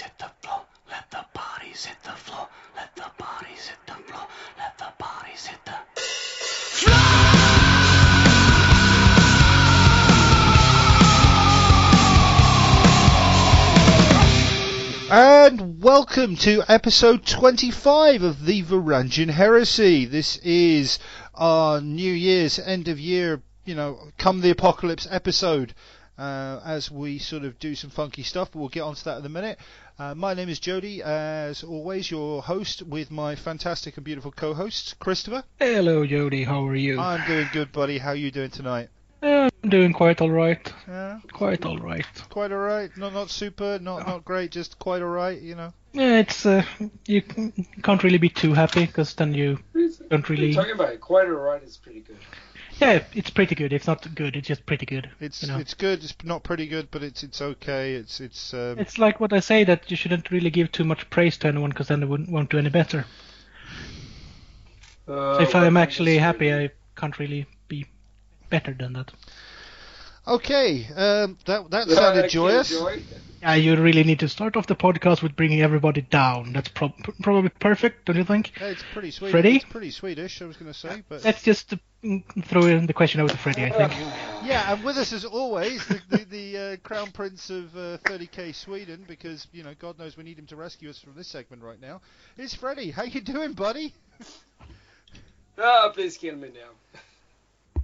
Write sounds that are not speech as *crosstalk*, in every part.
hit the floor. Let the bodies hit the floor. Let the bodies hit the floor. Let the bodies hit the And welcome to episode 25 of the Varangian Heresy. This is our New Year's end of year, you know, come the apocalypse episode. Uh, as we sort of do some funky stuff, but we'll get onto that in a minute. Uh, my name is Jody, as always, your host with my fantastic and beautiful co-host, Christopher. Hello, Jody. How are you? I'm doing good, buddy. How are you doing tonight? I'm doing quite all right. Yeah, Quite all right. quite alright. Not not super, not not great, just quite alright. You know. Yeah, it's uh, you can't really be too happy because then you don't What are you really. talking about? Quite alright is pretty good. Yeah, it's pretty good. It's not good. It's just pretty good. It's You know. it's good. It's not pretty good, but it's it's okay. It's it's um, It's like what I say that you shouldn't really give too much praise to anyone because then they wouldn't won't do any better. Uh, So if well, I'm actually disagree. happy, I can't really be better than that. Okay, um, that that Yeah, sounded joyous. Yeah, you really need to start off the podcast with bringing everybody down. That's prob probably perfect, don't you think? Yeah, it's pretty sweet. Freddie? It's pretty Swedish. I was going to say, but Let's just throw in the question over to Freddie, I think. yeah, and with us as always, the the, the uh, Crown Prince of uh, 30k Sweden, because you know God knows we need him to rescue us from this segment right now. Is Freddie? How you doing, buddy? Ah, please kill me now.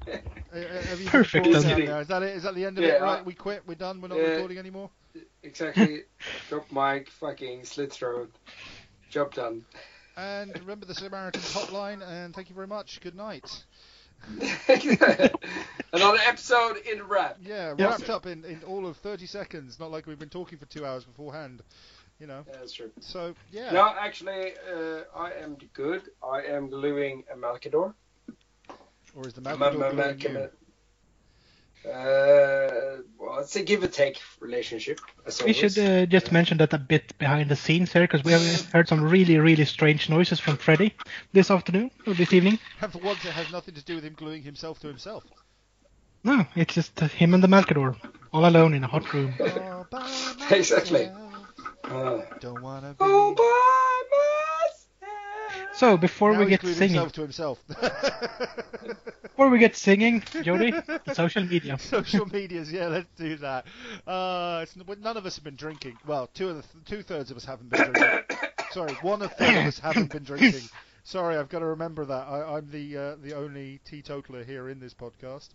*laughs* Uh, have you Perfect, paused then. now now? Is that it? Is that the end of Yeah, it? Right, I- we quit. We're done. We're not Yeah. recording anymore. Exactly. *laughs* Drop mic, fucking slit throat. Job done. And remember the Samaritan hotline. And thank you very much. Good night. *laughs* Another episode in the wrap. Yeah, Yeah. wrapped up in, in all of 30 seconds. Not like we've been talking for two hours beforehand. You know. Yeah, that's true. So yeah. No, actually, uh, I am good. I am gluing a Malcador. Or is the Ma- Malcador gluing you? Ma- Uh, well, it's a give and take relationship. As We always. should uh, just mention that a bit behind the scenes here, because we have heard some really, really strange noises from Freddy this afternoon or this evening. And for once, it has nothing to do with him gluing himself to himself. No, it's just uh, him and the Malcador, all alone in a hot room. *laughs* Exactly. Uh, Don't wanna be. all by myself. So before now we get singing, himself to himself. *laughs* before we get singing, Jody, social media. *laughs* Social medias, yeah, let's do that. Uh, it's, none of us have been drinking. Well, two of the th- two thirds of us haven't been drinking. *coughs* Sorry, one of third of us haven't been *coughs* drinking. Sorry, I've got to remember that. I, I'm the uh, the only teetotaler here in this podcast.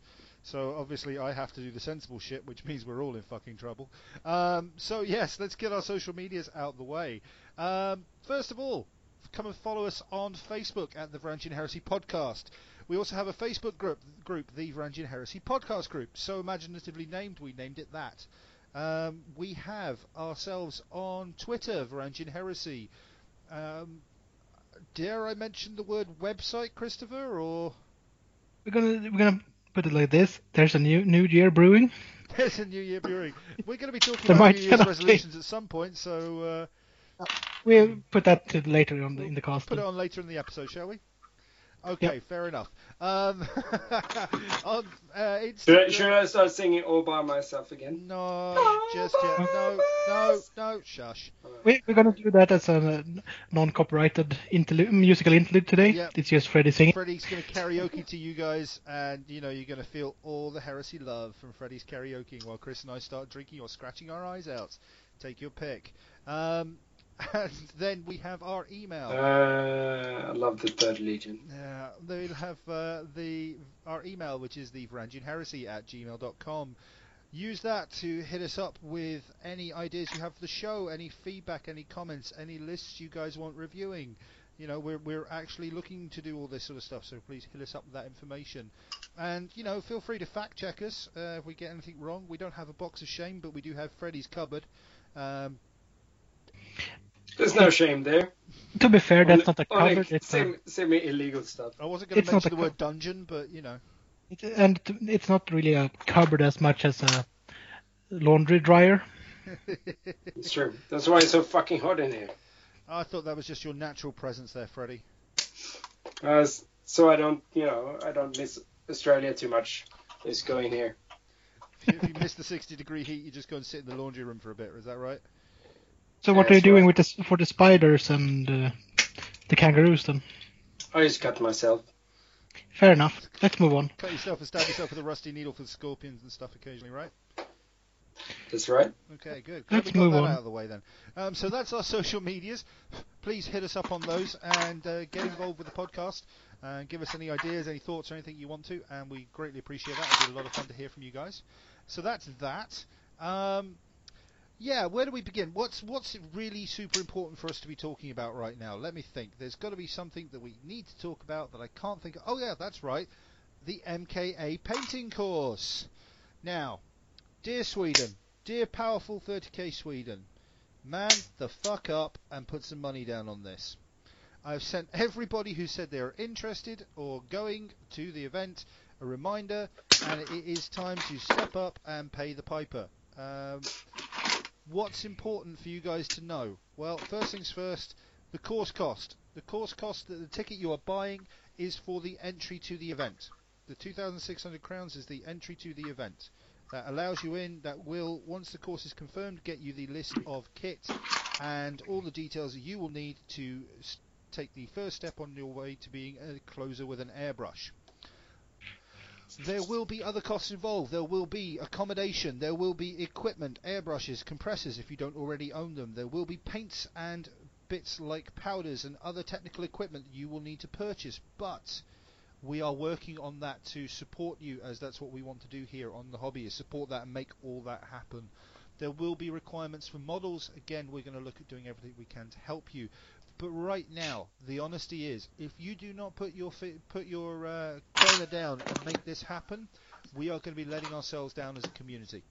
So obviously I have to do the sensible shit, which means we're all in fucking trouble. Um, so yes, let's get our social medias out the way. Um, first of all, come and follow us on Facebook at the Varangian Heresy Podcast. We also have a Facebook group, group the Varangian Heresy Podcast Group. So imaginatively named, we named it that. Um, we have ourselves on Twitter, Varangian Heresy. Um, dare I mention the word website, Christopher, or We're gonna we're gonna put it like this: There's a new New Year brewing. *laughs* there's a New Year brewing? We're going to be talking about New Year's resolutions at some point, so uh, We'll put that to later on the, in the cast. put it on later in the episode, shall we? Okay, fair enough. Um, on *laughs* uh, Should, I- should I start singing all by myself again? No, just yet. No, no, no. Shush. We, we're gonna do that as a uh, non-copyrighted interlude, musical interlude today. Yeah. It's just Freddy singing. Freddie's going to karaoke to you guys, and you know you're going to feel all the heresy love from Freddie's karaokeing while Chris and I start drinking or scratching our eyes out. Take your pick. Um, and then we have our email. Uh, I love the Third Legion. Yeah, they'll have uh, the our email, which is the Heresy at gmail.com. Use that to hit us up with any ideas you have for the show, any feedback, any comments, any lists you guys want reviewing. You know, we're we're actually looking to do all this sort of stuff, so please hit us up with that information. And you know, feel free to fact check us uh, if we get anything wrong. We don't have a box of shame, but we do have Freddy's cupboard. Um, There's no shame there. To be fair, that's not a Only- cupboard. It's a, semi, semi illegal stuff. I wasn't going to mention the cu- word dungeon, but you know. it's, and it's not really a cupboard as much as a laundry dryer. *laughs* It's true. That's why it's so fucking hot in here. I thought that was just your natural presence there, Freddy. Uh, so I don't, you know, I don't miss Australia too much. Just going here. If you, if you miss the 60 degree heat, you just go and sit in the laundry room for a bit. Is that right? So what Yeah, are you sure. doing with this for the spiders and uh, the kangaroos then? I just cut myself. Fair enough. Let's move on. Cut yourself and stab yourself with a rusty needle for the scorpions and stuff occasionally, right? That's right. Okay, good. Let's we got move that on. out of the way then. Um, so that's our social medias. Please hit us up on those and uh, get involved with the podcast. Uh, give us any ideas, any thoughts, or anything you want to, and we greatly appreciate that. It'll be a lot of fun to hear from you guys. So that's that. Um, yeah, where do we begin? What's what's really super important for us to be talking about right now? Let me think. There's got to be something that we need to talk about that I can't think of. Oh yeah, that's right. The MKA painting course. Now, dear Sweden, dear powerful 30k Sweden, man the fuck up and put some money down on this. I've sent everybody who said they are interested or going to the event a reminder, and it is time to step up and pay the piper. Um, what's important for you guys to know? Well, first things first, the course cost. The course cost, the, the ticket you are buying, is for the entry to the event. The 2,600 crowns is the entry to the event. That allows you in. That will, once the course is confirmed, get you the list of kit and all the details that you will need to take the first step on your way to being a closer with an airbrush. There will be other costs involved. There will be accommodation. There will be equipment, airbrushes, compressors if you don't already own them. There will be paints and bits like powders and other technical equipment that you will need to purchase. But we are working on that to support you as that's what we want to do here on the hobby is support that and make all that happen. There will be requirements for models. Again, we're going to look at doing everything we can to help you. But right now, the honesty is, if you do not put your put your uh, down and make this happen, we are going to be letting ourselves down as a community.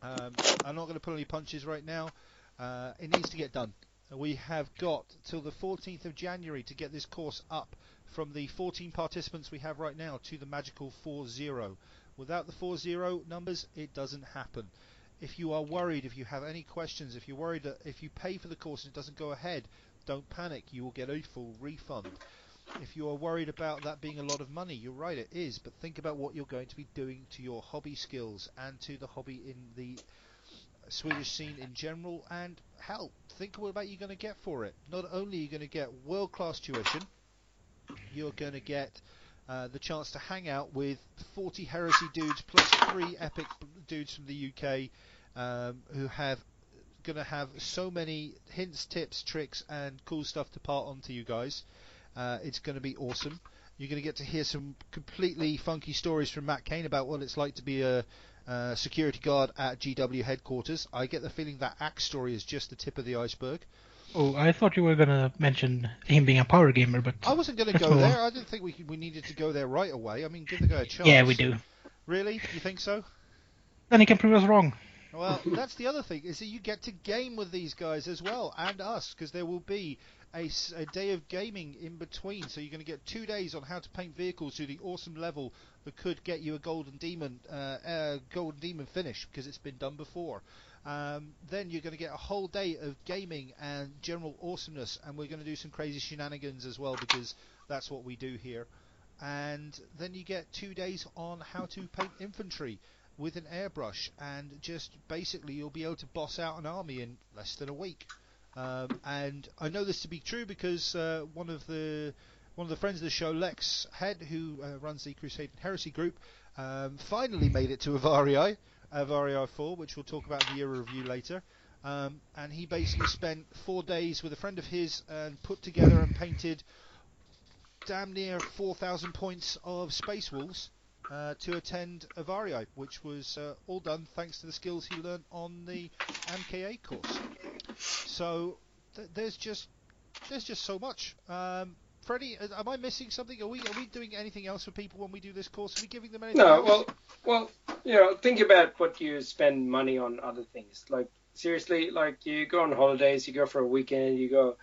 Um, I'm not going to pull any punches right now. Uh, it needs to get done. We have got till the 14th of January to get this course up from the 14 participants we have right now to the magical 4-0. Without the 4-0 numbers, it doesn't happen. If you are worried, if you have any questions, if you're worried that if you pay for the course and it doesn't go ahead, don't panic. You will get a full refund. If you are worried about that being a lot of money, you're right, it is. But think about what you're going to be doing to your hobby skills and to the hobby in the Swedish scene in general. And hell, think about what you're going to get for it. Not only are you going to get world-class tuition, you're going to get uh, the chance to hang out with 40 heresy dudes plus three epic dudes from the UK um, who have going to have so many hints, tips, tricks, and cool stuff to part on to you guys. Uh, it's going to be awesome. You're going to get to hear some completely funky stories from Matt Kane about what it's like to be a uh, security guard at GW headquarters. I get the feeling that Axe story is just the tip of the iceberg. Oh, I thought you were gonna mention him being a power gamer, but I wasn't going *laughs* to go there. I didn't think we we needed to go there right away. I mean, give the guy a chance. yeah, we do. Really? You think so? Then he can prove us wrong. Well, *laughs* that's the other thing is that you get to game with these guys as well and us because there will be a, a, day of gaming in between. So you're going to get two days on how to paint vehicles to the awesome level that could get you a golden demon uh, uh, golden demon finish because it's been done before. Um, then you're going to get a whole day of gaming and general awesomeness, and we're going to do some crazy shenanigans as well because that's what we do here. And then you get two days on how to paint infantry with an airbrush, and just basically you'll be able to boss out an army in less than a week. Um, and I know this to be true because uh, one of the one of the friends of the show, Lex Head, who uh, runs the Crusade and Heresy group, um, finally made it to Avarii, Avarii 4, which we'll talk about in the era review later. Um, and he basically spent four days with a friend of his and put together and painted damn near 4,000 points of Space Wolves uh, to attend Avarii, which was uh, all done thanks to the skills he learned on the MKA course. So th- there's just there's just so much. Um, Freddie, am I missing something? Are we are we doing anything else for people when we do this course? Are we giving them anything? No, else? well, well, you know, think about what you spend money on other things. Like seriously, like you go on holidays, you go for a weekend, you go,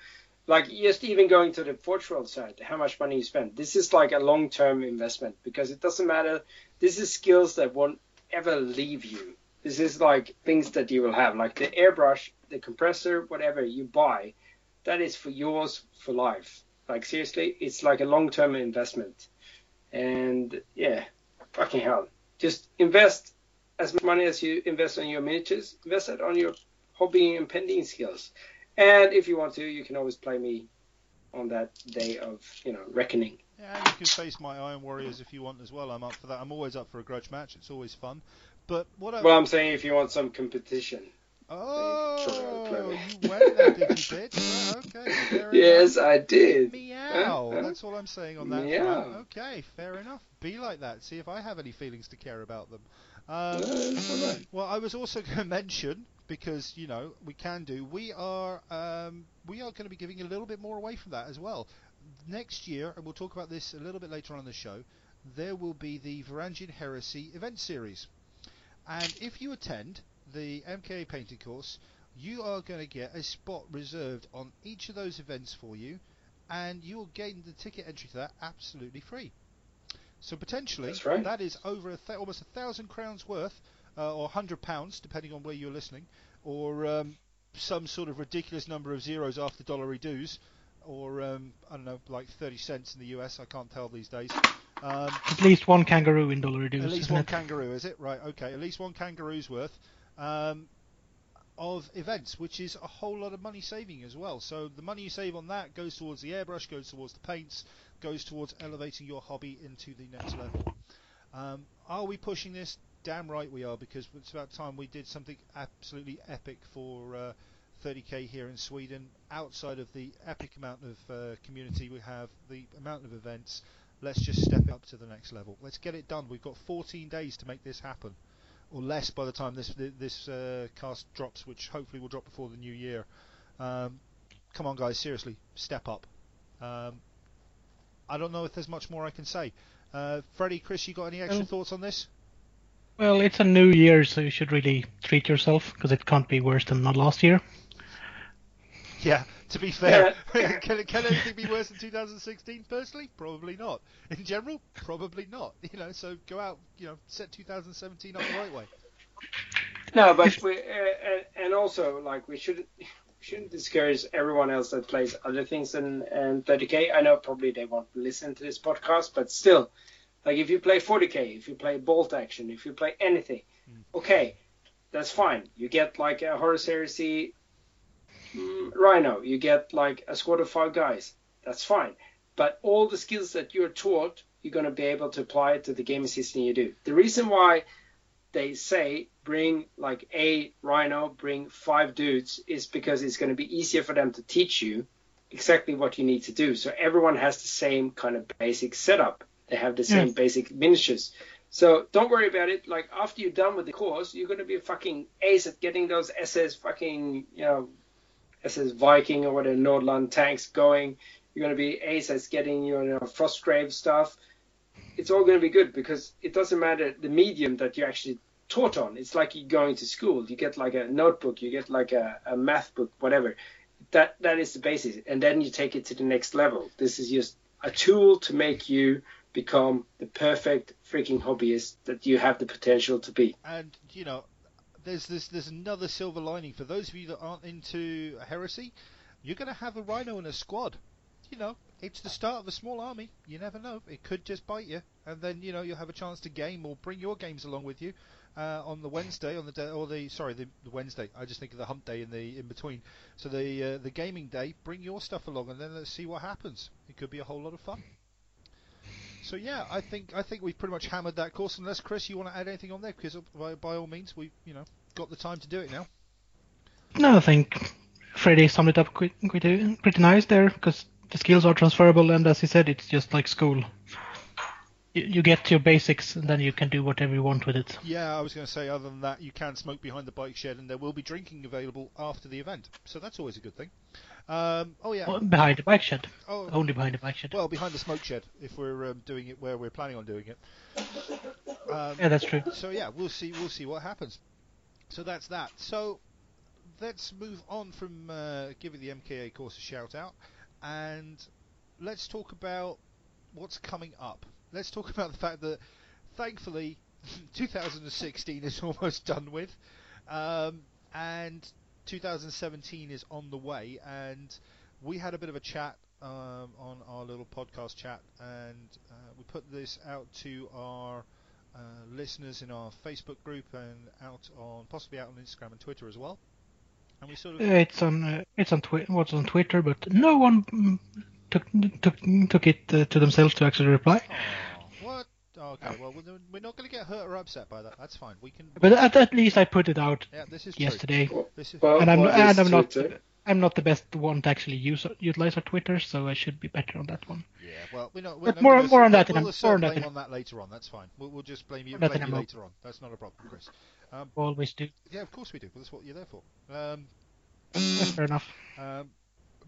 like just even going to the Portugal side, how much money you spend. This is like a long-term investment because it doesn't matter. This is skills that won't ever leave you. This is like things that you will have, like the airbrush, the compressor, whatever you buy, that is for yours for life. Like seriously, it's like a long-term investment. And yeah, fucking hell. Just invest as much money as you invest on your miniatures. Invest it on your hobby and pending skills. And if you want to, you can always play me on that day of you know reckoning. Yeah, you can face my Iron Warriors if you want as well. I'm up for that. I'm always up for a grudge match. It's always fun. But what I Well, I'm saying if you want some competition. oh, you went there, did you, bitch? *laughs* Okay, fair *laughs* Yes, enough. I did. Meow. Huh? That's all I'm saying on that. Meow. front. Okay, fair enough. Be like that. See if I have any feelings to care about them. Um, it's *laughs* all right. well, I was also going to mention because you know we can do. We are um, we are going to be giving a little bit more away from that as well next year, and we'll talk about this a little bit later on in the show. There will be the Varangian Heresy event series, and if you attend the MKA painting course, you are going to get a spot reserved on each of those events for you, and you will gain the ticket entry to that absolutely free. So potentially, right. that is over a th- almost a thousand crowns worth, uh, or hundred pounds, depending on where you're listening, or um, some sort of ridiculous number of zeros after dollary dues, or um, I don't know, like 30 cents in the US. I can't tell these days. Um, At least one kangaroo in dollar reduced. at least one it? kangaroo, is it? Right. Okay. At least one kangaroo's worth um, of events, which is a whole lot of money saving as well. So the money you save on that goes towards the airbrush, goes towards the paints, goes towards elevating your hobby into the next level. Um, are we pushing this? Damn right we are, because it's about time we did something absolutely epic for uh, 30k here in Sweden. Outside of the epic amount of uh, community we have, the amount of events, let's just step up to the next level. Let's get it done. We've got 14 days to make this happen, or less by the time this this uh, cast drops, which hopefully will drop before the new year. Um, come on, guys, seriously, step up. Um, I don't know if there's much more I can say. Uh, Freddie, Chris, you got any extra Well- thoughts on this? Well, it's a new year, so you should really treat yourself because it can't be worse than not last year. Yeah, to be fair, *laughs* can, can anything be worse than 2016? Personally, probably not. In general, probably not. *laughs* You know, so go out, you know, set 2017 up the right way. No, but we uh, and- and also like we shouldn't *laughs* shouldn't discourage everyone else that plays other things than and 30k. I know probably they won't listen to this podcast, but still, like if you play 40k, if you play bolt action, if you play anything, okay, that's fine. You get like a Horus Heresy mm, Rhino, you get like a squad of five guys. That's fine. But all the skills that you're taught, you're going to be able to apply it to the gaming system you do. The reason why they say bring like a rhino, bring five dudes, is because it's going to be easier for them to teach you exactly what you need to do. So everyone has the same kind of basic setup. They have the same Yeah. basic miniatures. So don't worry about it. Like after you're done with the course, you're going to be a fucking ace at getting those SS fucking you know SS Viking or whatever Nordland tanks going. You're going to be ace at getting you know Frostgrave stuff it's all going to be good because it doesn't matter the medium that you're actually taught on. It's like you're going to school. You get like a notebook, you get like a, a math book, whatever. That that is the basis, and then you take it to the next level. This is just a tool to make you become the perfect freaking hobbyist that you have the potential to be. And you know, there's this there's another silver lining for those of you that aren't into heresy. You're going to have a rhino in a squad. You know, it's the start of a small army. You never know; it could just bite you, and then you know you'll have a chance to game or bring your games along with you uh, on the Wednesday, on the day, or the sorry, the, the Wednesday. I just think of the hump day in the in between. So the uh, the gaming day, bring your stuff along, and then let's see what happens. It could be a whole lot of fun. So yeah, I think I think we've pretty much hammered that course. Unless Chris, you want to add anything on there? Because uh, by, by all means, we you know got the time to do it now. No, I think Freddie summed it up pretty, uh, pretty nice there because the skills are transferable, and as he said, it's just like school. You, get your basics, and then you can do whatever you want with it. Yeah, I was going to say. Other than that, you can smoke behind the bike shed, and there will be drinking available after the event. So that's always a good thing. Um, oh yeah. Oh, Behind the bike shed, Oh, only behind the bike shed. well, behind the smoke shed if we're um, doing it where we're planning on doing it. Um, yeah, that's true. so yeah, we'll see. We'll see what happens. So that's that. So let's move on from uh, giving the MKA course a shout out, and let's talk about what's coming up. Let's talk about the fact that, thankfully, *laughs* 2016 is *laughs* almost done with, um, and 2017 is on the way. And we had a bit of a chat um, on our little podcast chat, and uh, we put this out to our uh, listeners in our Facebook group and out on possibly out on Instagram and Twitter as well. and we sort of it's on uh, it's on twi- what's on Twitter, but no one mm, took took took it uh, to themselves to actually reply. Aw, what? Okay, well we're we're not going to get hurt or upset by that. That's fine. We can. But at, at least I put it out yeah, this is true. yesterday, This is Well, and I'm what and I'm not Twitter? I'm not the best one to actually use utilize our Twitter, so I should be better on that one. yeah. Well, we're not. We're But not more- gonna more on we'll- that in We'll assert more that blame on that later on. That's fine. We'll, we'll just blame you, More on that blame you a mo- later on. That's not a problem, Chris. Um, Always do. yeah, of course we do. That's what you're there for. Um, That's fair enough. Um,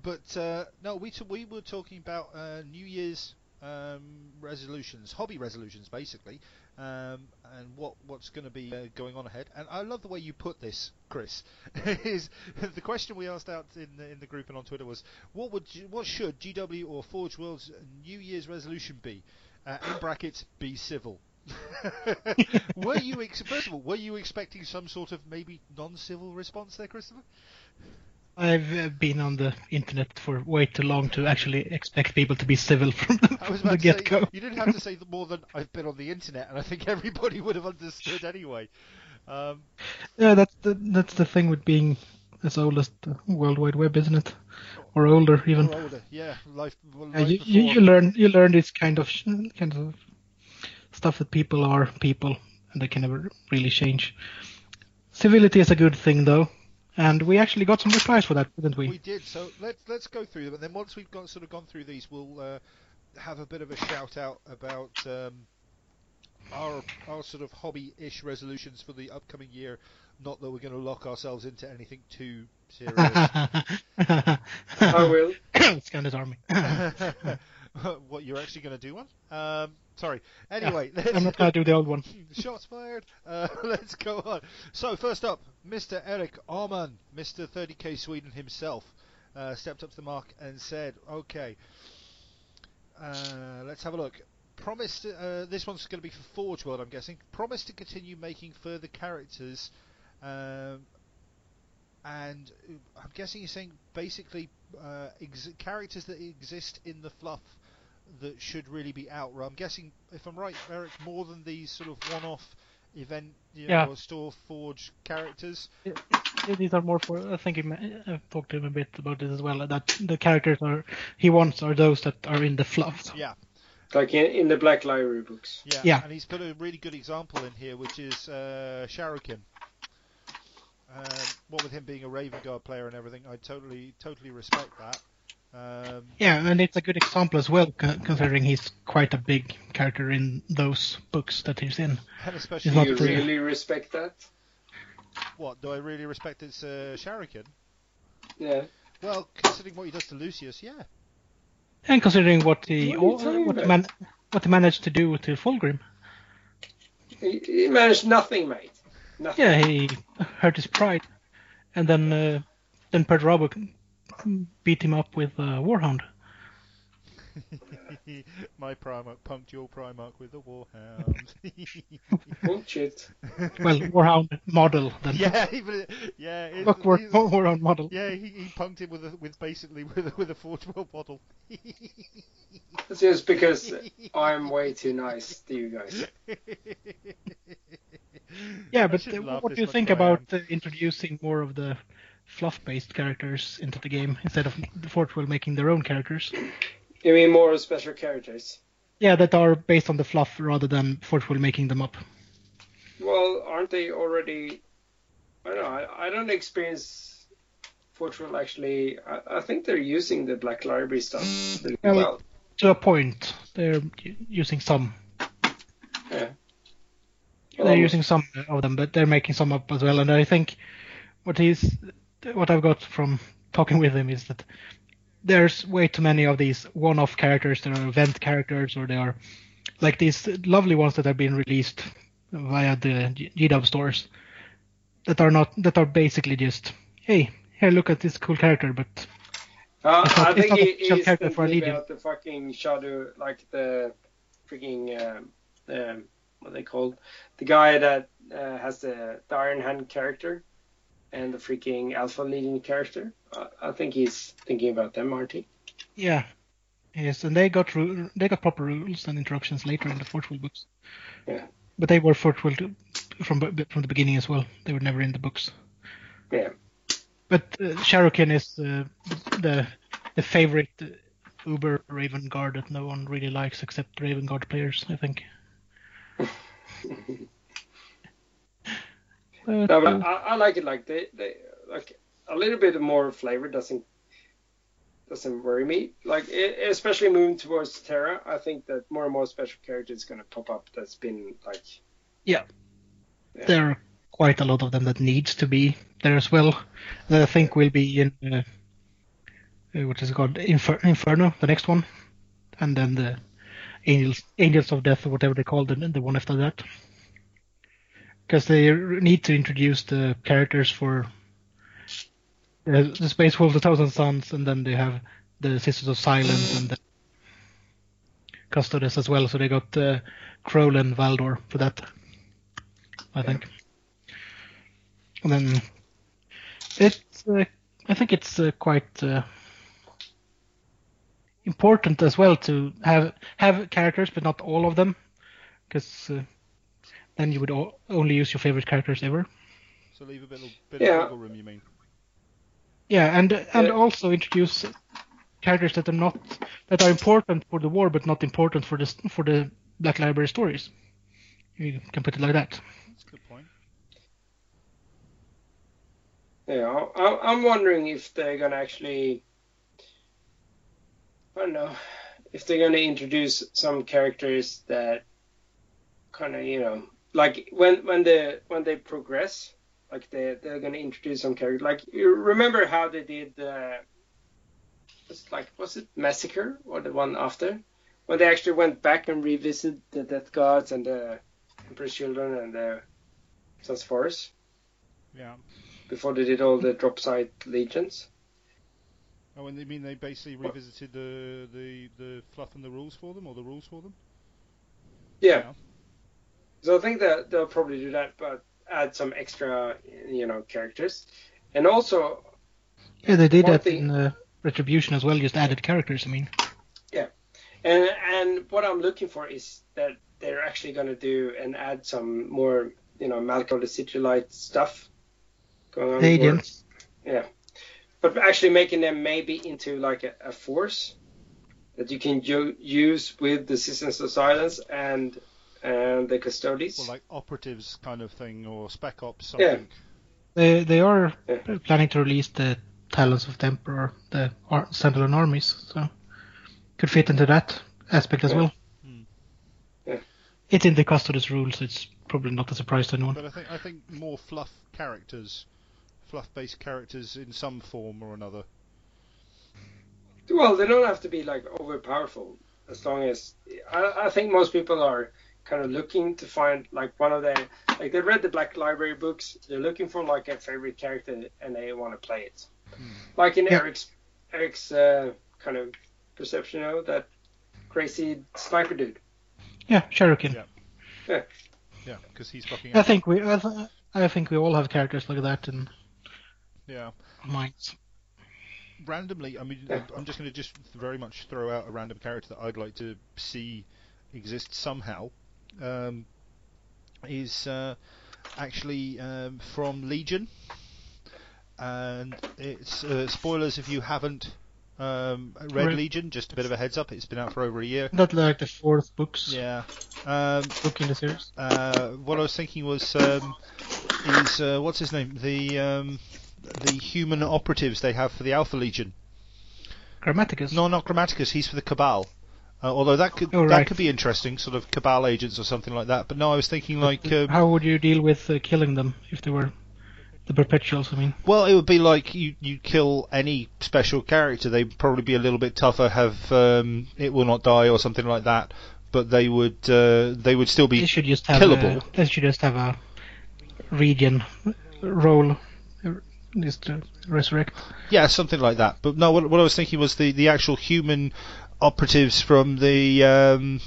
but uh, no, we t- we were talking about uh, New Year's um, resolutions, hobby resolutions, basically, um, and what what's going to be uh, going on ahead. And I love the way you put this, Chris. *laughs* is the question we asked out in the, in the group and on Twitter was what would G- what should GW or Forge World's New Year's resolution be? Uh, in brackets, be civil. *laughs* were you ex- first of all were you expecting some sort of maybe non-civil response there, Christopher? I've uh, been on the internet for way too long to actually expect people to be civil *laughs* from the, I was the about to say, get go. you didn't have to say more than I've been on the internet, and I think *laughs* everybody would have understood anyway. Um, Yeah, that's the that's the thing with being as old as the World Wide Web, isn't it? Or older even. or older, yeah, life. Well, life you, you, you learn you learn this kind of kind of stuff that people are people and they can never really change. Civility is a good thing though, and we actually got some replies for that, didn't we? We did. So let's let's go through them, and then once we've got sort of gone through these, we'll uh, have a bit of a shout out about um, our our sort of hobby-ish resolutions for the upcoming year. Not that we're going to lock ourselves into anything too serious. *laughs* I will. *coughs* Scandis Army. *laughs* what you're actually going to do one? Um, sorry. Anyway, I'm not gonna do the old one. *laughs* Shots fired. Uh, *laughs* let's go on. So first up, Mr. Eric Arman, Mr. 30k Sweden himself, uh, stepped up to the mark and said, "Okay, uh, let's have a look." Promised. Uh, this one's going to be for Forge World, I'm guessing. Promised to continue making further characters, um, and uh, I'm guessing you're saying basically uh, ex- characters that exist in the fluff that should really be out. I'm guessing, if I'm right, Eric, more than these sort of one-off event, you know, Yeah. or store forge characters. Yeah, These are more for. I think he I've talked to him a bit about this as well. That the characters are he wants are those that are in the fluff. Yeah, Like in, in the Black Library books. yeah, Yeah. And he's put a really good example in here, which is uh, Sharrowkyn. Um, what with him being a Raven Guard player and everything, I totally, totally respect that. Um, Yeah, and it's a good example as well, considering he's quite a big character in those books that he's in. and especially, Do not you the- really respect that? what do I really respect? It's uh, Sharrowkyn. Yeah. Well, considering what he does to Lucius, yeah. And considering what he What are what man, what he managed to do to Fulgrim. He, he managed nothing, mate. Nothing. Yeah, he hurt his pride, and then uh, then Perturabo beat him up with uh, Warhound. *laughs* My Primarch punked your Primarch with a Warhound. *laughs* Bullshit. Well, Warhound model then. yeah, even, yeah. It's, Look, War, he's- Warhound model. yeah, he, he punked him with a, with basically *laughs* with a, with a Forge World bottle. It's just because I'm way too nice to you guys. Yeah, but uh, what do you think but I am. about uh, introducing more of the fluff-based characters into the game instead of the Forge World making their own characters? You mean more special characters? Yeah, that are based on the fluff rather than Forge World making them up. Well, aren't they already? I don't know. I, I don't experience Fortune actually. I, I think they're using the Black Library stuff really Well, well. To a point, they're using some. Yeah. They're using some of them, but they're making some up as well. And I think what he's, what I've got from talking with him is that there's way too many of these one-off characters. That are event characters, or they are like these lovely ones that have been released via the G- GW stores that are not that are basically just hey here look at this cool character, but Uh, not- I it's think not a he's character for about the fucking shadow, like the freaking um, um, what they called? The guy that uh, has the, the Iron Hand character and the freaking Alpha leading character. I, I think he's thinking about them, aren't he? yeah, yes, and they got ru- they got proper rules and introductions later in the Forge World books. Yeah. But they were Will to- from from the beginning as well. They were never in the books. Yeah. But uh, Sharrowkyn is uh, the the favorite uh, Uber Raven Guard that no one really likes except Raven Guard players, I think. *laughs* No, but uh, I, I like it like they, they like a little bit more flavor doesn't doesn't worry me. Like e- especially moving towards Terra, I think that more and more special characters going to pop up. That's been like Yeah. Yeah. There are quite a lot of them that needs to be there as well. That I think will be in uh, uh, what is it called Infer- Inferno, the next one, and then the Angels Angels of Death or whatever they call them, the one after that. Because they need to introduce the characters for uh, the Space Wolf, the Thousand Suns, and then they have the Sisters of Silence and the Custodes as well. So they got uh, Krole and Valdor for that. I think. And then it's, uh, I think it's uh, quite uh, important as well to have have characters, but not all of them, because uh, then you would o- only use your favorite characters ever. So leave a bit, of- bit Yeah. of wiggle room, you mean? Yeah, and and Yeah. also introduce characters that are not that are important for the war, but not important for the for the Black Library stories. You can put it like that. That's a good point. Yeah, I, I'm wondering if they're gonna actually, I don't know, if they're gonna introduce some characters that kind of, you know, like when when they when they progress, like they they're gonna introduce some characters. Like you remember how they did, uh, was like was it Massacre or the one after, when they actually went back and revisited the Death Guard and the Emperor's Children and the Sons of Horus Yeah. before they did all the drop site legions. Oh, and you mean they basically revisited the, the, the fluff and the rules for them, or the rules for them? Yeah. So I think that they'll probably do that, but add some extra, you know, characters. And also, Yeah, they did that thing- in uh, Retribution as well, just added characters. I mean, yeah. and and what I'm looking for is that they're actually going to do and add some more, you know, Malcador the Sigillite stuff going on. the where- agents. but actually making them maybe into like a, a force that you can ju- use with the Sisters of Silence and and the Custodes. Well, like operatives kind of thing, or spec ops something. Yeah. They they are Yeah. planning to release the Talons of the Emperor, the ar- standalone armies, so could fit into that aspect as Yeah. well. Hmm. Yeah. It's in the Custodes rules, so it's probably not a surprise to anyone. But I think I think more fluff characters, fluff-based characters in some form or another. Well, they don't have to be like over powerful as long as I, I think most people are kind of looking to find like one of their like they read the Black Library books. They're looking for like a favorite character and they want to play it. Like in Yeah. Eric's Eric's uh, kind of perception, you know, that crazy sniper dude. Yeah, Cherokee. Yeah. Yeah, because he's fucking. I think we I, th- I think we all have characters like that in Yeah. our minds. randomly, I mean, Yeah. I'm just going to just very much throw out a random character that I'd like to see exist somehow. Um, is uh, actually um, from Legion, and it's uh, spoilers if you haven't um, read Right. Legion. Just a bit of a heads up. It's been out for over a year. Not like the fourth books Yeah. Um, book in the series. uh, what I was thinking was um, is uh, what's his name? The um, the human operatives they have for the Alpha Legion. Grammaticus. No, not Grammaticus. He's for the Cabal. Uh, although that could Oh, that right. could be interesting, sort of Cabal agents or something like that. But no, I was thinking like, um, How would you deal with uh, killing them if they were the perpetuals? I mean, well, it would be like you you kill any special character. They'd probably be a little bit tougher, have um, it will not die or something like that. But they would uh, they would still be they should just have killable. A, they should just have a region role, uh, just to resurrect. Yeah, something like that. But no, what, what I was thinking was the, the actual human operatives from the um,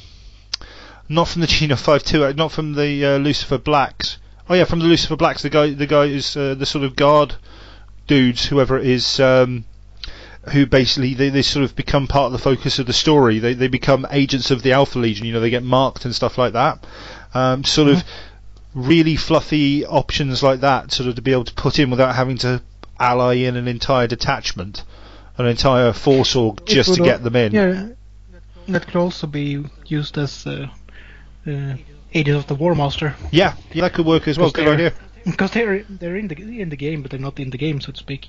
not from the Geno Five Two, not from the uh, Lucifer Blacks. Oh yeah, from the Lucifer Blacks. The guy, the guy is uh, the sort of guard dudes, whoever it is, um, who basically they, they sort of become part of the focus of the story. They they become agents of the Alpha Legion. You know, they get marked and stuff like that. Um, sort of really fluffy options like that, sort of to be able to put in without having to ally in an entire detachment, an entire force org just to get them in. Yeah, that could also be used as uh, uh, agents of the War Master. Yeah, yeah, that could work as well. Because Good they're- idea. *laughs* Because they're they're in the in the game, but they're not in the game, so to speak.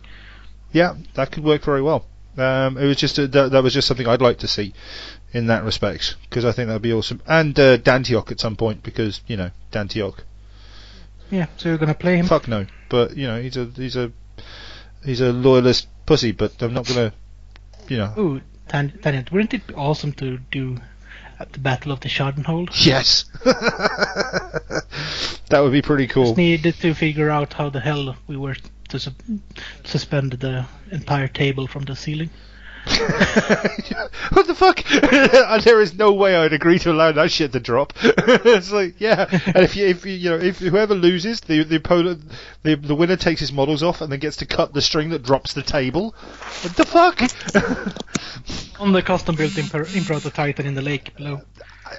Yeah, that could work very well. Um, it was just a, that, that was just something I'd like to see in that respect because I think that'd be awesome. And uh, Dantioch at some point because you know Dantioch. Yeah, so you're gonna play him. Fuck no, but you know he's a he's a he's a loyalist pussy. But I'm not gonna, you know. Ooh, Tan- Tanya, wouldn't it be awesome to do at the Battle of the Schadenhold? Yes, *laughs* that would be pretty cool. Just needed to figure out how the hell we were to su- suspend the entire table from the ceiling. *laughs* what the fuck? *laughs* there is no way I'd agree to allow that shit to drop. *laughs* it's like, yeah. And if you, if you, you know, if whoever loses, the the opponent, the the winner takes his models off and then gets to cut the string that drops the table. What the fuck? On the custom built Imper- Imperator Titan in the lake below. Uh,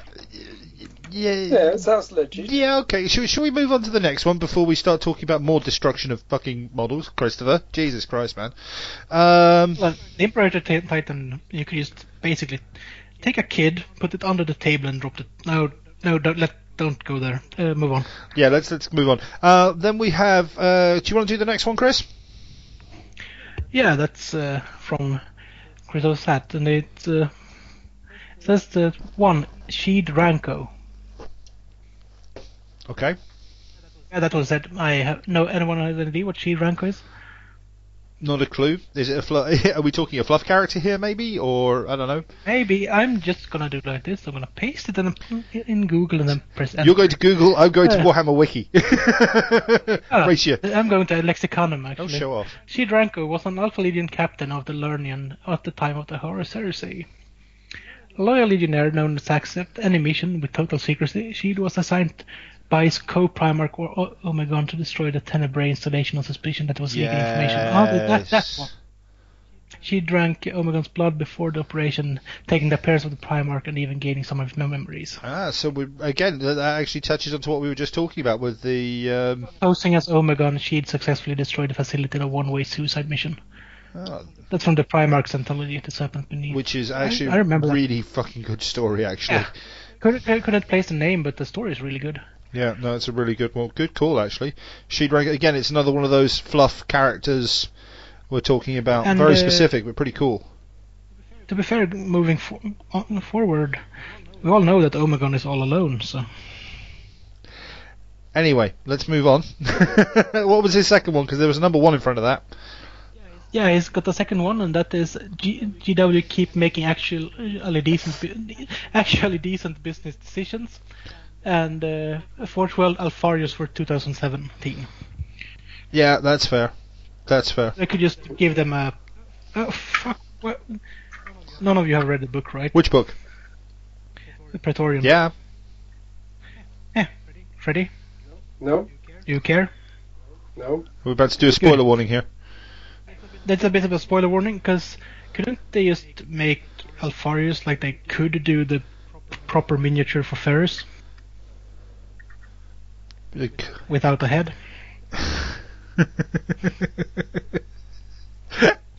yeah. Yeah, it sounds legit. Yeah, okay. Should, should we move on to the next one before we start talking about more destruction of fucking models, Christopher? Jesus Christ, man. Um, Well, the Imperator Titan, you could just basically take a kid, put it under the table, and drop it. No, no, don't let, don't go there. Uh, move on. yeah, let's let's move on. Uh, then we have. Uh, do you want to do the next one, Chris? Yeah, that's uh, from Chris Hat, and it uh, says the one Sheed Ranko. Okay. Yeah, that was it. I have no anyone has any idea what Sheed Ranko is? Not a clue. Is it a fluff? *laughs* Are we talking a fluff character here, maybe, or I don't know? Maybe I'm just gonna do like this. I'm gonna paste it in, in Google and then press enter. You're going to Google. I'm going to Uh. Warhammer Wiki. *laughs* Ah, you. I'm going to Lexicanum Actually, Don't actually. show off. Sheed Ranko was an Alpha Legion captain of the Lernaean at the time of the Horus Heresy. A loyal legionnaire known to accept any mission with total secrecy, Sheed was assigned by his co-primarch or Omegon to destroy the Tenebrae installation on suspicion that it was leaking information. Oh, that, that one. She drank Omegon's blood before the operation, taking the appearance of the Primarch and even gaining some of his memories. Ah, so we again that that actually touches onto what we were just talking about with the. Um, Posing as Omegon, Sheed successfully destroyed the facility in a one-way suicide mission. ah, That's from the Primarch's anthology, The Serpent Beneath. which is actually I remember that. really fucking good story, actually. Yeah. Couldn't, couldn't place the name, but the story is really good. Yeah, no, it's a really good one. Good call, actually. She'd rank again. It's another one of those fluff characters we're talking about. And, Very uh, specific, but pretty cool. To be fair, moving for, on forward, we all know that Omegon is all alone, so. Anyway, let's move on. *laughs* what was his second one? Because there was a number one in front of that. Yeah, he's got the second one, and that is G- GW keep making actually decent, actually decent business decisions, and uh, Forge World Alpharius for 2017. Yeah, that's fair. That's fair. I could just give them a. Oh fuck! What? None of you have read the book, right? Which book? The Praetorian. Yeah. Yeah. Freddy, No, do you care? no. We're about to do a spoiler warning here. That's a bit of a spoiler warning, because couldn't they just make Alpharius like they could do the proper miniature for Ferris Like- without a head?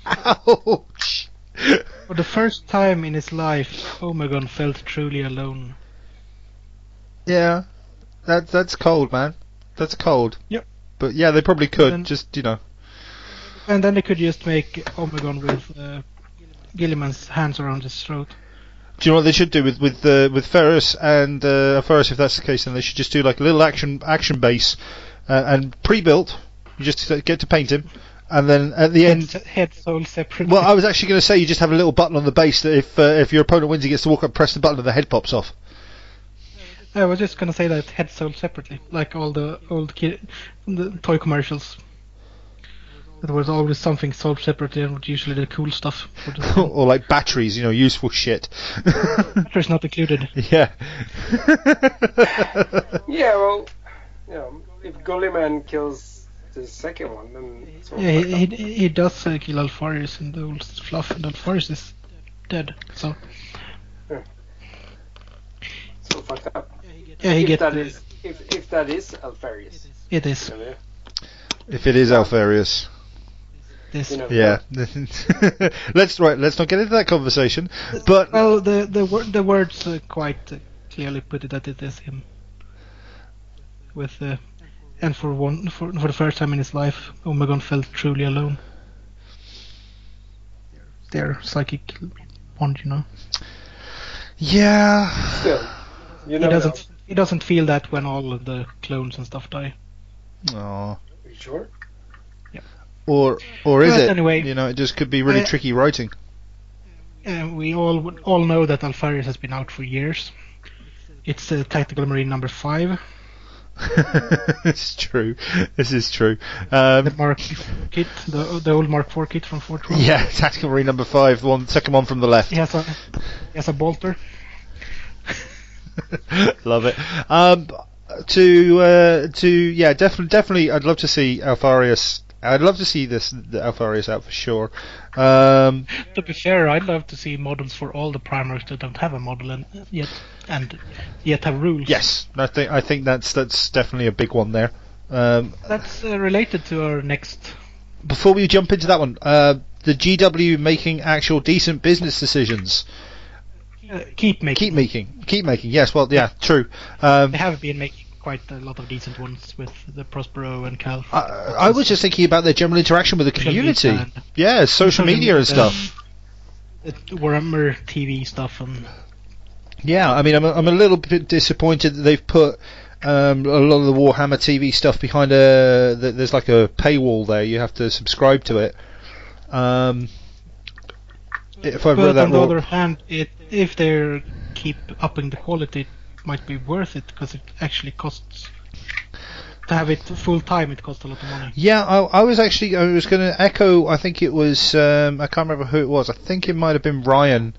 Ouch! For the first time in his life, Omegon felt truly alone. Yeah, that that's cold, man. That's cold. Yep. But yeah, they probably could. Then- just you know. And then they could just make Omegon with uh, Guilliman's hands around his throat. Do you know what they should do with with uh, with Ferris and uh, Ferris? If that's the case, then they should just do like a little action action base uh, and pre-built. You just get to paint him, and then at the end. Head, soul separate. Well, I was actually going to say you just have a little button on the base that if uh, if your opponent wins, he gets to walk up, press the button, and the head pops off. I was just gonna say that head sold separately, like all the old ki- the toy commercials. There was always something sold separately, and usually the cool stuff. *laughs* Or like batteries, you know, useful shit. *laughs* batteries not included. yeah. *laughs* Yeah, well, you know, if Guilliman kills the second one, then it's Yeah, he, he, he does uh, kill Alpharius in the old fluff, and Alpharius is dead. So It's all fucked up. yeah, he if gets that the, if if that is Alpharius. It is. you If it is Alpharius. This. you know, Yeah. *laughs* let's right. Let's not get into that conversation. But Well, the the wor- the words uh, quite uh, clearly put it that it is him. With uh, and for one for for the first time in his life, Omegon felt truly alone. Their psychic bond, you know. yeah, Still, you He doesn't know. he doesn't feel that when all of the clones and stuff die. Aw. Are you sure? Or or is But it? anyway, you know, it just could be really I- tricky writing. Uh, we all all know that Alpharius has been out for years. It's uh, Tactical Marine number five, *laughs* it's true. This is true. Um, the Mark kit, the the old Mark IV kit from Fortran. yeah, *laughs* tactical marine number five, the one second one from the left. He has a he has a bolter. *laughs* Love it. Um, to uh, to yeah, definitely definitely. I'd love to see Alpharius. I'd love to see this the Alpharius out for sure. Um, To be fair, I'd love to see models for all the Primarchs that don't have a model and yet and yet have rules. yes, I think I think that's that's definitely a big one there. Um, That's uh, related to our next. before we jump into that one, uh, the GW making actual decent business decisions. Uh, keep making. Keep making, keep making. Yes, well, yeah, true. Um, They have been making quite a lot of decent ones with the Prospero and Calth. I, I was just thinking about their general interaction with the community. Yeah, social media and stuff. The Warhammer TV stuff and Yeah, I mean, I'm a, I'm a little bit disappointed that they've put um, a lot of the Warhammer TV stuff behind a. th- There's like a paywall there. You have to subscribe to it. Um, if I've read that on the other hand, it if they keep upping the quality, it might be worth it because it actually costs to have it full time. It costs a lot of money. yeah, I, I was actually I was going to echo. I think it was um, I can't remember who it was. I think it might have been Ryan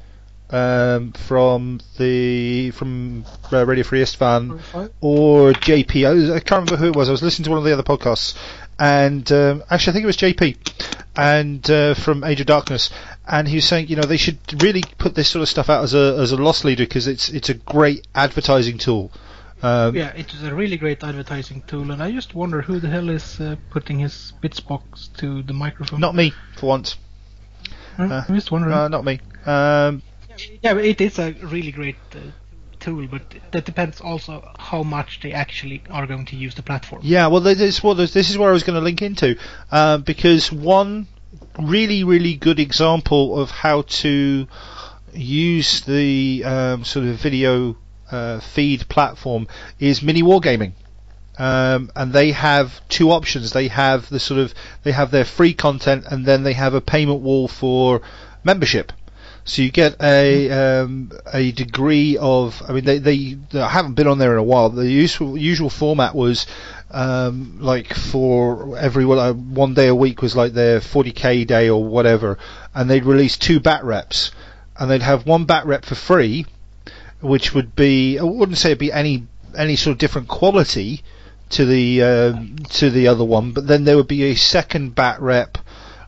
um, from the from uh, Radio Free Istvan or JP. I, was- I can't remember who it was. I was listening to one of the other podcasts, and um, actually I think it was JP, and uh, from Age of Darkness, and he was saying, you know, they should really put this sort of stuff out as a as a loss leader because it's it's a great advertising tool. Um, Yeah, it is a really great advertising tool, and I just wonder who the hell is uh, putting his bits box to the microphone. Not me for once. Uh, I'm just wondering. Uh, not me. Um, yeah, but it is a really great uh, tool, but that depends also how much they actually are going to use the platform. Yeah, well, this is what this is where I was going to link into, um, because one really, really good example of how to use the um, sort of video uh, feed platform is Mini Wargaming. Um, and they have two options. They have the sort of they have their free content, and then they have a payment wall for membership. So you get a um, a degree of. I mean, they, they I haven't been on there in a while. The usual usual format was um, like for every one, uh, one day a week was like their 40k day or whatever, and they'd release two bat reps, and they'd have one bat rep for free, which would be I wouldn't say it'd be any any sort of different quality to the um, to the other one, but then there would be a second bat rep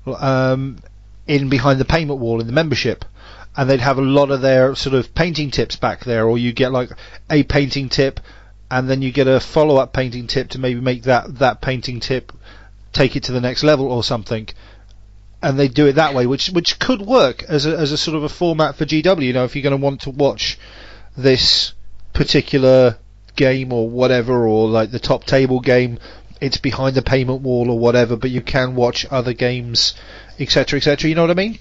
um, in behind the payment wall in the membership, and they'd have a lot of their sort of painting tips back there, or you get like a painting tip, and then you get a follow up painting tip to maybe make that that painting tip take it to the next level or something. And they do it that way, which which could work as a as a sort of a format for GW. You know, if you're going to want to watch this particular game or whatever, or like the top table game, it's behind the payment wall or whatever, but you can watch other games, etc., etc. You know what I mean?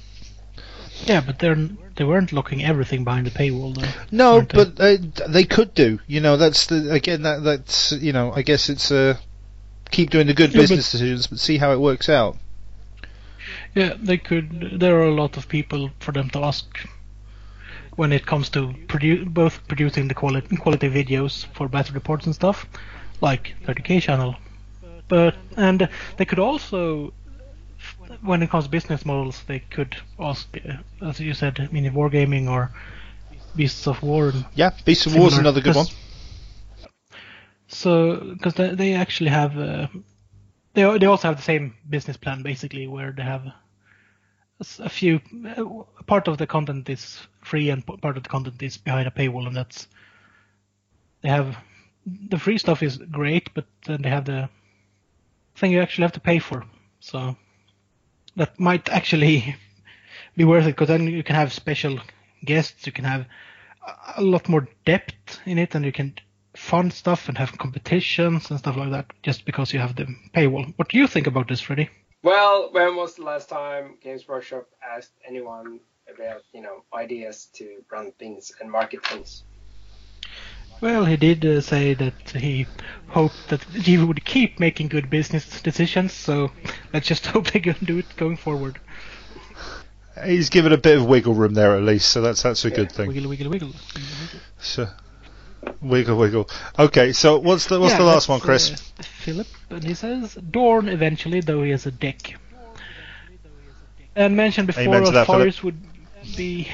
Yeah, but they're they weren't locking everything behind the paywall though. No, they? but uh, they could do. You know, that's the again that that's you know, I guess it's uh, keep doing the good Yeah, but- business decisions, but see how it works out. Yeah, they could. There are a lot of people for them to ask when it comes to produ- both producing the quality quality videos for battle reports and stuff, like 30k channel. But and they could also, when it comes to business models, they could also, uh, as you said, mini wargaming or Beasts of War. and Yeah, Beasts of War is another good one. So, because they, they actually have, uh, they they also have the same business plan basically, where they have a few uh, part of the content is free and part of the content is behind a paywall, and that's they have the free stuff is great, but then they have the thing you actually have to pay for. So that might actually be worth it because then you can have special guests, you can have a- lot more depth in it, and you can fund stuff and have competitions and stuff like that just because you have the paywall. What do you think about this, Freddy? Well, when was the last time Games Workshop asked anyone about, you know, ideas to run things and market things? Well, he did uh, say that he hoped that he would keep making good business decisions, so let's just *laughs* hope they can do it going forward. He's given a bit of wiggle room there at least, so that's that's a good thing. Wiggle, wiggle, wiggle. So, wiggle, wiggle. Okay, so what's the what's Yeah, the last one, Chris? uh, Philip, and he says Dorn eventually, though he is a dick. And mentioned before, Amen to that, would be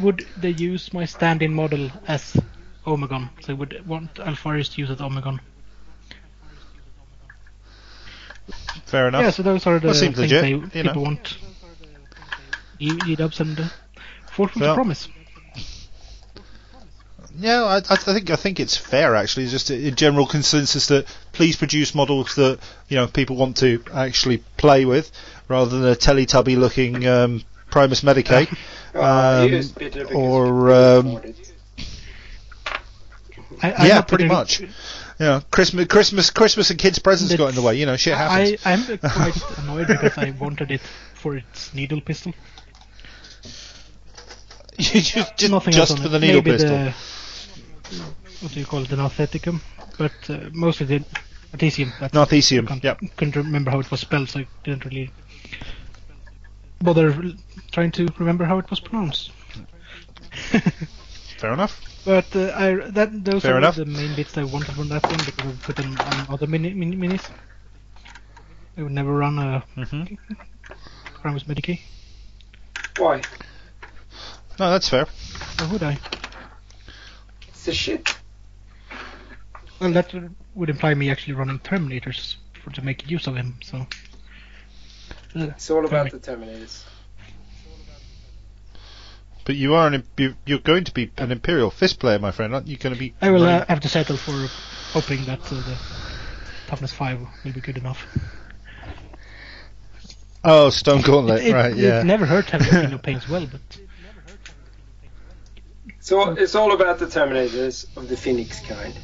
would they use my stand-in model as Omegon? So they would want Alpharius to use it Omegon. Fair enough. Yeah, so those are the That seems things legit, they you people know. want. E- E-dubs and uh, Fortune Well, to promise. Yeah, I, I think I think it's fair actually. It's just a, a general consensus that please produce models that you know people want to actually play with, rather than a Teletubby looking um, Primus Medicae. *laughs* Uh, Um, he used Peter because or, um, I, I'm yeah, pretty much. You know, Christmas, Christmas, Christmas, and kids' presents got in the way. You know, shit happens. I, I'm *laughs* quite annoyed because I wanted it for its needle pistol. *laughs* You just just, Nothing just for the needle Maybe pistol. The, what do you call it? The Nautheticum, but uh, mostly the Narthesium, I can't- yep. couldn't remember how it was spelled, so I didn't really bother trying to remember how it was pronounced. *laughs* Fair enough. But uh, I that those Fair are enough. the main bits I wanted from that one because I put them on other mini, mini minis. I would never run a hmm Primus Medicae. Why? No, that's fair. Or would I? It's the shit. Well, that would imply me actually running Terminators for to make use of him. So. It's all about Perfect. the Terminators. But you are an imp- you- you're going to be an Imperial Fist player, my friend. Aren't you going to be? I will uh, have to settle for hoping that uh, the toughness five will be good enough. Oh, Stone Gauntlet, it, it, right? Yeah. it never hurt having King of Pain as well, but So it's all about the Terminators of the Phoenix kind.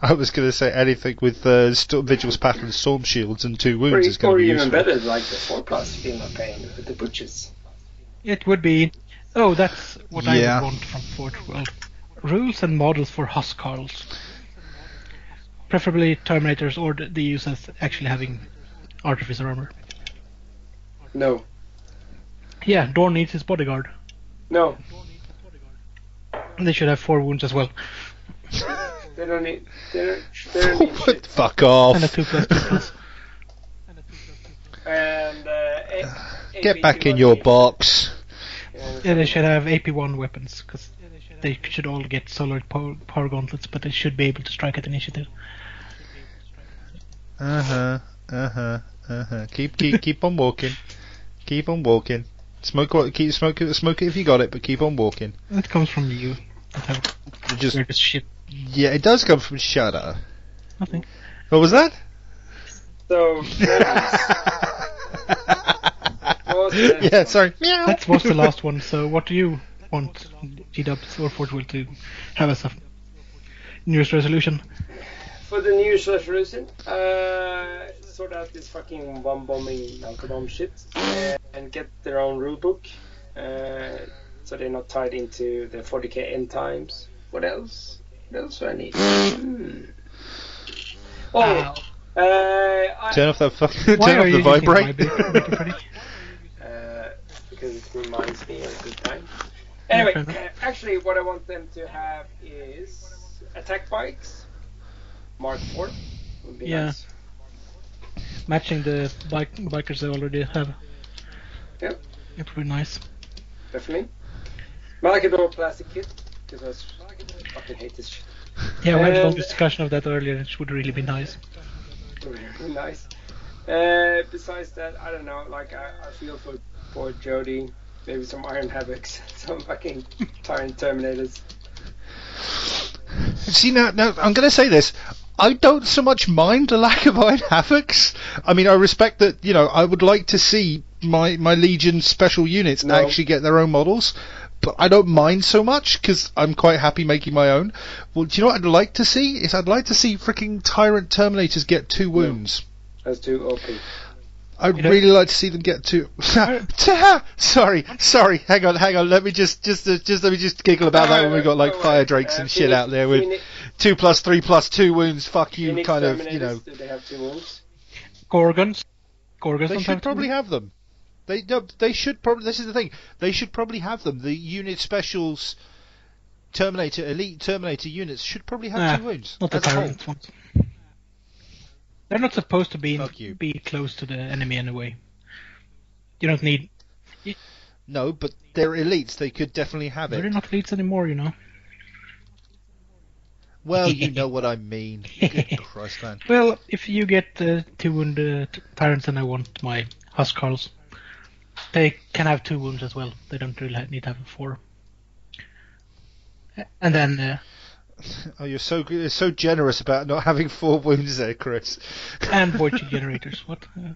I was going to say anything with uh, st- Vigil's pattern, Storm Shields, and two Or, wounds is going or to be even useful. better, like the 4 plus Feel No Pain with the butchers. it would be. Oh, that's what Yeah. I would want from Forge World. Rules and models for Huskarls. Preferably Terminators or the, the use of actually having Artificer armor. No. Yeah, Dorn needs his bodyguard. No. They should have four wounds as well. *laughs* They don't need. They don't, they don't *laughs* need shit. Fuck off. *laughs* And a 2 plus 2 plus. And uh, A- Get AP back in your 218. box. Yeah, Yeah, they should have AP1 weapons, because they should all get solar power, power gauntlets, but they should be able to strike at initiative. Uh huh. Uh huh. Uh huh. Keep keep keep on walking. Keep on walking. Smoke what? Keep smoke it. Smoke it if you got it, but keep on walking. That comes from you. That have You Just weirdest shit. Yeah, it does come from Shadow. Nothing. What was that? So, *laughs* yeah, sorry. Meow. That was the last one, so what do you want G-Dubs or Forge World to have as a New Year's resolution? for the new resolution, uh, sort out this fucking bomb bombing Alcadom shit uh, and get their own rulebook uh, so they're not tied into the 40k end times. What else? What else do I need? Hmm. Oh, Ow. uh, I, Turn off that fucking. *laughs* Why Turn off the using vibrate. vibrate, Ricky Freddy? uh, because it reminds me of a good time. Anyway, uh, actually, what I want them to have is attack bikes, Mark 4 would be Yeah. nice. Matching the bike bikers they already have. Yep. It would be nice. Definitely. Malcador plastic kit, because I fucking hate this shit. Yeah, we had a long discussion of that earlier. It would really be nice. Really *laughs* nice. Uh, besides that, I don't know. Like I, I feel for for Jody. Maybe some Iron Havocs, *laughs* some fucking Tyrant Terminators. See now, now I'm going to say this. I don't so much mind the lack of Iron Havocs. I mean, I respect that. You know, I would like to see my my Legion special units No. actually get their own models, but I don't mind so much because I'm quite happy making my own. Well, do you know what I'd like to see? Is I'd like to see freaking Tyrant Terminators get two wounds. That's too OP. I'd You know- really like to see them get two. *laughs* sorry, sorry. Hang on, hang on. Let me just, just, uh, just let me just giggle about that when we got like fire drakes and shit out there with two plus three plus two wounds. Fuck you, kind of, you know. Do they have two wounds? Gorgons. Gorgons They should probably have them. They no, they should probably. This is the thing. They should probably have them. The unit specials, Terminator elite Terminator units should probably have Nah, two wounds. Not the as a whole. tyrant ones. They're not supposed to be in, be close to the enemy anyway. You don't need. No, but they're elites. They could definitely have it. They're not elites anymore, you know. Well, *laughs* you know what I mean. *laughs* Christ. Well, if you get uh, two wound uh, tyrants, and I want my Huskarls, they can have two wounds as well. They don't really need to have four. And then uh, Oh, you're so you're so generous about not having four wounds there, Chris. and *laughs* void generators. What? Uh,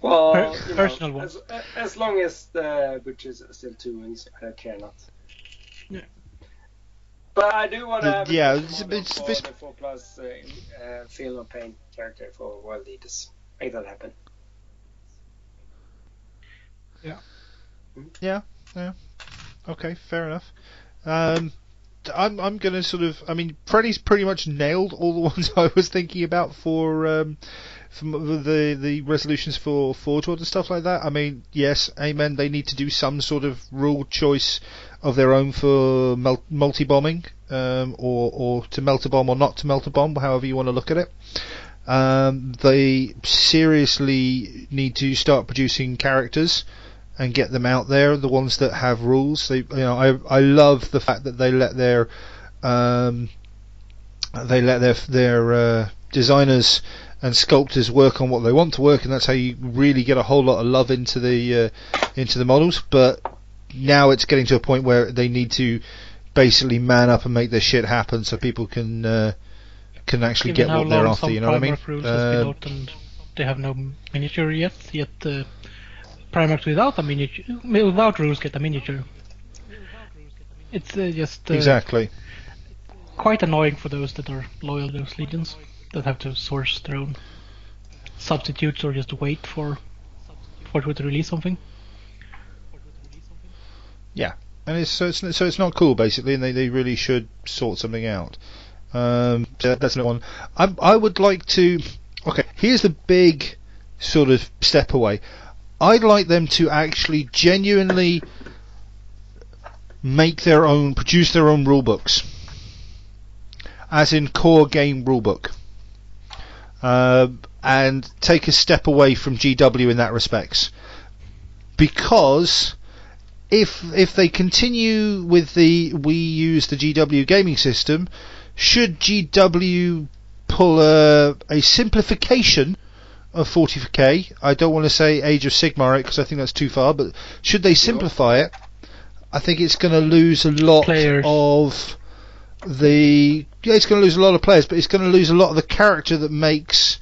Well, Per- you know, personal one. As, as long as the butchers are still two wounds, I care not. Yeah. But I do want to Yeah, custom it's a model bit- for it's- the four plus uh, uh, feel no pain character for world leaders. Make that happen. Okay, fair enough. Um, I'm I'm gonna sort of. I mean, Freddy's pretty much nailed all the *laughs* ones I was thinking about for um, for the the resolutions for Forge World and stuff like that. I mean, yes, amen. They need to do some sort of rule choice of their own for multi bombing, um, or or to melt a bomb or not to melt a bomb, however you want to look at it. Um, they seriously need to start producing characters and get them out there. The ones that have rules. They, you know, I I love the fact that they let their um, they let their their uh, designers and sculptors work on what they want to work, and that's how you really get a whole lot of love into the uh, into the models. But now it's getting to a point where they need to basically man up and make their shit happen, so people can uh, can actually given get what they're after. You know what I mean? Primarch rules has been out and they have no miniature yet. Yet uh, Primarchs without a miniature, without rules get a miniature. It's uh, just uh, exactly. quite annoying for those that are loyal to those legions that have to source their own substitutes or just wait for for it to release something. Yeah, and it's so it's, so it's not cool basically, and they, they really should sort something out. Um, so that's another one. I I would like to. Okay, here's the big sort of step away. I'd like them to actually genuinely make their own, produce their own rule books, as in core game rulebook, uh, and take a step away from GW in that respects, because if if they continue with the we use the GW gaming system, should GW pull a, a simplification of 40k? I don't want to say Age of Sigmar because I think that's too far, but should they simplify it? I think it's going to lose a lot Players. of the yeah, it's going to lose a lot of players, but it's going to lose a lot of the character that makes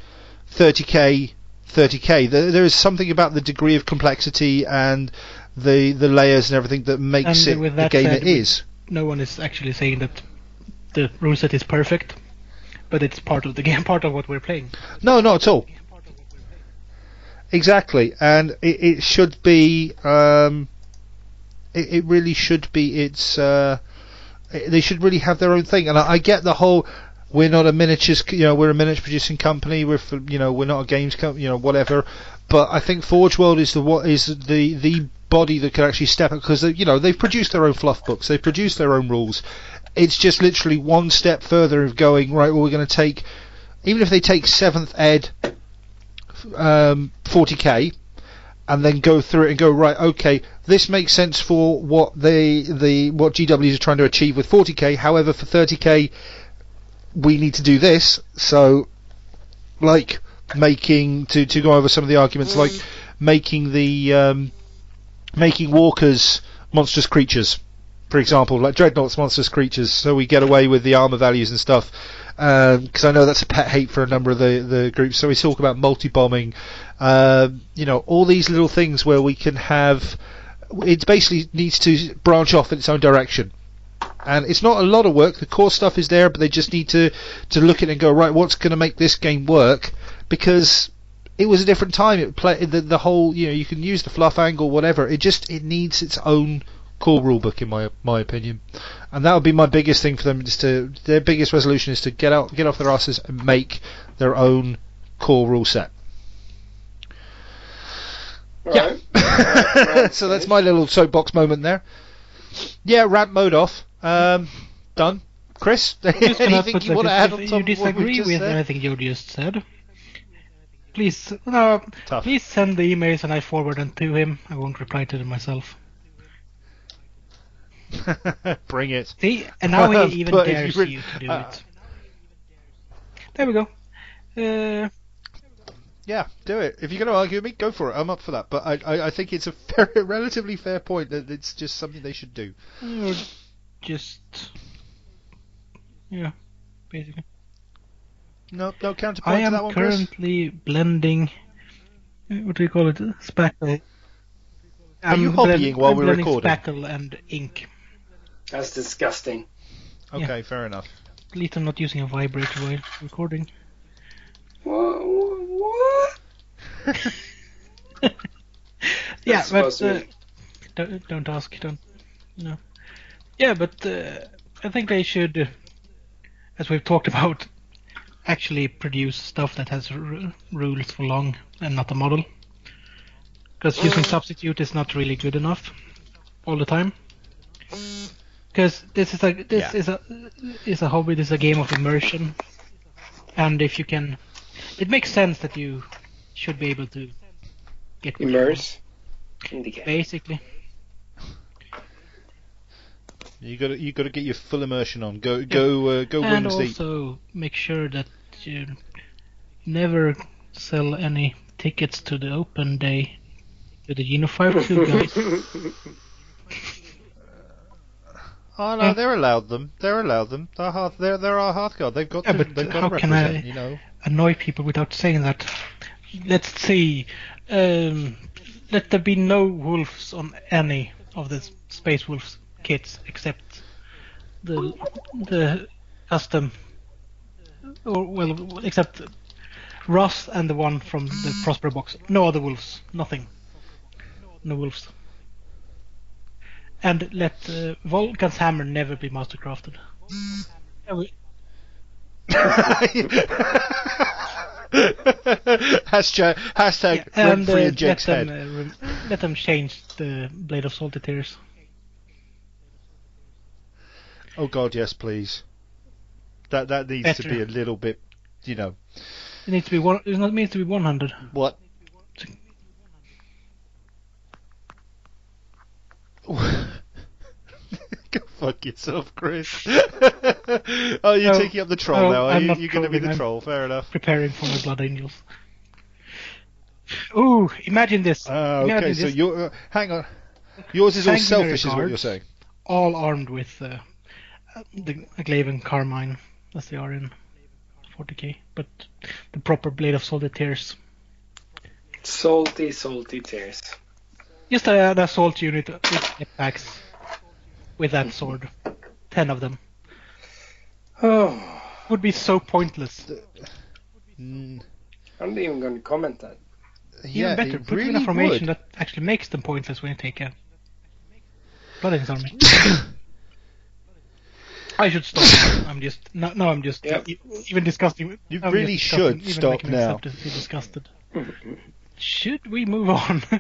30k 30k. There, there is something about the degree of complexity and the the layers and everything that makes And it with the game said, it is. No one is actually saying that the rule set is perfect, but it's part of the *laughs* game, part of what we're playing. No, not at all. Exactly, and it, it should be. Um, it, it really should be. It's. Uh, they should really have their own thing, and I, I get the whole. We're not a miniatures, you know, we're a miniature producing company. We're, for, you know, we're not a games company, you know, whatever. But I think Forge World is the what is the the body that can actually step up because you know they've produced their own fluff books, they've produced their own rules. It's just literally one step further of going right. Well, we're going to take, even if they take seventh ed um, 40k and then go through it and go right okay this makes sense for what they the what GWs are trying to achieve with 40k however for 30k we need to do this. So like making to to go over some of the arguments like making the um, making walkers monstrous creatures for example, like Dreadnought's monstrous creatures, so we get away with the armor values and stuff. Because I know that's a pet hate for a number of the, the groups. So we talk about multi bombing, um, you know, all these little things where we can have. It basically needs to branch off in its own direction. And it's not a lot of work. The core stuff is there, but they just need to, to look at it and go right. What's going to make this game work? Because it was a different time. It play the, the whole you know you can use the fluff angle whatever. It just it needs its own core rulebook in my my opinion, and that would be my biggest thing for them. Is to their biggest resolution is to get out get off their asses and make their own core rule set. Right. Yeah. *laughs* so that's my little soapbox moment there. Yeah, rant mode off. Um, done. Chris, *laughs* Just gonna anything you want to add on top you of what disagree with said? anything you just said, please no, Tough. please send the emails and I forward them to him. I won't reply to them myself. *laughs* Bring it. See, and now he *laughs* even but dares you you, to do uh, it. There we go. Uh, Yeah, do it. If you're going to argue with me, go for it. I'm up for that. But I, I, I think it's a *laughs* very, relatively fair point that it's just something they should do. just yeah, basically. No, no counterpoint I to that am one, Chris. currently blending. uh, What do you call it? Spackle. Are you I'm hobbying while I'm we're blending recording? Spackle and ink. That's disgusting. Okay, fair enough. At least I'm not using a vibrator while recording. What? what? *laughs* yeah, That's but to uh, be- don't, don't ask, don't. No. Yeah, but uh, I think they should, uh, as we've talked about, actually produce stuff that has r- rules for long and not a model. Because using substitute is not really good enough all the time. Because this is a this Yeah. is a is a hobby. This is a game of immersion, and if you can, it makes sense that you should be able to get what you want, Immerse in the game. basically. You got to you got to get your full immersion on. Go go uh, go and wings deep. also make sure that you never sell any tickets to the open day to the Unify 2 *laughs* guys. *laughs* Oh no, they're allowed them. They're allowed them. They're hard. They're they're our Hearthguard. They've got Yeah, to. but they've got how to can. I- You know. Annoy people without saying that. Let's see. Um, let there be no wolves on any of the Space Wolves kits except the the custom. Or well, except Russ and the one from the Prosper box. No other wolves. Nothing. No wolves. And let uh, Vulkan's hammer never be mastercrafted. *laughs* Hashtag hashtag Yeah, and uh, let them uh, rem- let them change the blade of salted tears. Oh God, yes, please. That that needs to be a little bit, you know. It needs to be one. It not- needs to be 100. What? Go fuck yourself, Chris. *laughs* oh, you're No, taking up the troll no, now. Are I'm you? You're going to be the I'm- troll. Fair enough. Preparing for my blood angels. Ooh, imagine this. Uh, imagine okay, so you're uh, hang on. Yours is all Sanguinary selfish, is what you're saying. all armed with uh, uh, the Glaive Encarmine, as they are in 40k, but the proper blade of salty tears. Salty, salty tears. Just an assault unit with attacks with that sword. Ten of them Oh, *sighs* would be so pointless. Mm, I'm not even going to comment that. yeah, Even better, put really in a formation would. that actually makes them pointless when you take a Blood Angels army. *coughs* I should stop. I'm just no, no. I'm just Yep. even disgusting. You I'm really should stop now. myself to disgusted. should we move on? *laughs*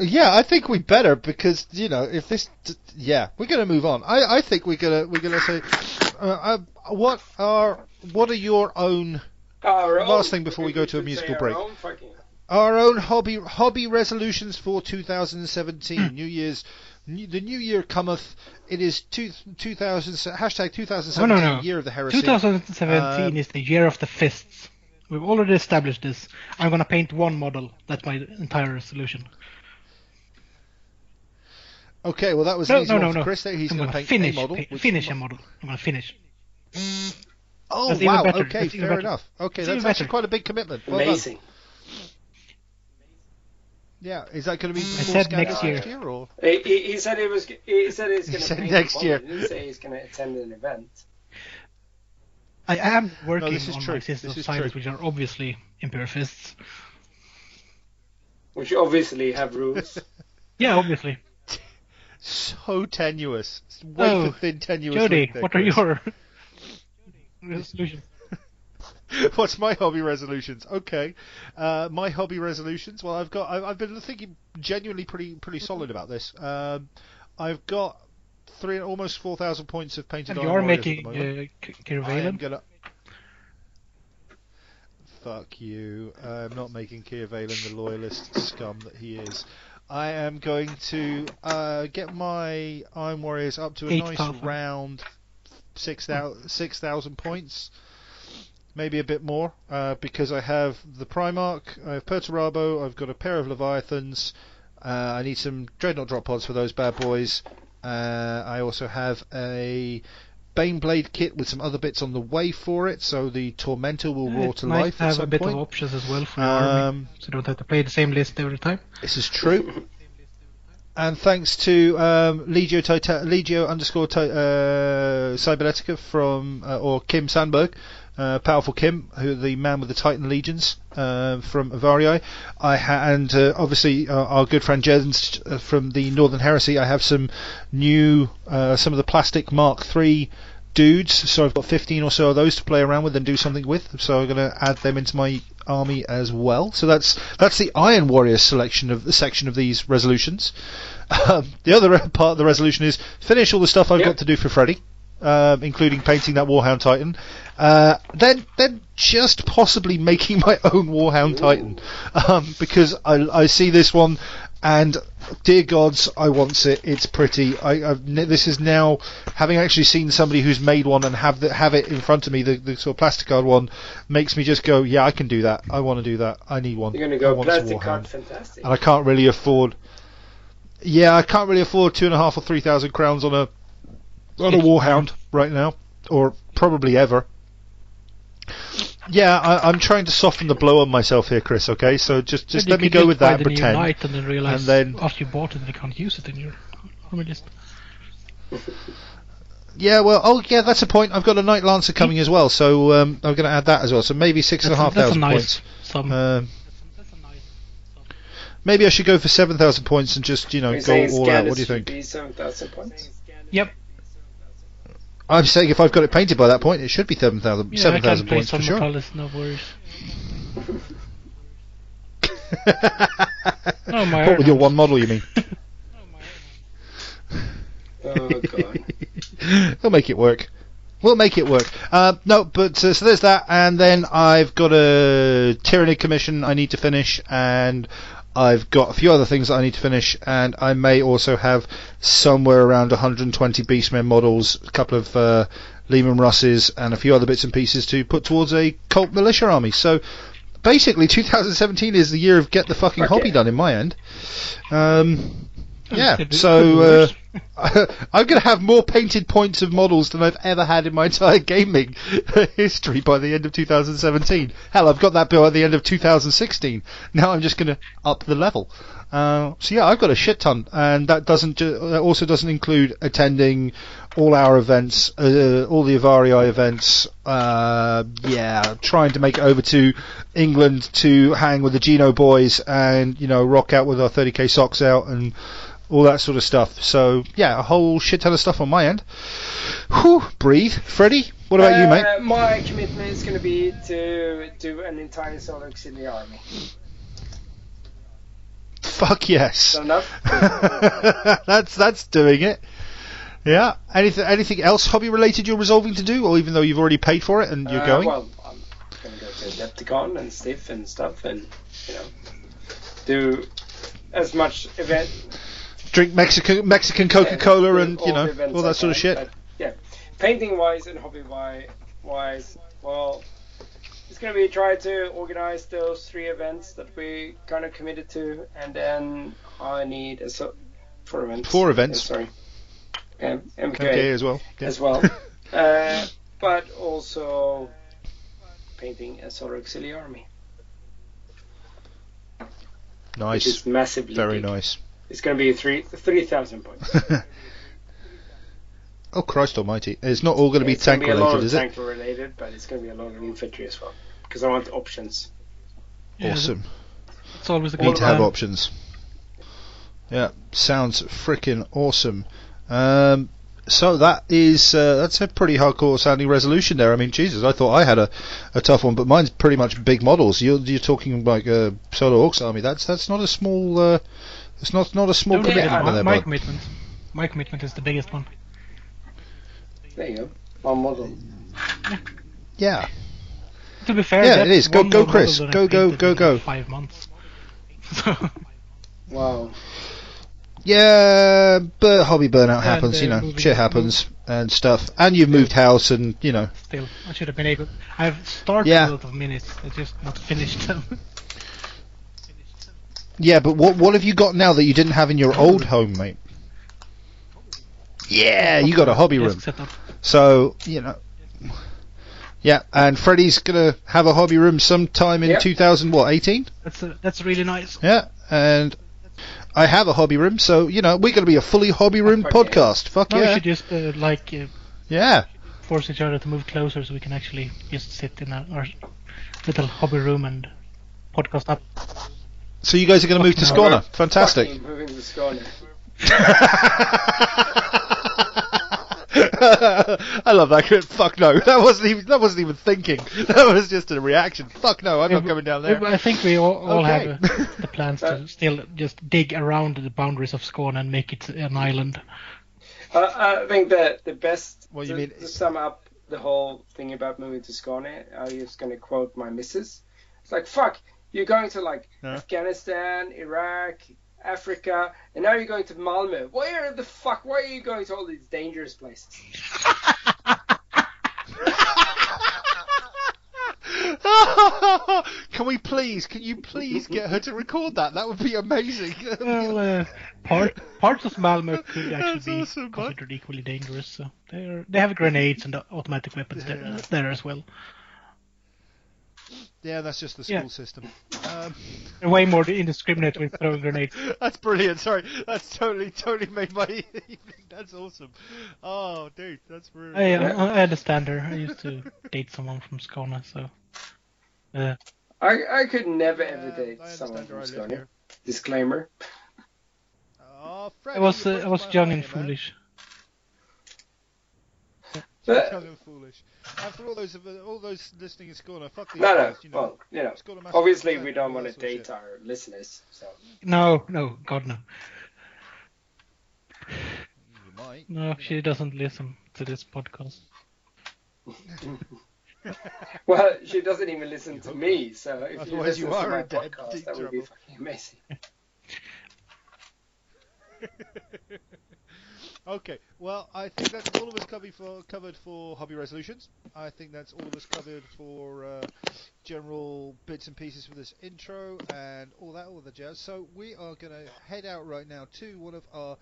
Yeah, I think we better because you know if this, yeah, we're gonna move on. I, I think we're gonna we're gonna say, uh, uh, what are what are your own Our Last own- thing before we go to a musical say our break. own fucking- our own hobby hobby resolutions for 2017 *coughs* New Year's new, the new year cometh it is two, 2000 hashtag 2017 No, no, no. year of the heresy 2017 Um, is the year of the fists. We've already established this. I'm gonna paint one model. That's my entire solution. Okay, well that was No, an easy no, no, for no. Chris. There. He's going to finish a model. pa- finish a model. I'm gonna finish. Oh That's wow! better. Okay, That's fair better. enough. Okay, That's that's actually better. quite a big commitment. Well done. Amazing. Yeah, is that going to be before said Scandal next year. or? He, he, he said it was. He said it's going to said paint next year. model. He didn't say he's going to attend an event. I am working this is on true. my system This of is silence, true. which are obviously imperifists. Which obviously have rules. *laughs* Yeah, obviously. So tenuous. It's way Oh, thin, tenuous. Jody, there, what are your *laughs* resolutions? *laughs* What's my hobby resolutions? Okay, uh, my hobby resolutions. Well, I've got. I've, I've been thinking genuinely pretty pretty solid about this. Um, I've got three almost four thousand points of painted. And you Iron are Warriors at the making uh, K- I am Kirvalen. gonna. Fuck you. I'm not making Keir the loyalist scum that he is. I am going to uh, get my Iron Warriors up to a Eight nice thousand. round 6,000 6,000 points. Maybe a bit more, uh, because I have the Primarch, I have Perturabo, I've got a pair of Leviathans, uh, I need some Dreadnought drop pods for those bad boys. Uh, I also have a Baneblade kit with some other bits on the way for it, so the Tormentor will Yeah, roar to nice life to have a bit point. of options as well for your army, Um, so you don't have to play the same list every time. this is true. And thanks to um, Legio, Tita- Legio underscore ti- uh, Cybernetica from uh, or Kim Sandberg, uh, powerful Kim, who the man with the Titan legions uh, from Avarii. I ha- and uh, obviously uh, our good friend Jens uh, from the Northern Heresy. I have some new uh, some of the plastic Mark III dudes. So I've got 15 or so of those to play around with and do something with. So I'm going to add them into my army as well. So that's that's the Iron Warrior selection of the section of these resolutions. *laughs* Um, the other *laughs* part of the resolution is finish all the stuff I've Yep. got to do for Freddy, um, including painting that Warhound Titan. Uh, then then just possibly making my *laughs* own Warhound Titan um, because I, I see this one and dear gods I want it. It's pretty. I, I've, this is now having actually seen somebody who's made one and have the, have it in front of me. The, the sort of plastic card one makes me just go, yeah, I can do that. I want to do that. I need one. You're going to go plastic card, fantastic. and I can't really afford. Yeah, I can't really afford two and a half or three thousand crowns on a on a warhound right now, or probably ever. Yeah, I, I'm trying to soften the blow on myself here, Chris. Okay, so just just let me could go with that and pretend. And then realize and then- after you bought it, you can't use it in your army list. Yeah, well, oh yeah, that's a point. I've got a Knight Lancer coming as well, so um, I'm going to add that as well. So maybe six and a half that's, that's a thousand nice points. sum. Um, maybe I should go for seven thousand points and just you know You're go all out. What do you think? 7,000 points. yep. I'm saying if I've got it painted by that point, it should be seven thousand Yeah, seven I can thousand play points for sure. Mortalis, no worries. No, *laughs* my what with your one model, you mean? *laughs* Oh, God. *laughs* we'll make it work. We'll make it work. Uh, no, but uh, so there's that, and then I've got a tyranny commission I need to finish, and I've got a few other things that I need to finish, and I may also have somewhere around 120 Beastmen models, a couple of uh, Leman Russes, and a few other bits and pieces to put towards a cult militia army. So basically, *laughs* 2017 is the year of get the fucking Fuck hobby done in my end. Um, yeah, so uh. *laughs* I'm going to have more painted points of models than I've ever had in my *laughs* entire gaming *laughs* history by the end of 2017. Hell, I've got that bill at the end of 2016. Now I'm just going to up the level. Uh, so yeah, I've got a shit ton, and that doesn't ju- that also doesn't include attending all our events, uh, all the Avarii events. Uh, yeah, trying to make it over to England to hang with the Geno boys and you know rock out with our 30k socks out and all that sort of stuff. So yeah, a whole shit ton of stuff on my end. Whew, breathe, Freddie. What about you, mate? Uh, my commitment is going to be to do an entire Solux in the army. Fuck yes. Enough? *laughs* that's that's doing it. Yeah. Anything anything else hobby related you're resolving to do, or even though you've already paid for it and you're Uh, going? Well, I'm going to go to Adepticon and Stiff and stuff, and you know, do as much event. Drink Mexican Mexican Coca Cola and you know all that sort of shit. but, yeah, painting wise and hobby wise, well, it's going to be try to organize those three events that we kind of committed to, and then I need a so Four events. Four events. Yeah, sorry. Um, MK, Okay, as well. Yeah. as well. *laughs* uh, but also painting a Solar Auxiliary Army, which nice. is massively Very big. nice. It's going to be three three thousand points. *laughs* oh Christ Almighty! It's not all going to be it's gonna tank be a lot related, of is it? tank related, but it's going to be a lot of infantry as well because I want options. Yeah, Awesome. It's always a Need good to have options. Yeah, sounds freaking awesome. Um, so that is uh, that's a pretty hardcore sounding resolution there. I mean, Jesus, I thought I had a, a tough one, but mine's pretty much big models. You're you're talking like a Solar Orcs army. That's that's not a small. Uh, it's not not a small Don't forget commitment my, there, my bud. commitment. My commitment is the biggest one. There you go. One model. Yeah. To be fair, Yeah, it is. Go- go, Chris. Go, go, go, go. Five months. *laughs* Wow. Yeah, but hobby burnout And, happens, you uh, know, moving- shit happens and stuff. And you've moved house, and you know, still, I should have been able. I've started Yeah. a lot of minutes. I just not finished them. *laughs* yeah. But what what have you got now that you didn't have in your old home, mate? Yeah, you got a hobby room. So you know, yeah. And Freddie's gonna have a hobby room sometime in Yep. 2000 what 18? That's uh, that's really nice. Yeah, and I have a hobby room, so you know we're gonna be a fully hobby room podcast. Fuck No, we yeah, should just uh, like uh, yeah. force each other to move closer so we can actually just sit in our, our little hobby room and podcast up. So you guys are gonna move to Fucking Skåne. Fantastic. Fucking moving to Skåne. *laughs* I love that. crit. Fuck no. *laughs* That wasn't even. That wasn't even thinking. *laughs* That was just a reaction. Fuck no. I'm not coming down there. I think we all, all Okay. have uh, the plans to still just dig around the boundaries of Skåne and make it an island. Uh, I think that the best What you to, mean- to sum up the whole thing about moving to Skåne, I'm just gonna quote my missus. It's like fuck, you're going to like Yeah. Afghanistan, Iraq, Africa, and now you're going to Malmö. Where the fuck? Why are you going to all these dangerous places? *laughs* can we please? Can you please get her to record that? That would be amazing. *laughs* Well, uh, part, parts of Malmö could That's actually be awesome, man. considered equally dangerous. So they they have grenades and automatic weapons there, there as well. Yeah, that's just the school Yeah. system. Um, They're way more indiscriminate with throwing grenades. *laughs* that's brilliant. Sorry, that's totally, totally made my *laughs* evening. That's awesome. Oh, dude, that's brilliant. I, uh, I understand her. I used to date someone from Skåne, so. Uh, I I could never ever Yeah, date someone from where I live Skåne. Disclaimer. Oh, Freddie, I was uh, I was young and foolish. But- young and foolish. And for all those of all those listening in Skåne, fuck these No, no. you know. Well, you know, obviously we don't want to date our listeners. So No, no, God no. You might. No, she doesn't listen to this podcast. *laughs* Well, she doesn't even listen to me, so if you Otherwise listen you to my dead podcast, deep that would be fucking amazing. *laughs* *laughs* okay, well, I think that's all of us covered for covered for hobby resolutions. I think that's all of us covered for uh, general bits and pieces for this intro and all that, all the jazz. So we are going to head out right now to one of our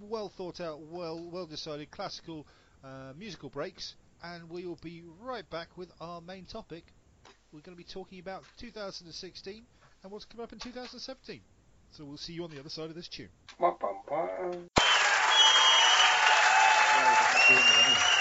well thought out, well well decided classical uh, musical breaks, and we will be right back with our main topic. We're going to be talking about 2016 and what's coming up in 2017. So we'll see you on the other side of this tune. Wah, bum,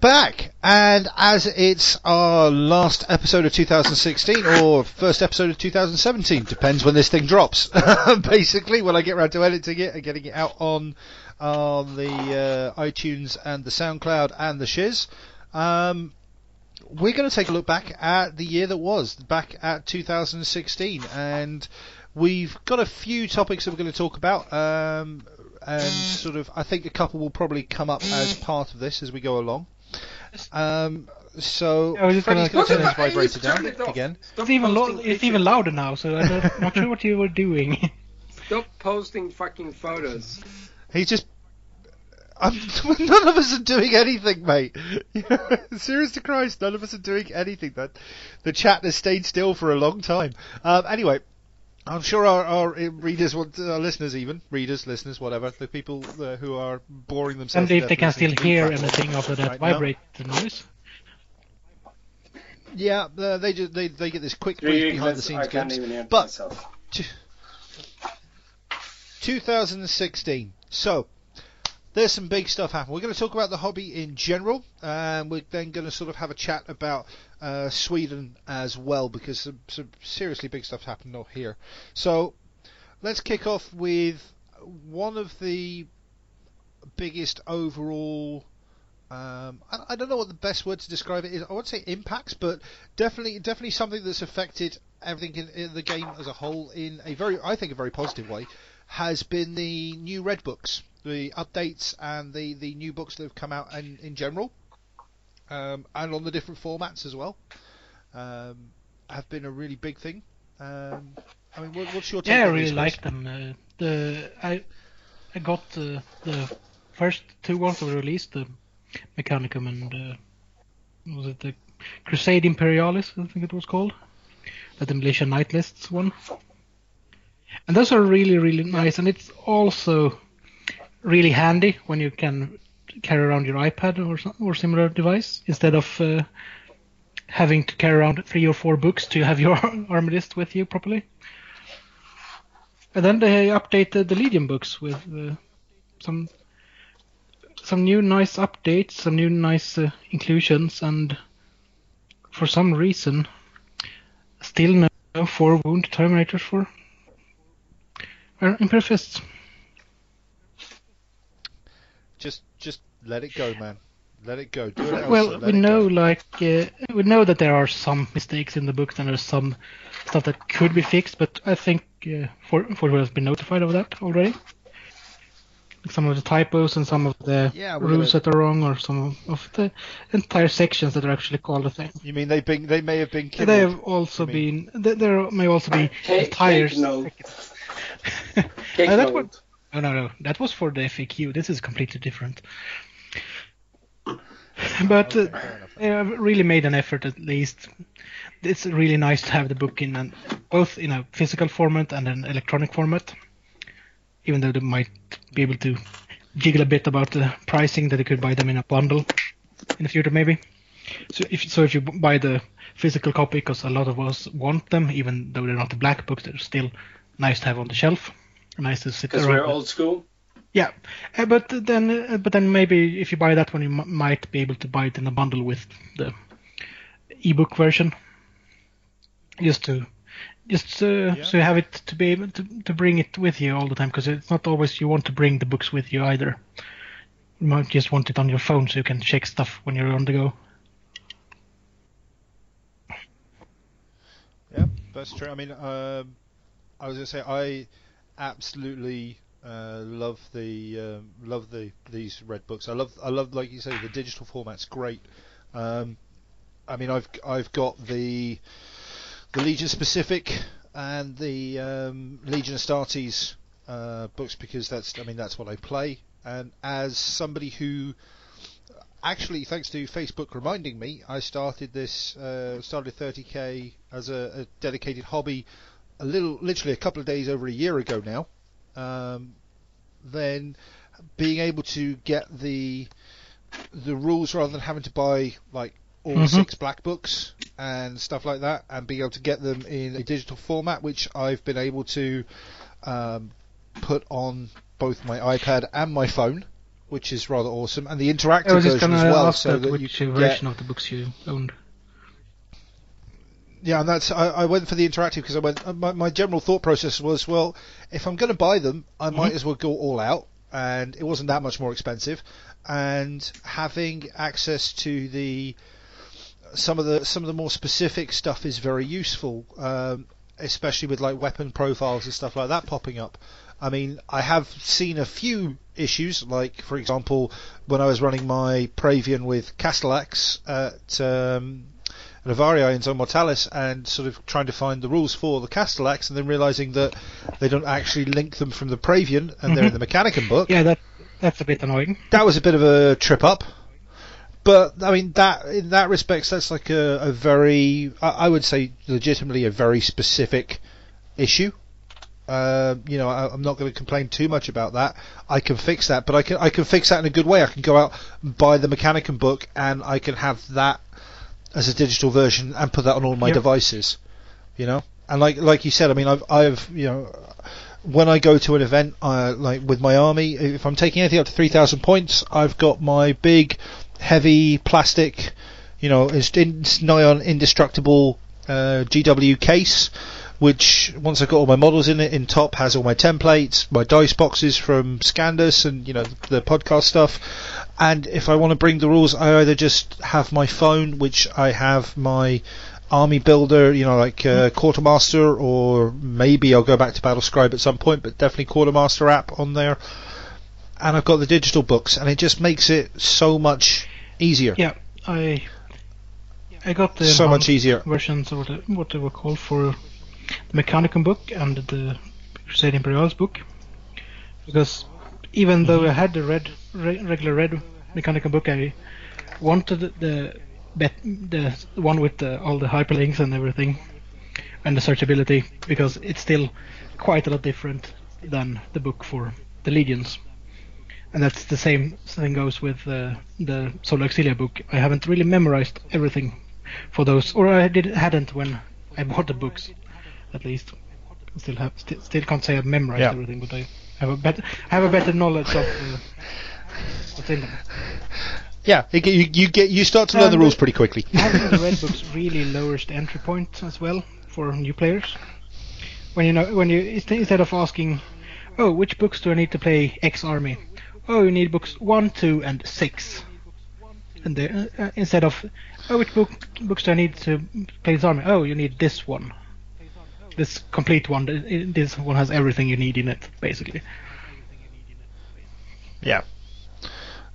back. And as it's our last episode of 2016 or first episode of 2017, depends when this thing drops. *laughs* Basically, when I get around to editing it and getting it out on on the uh, iTunes and the SoundCloud and the Shiz. Um, we're going to take a look back at the year that was, back at 2016, and we've got a few topics that we're going to talk about. Um, and sort of, I think a couple will probably come up as part of this as we go along. Um, so I was just Freddie's gonna- going to turn his Hey, vibrator turn down it off. again. Stop It's even lo- posting it's pictures. even louder now, so I'm not, not sure what you were doing. *laughs* Stop posting fucking photos. He's just. I'm, *laughs* none of us are doing anything, mate. *laughs* Serious to Christ, none of us are doing anything. That the chat has stayed still for a long time. Um, anyway, I'm sure our, our uh, readers, want, our listeners, even readers, listeners, whatever, the people uh, who are boring themselves. and to if they can still hear crap anything after that right now. vibrate noise. Yeah, uh, they just they, they get this quick Three brief behind the scenes I can't glimpse. even hear But- myself. 2016. So, there's some big stuff happening. We're going to talk about the hobby in general, and we're then going to sort of have a chat about uh, Sweden as well, because some, some seriously big stuff happened out here. So, let's kick off with one of the biggest overall. Um, I, I don't know what the best word to describe it is. I would say impacts, but definitely, definitely something that's affected everything in, in the game as a whole in a very, I think, a very positive way. Has been the new red books, the updates, and the, the new books that have come out in, in general, um, and on the different formats as well. Um, have been a really big thing. Um, I mean, what, what's your take Yeah, I really like them. Uh, the I I got uh, the first two ones that were released, the Mechanicum and uh, was it the Crusade Imperialis? I think it was called, the Demolition Night Lists one. And those are really really nice, and it's also really handy when you can carry around your iPad or or similar device instead of uh, having to carry around three or four books to have your *laughs* army list with you properly. And then they updated the Legion books with uh, some some new nice updates, some new nice uh, inclusions, and for some reason, still no, four wound terminators for uh, Fists. Just, just let it go, man. Let it go. Do it Well, let we it know go. like uh, we know that there are some mistakes in the books and there's some stuff that could be fixed, but I think uh, for for has been notified of that already. Some of the typos and some of the Yeah, rules gonna- that are wrong, or some of the entire sections that are actually called a thing. You mean they've been, they may have been killed? They have also been th- there may also be Cake- entire. cake note. *laughs* Uh, that note. was- no, no, no. That was for the FAQ. This is completely different. *laughs* But uh, they have really made an effort at least. It's really nice to have the book in an, both in a physical format and an electronic format. Even though they might be able to jiggle a bit about the pricing that you could buy them in a bundle in the future maybe. So if so if you buy the physical copy because a lot of us want them even though they're not the black books they're still nice to have on the shelf. Nice to sit Because we're old school. Yeah, uh, but then uh, but then maybe if you buy that one, you m- might be able to buy it in a bundle with the ebook version, just to just uh, so you have it to be able to, to bring it with you all the time because it's not always you want to bring the books with you either. You might just want it on your phone so you can check stuff when you're on the go. Yeah, that's true. I mean, um, I was gonna say I absolutely uh, love the um, love the these red books. I love I love like you say the digital format's great. Um, I mean, I've I've got the the Legion specific and the um, Legion Astartes uh, books because that's I mean that's what I play. And as somebody who actually, thanks to Facebook reminding me, I started this uh, started 30k as a, a dedicated hobby a little literally a couple of days over a year ago now. Um, then being able to get the the rules rather than having to buy like all Mhm. six black books and stuff like that, and being able to get them in a digital format, which I've been able to um, put on both my iPad and my phone, which is rather awesome, and the interactive I was just version as well, so that you which can version get, of the books you owned. Yeah, and that's I, I went for the interactive because I went. uh, My, my general thought process was, well, if I'm going to buy them, I might Mhm. as well go all out, and it wasn't that much more expensive, and having access to the some of the some of the more specific stuff is very useful, um, especially with like weapon profiles and stuff like that popping up. I mean, I have seen a few issues, like for example, when I was running my Pravian with Castellax at um, at Avaria in Zone Mortalis and sort of trying to find the rules for the Castellax and then realizing that they don't actually link them from the Pravian and they're in the Mechanicum book. Yeah, that that's a bit annoying. That was a bit of a trip up. But I mean that in that respect, that's like a, a very, I I would say, legitimately a very specific issue. Uh, you know, I, I'm not going to complain too much about that. I can fix that, but I can I can fix that in a good way. I can go out and buy the Mechanicum book, and I can have that as a digital version and put that on all my Yep. devices. You know, and like like you said, I mean, I've I've you know, when I go to an event, uh, like with my army, if I'm taking anything up to three thousand points, I've got my big, heavy plastic, you know, it's, it's nigh on indestructible uh, GW case, which once I've got all my models in it, in top has all my templates, my dice boxes from Scandus, and you know the podcast stuff. And if I want to bring the rules, I either just have my phone, which I have my army builder, you know, like uh, Quartermaster, or maybe I'll go back to Battlescribe at some point, but definitely Quartermaster app on there. And I've got the digital books, and it just makes it so much easier. Yeah, I I got the so much easier. versions of what they were called for Mechanicum book and the Crusade Imperialis book because even though I had the red re- regular red Mechanicum book, I wanted the bet the one with the, all the hyperlinks and everything and the searchability because it's still quite a lot different than the book for the legions. And that's the same thing goes with uh, the Solar Auxilia book. I haven't really memorized everything for those, or I did hadn't when I bought the books, at least. Still have st- still can't say I've memorized Yeah. everything, but I have a better have a better knowledge of uh, what's in them. Yeah, you, you, you get you start to learn the rules pretty quickly. *laughs* Having the red books really lowers the entry point as well for new players. When you know when you instead of asking, oh, which books do I need to play X army? Oh, you need books one, two, and six. And the, uh, instead of, oh, which book books do I need to play this army? Oh, you need this one. This complete one. This one has everything you need in it, basically. Yeah.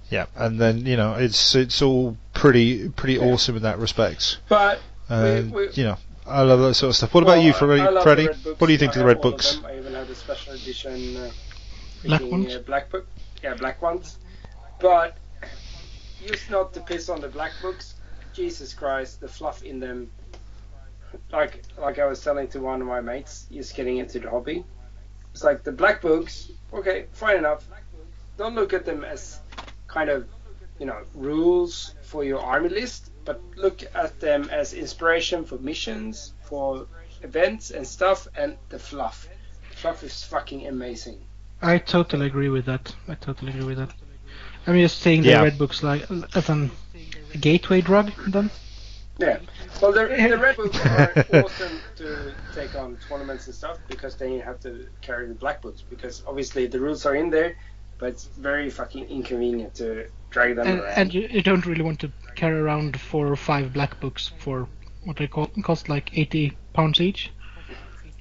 Yeah, and then you know it's it's all pretty pretty awesome in that respect. But And we- you know, I love that sort of stuff. What about you, I- Freddy? Freddy? the red books. What do you think I of the red all of books? I even have the special edition uh, Black freaking, ones? Uh, black book. Yeah, black ones. But used not to piss on the black books. Jesus Christ, the fluff in them. Like like I was telling to one of my mates, just getting into the hobby. It's like the black books. Okay, fine enough. Don't look at them as kind of you know rules for your army list, but look at them as inspiration for missions, for events and stuff, and the fluff. The fluff is fucking amazing. I totally agree with that. I totally agree with that. I'm just seeing the Yeah. red books like as an a gateway drug. Then Yeah. Well, the, the Red Books are *laughs* awesome to take on tournaments and stuff because then you have to carry the Black Books because obviously the rules are in there, but it's very fucking inconvenient to drag them and, around. and you, you don't really want to carry around four or five black books for what they call cost like 80 pounds each.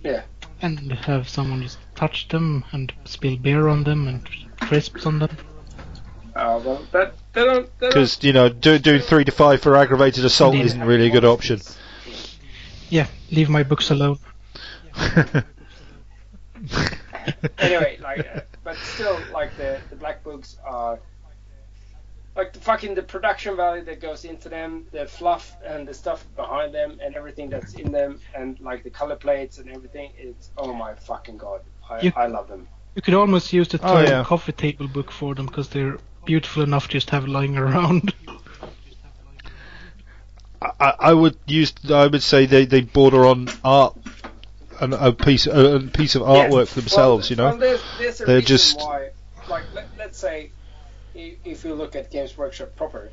Yeah. And have someone just touch them and spill beer on them and crisps on them. Oh well, that they don't. Because you know, do, doing three to five for aggravated assault Indeed. isn't really a good option. Yeah, leave my books alone. *laughs* anyway, like, uh, but still, like the the black books are like the fucking the production value that goes into them, the fluff and the stuff behind them, and everything that's in them, and like the color plates and everything. It's oh my fucking god, I, You- I love them. You could almost use the Oh, yeah. coffee table book for them because they're beautiful enough just to have lying around. I, I would use. I would say they, they border on art, an, a piece a, a piece of artwork Yeah. themselves. Well, you know, well, there's, there's a They're just- why. Like, let, let's say, if you look at Games Workshop proper,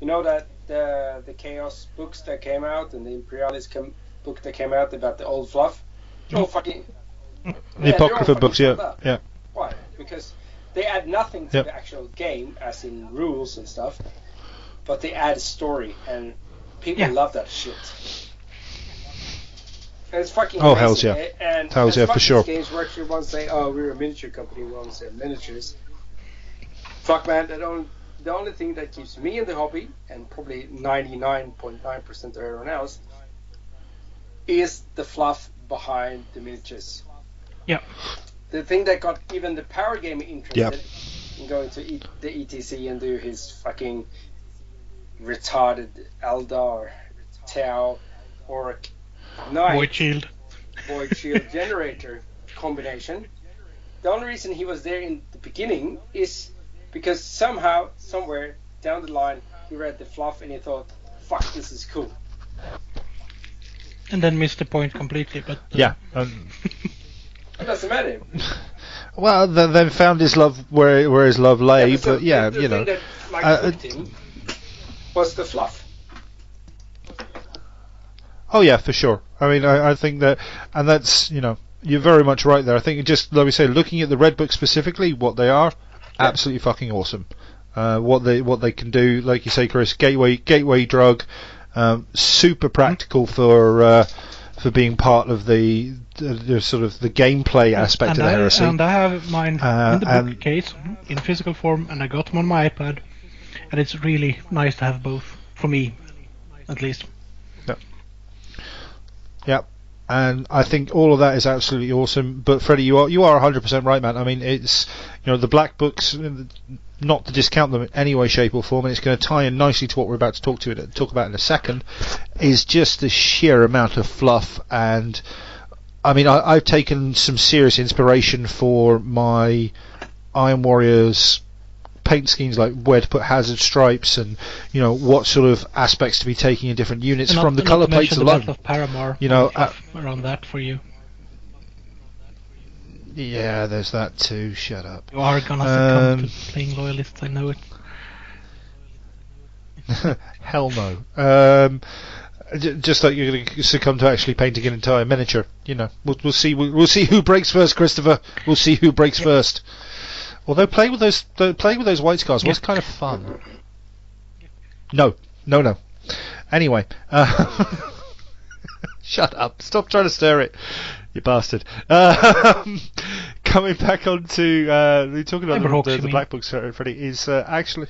you know that the the Chaos books that came out and the Imperialis com- book that came out about the old fluff, they're fucking. the yeah, apocrypha books. Yeah, yeah. Why? Because they add nothing to Yep. the actual game, as in rules and stuff, but they add story, and people Yeah. love that shit. And it's fucking Oh, amazing. hells yeah. eh? And Hells yeah, for sure. Games Workshop to say, "Oh, we're a miniature company. We to sell miniatures." Fuck, man. That only, the only thing that keeps me in the hobby, and probably 99.9% of everyone else, is the fluff behind the miniatures. Yeah. The thing that got even the power gamer interested Yep. in going to e- the ETC and do his fucking retarded Eldar, Tau, Orc, Knight, Void shield. Void Shield *laughs* generator combination. The only reason he was there in the beginning is because somehow, somewhere down the line, he read the fluff and he thought, "Fuck, this is cool." And then missed the point completely. But uh, Yeah. Um, *laughs* It doesn't matter. *laughs* well, then, then found his love where where his love lay. so but yeah, the, the you know, that, like, uh, was the fluff. Oh yeah, for sure. I mean, I, I think that, and that's you know, you're very much right there. I think just like we say, looking at the red book specifically, what they are, absolutely fucking awesome. Uh, what they what they can do, like you say, Chris, gateway gateway drug, um, super practical for uh, for being part of the, the, the sort of the gameplay aspect and of the I, heresy. And I have mine Uh, in the bookcase in physical form, and I got them on my iPad, and it's really nice to have both for me, at least. Yep. Yep. And I think all of that is absolutely awesome. But Freddie, you are you are 100% right, man. I mean, it's you know the black books, not to discount them in any way, shape, or form, and it's going to tie in nicely to what we're about to talk to talk about in a second. Is just the sheer amount of fluff and. I mean, I, I've taken some serious inspiration for my Iron Warriors paint schemes, like where to put hazard stripes and you know what sort of aspects to be taking in different units And not- from the color plates alone. Of Paramore. You know, uh, stuff around that for you. Yeah, there's that too. Shut up. You are gonna succumb Um, to playing loyalists. I know it. *laughs* Hell no. Um, just like you're going to succumb to actually painting an entire miniature. You know, we'll, we'll see. We'll, we'll see who breaks first, Christopher. We'll see who breaks first. Although playing with those th- playing with those white scars was kind of fun. No, no, no. Anyway, uh, *laughs* shut up. Stop trying to stir it, you bastard. Um, *laughs* coming back on to uh, we're talking about the, the, the black books, sorry, Freddie, is uh, actually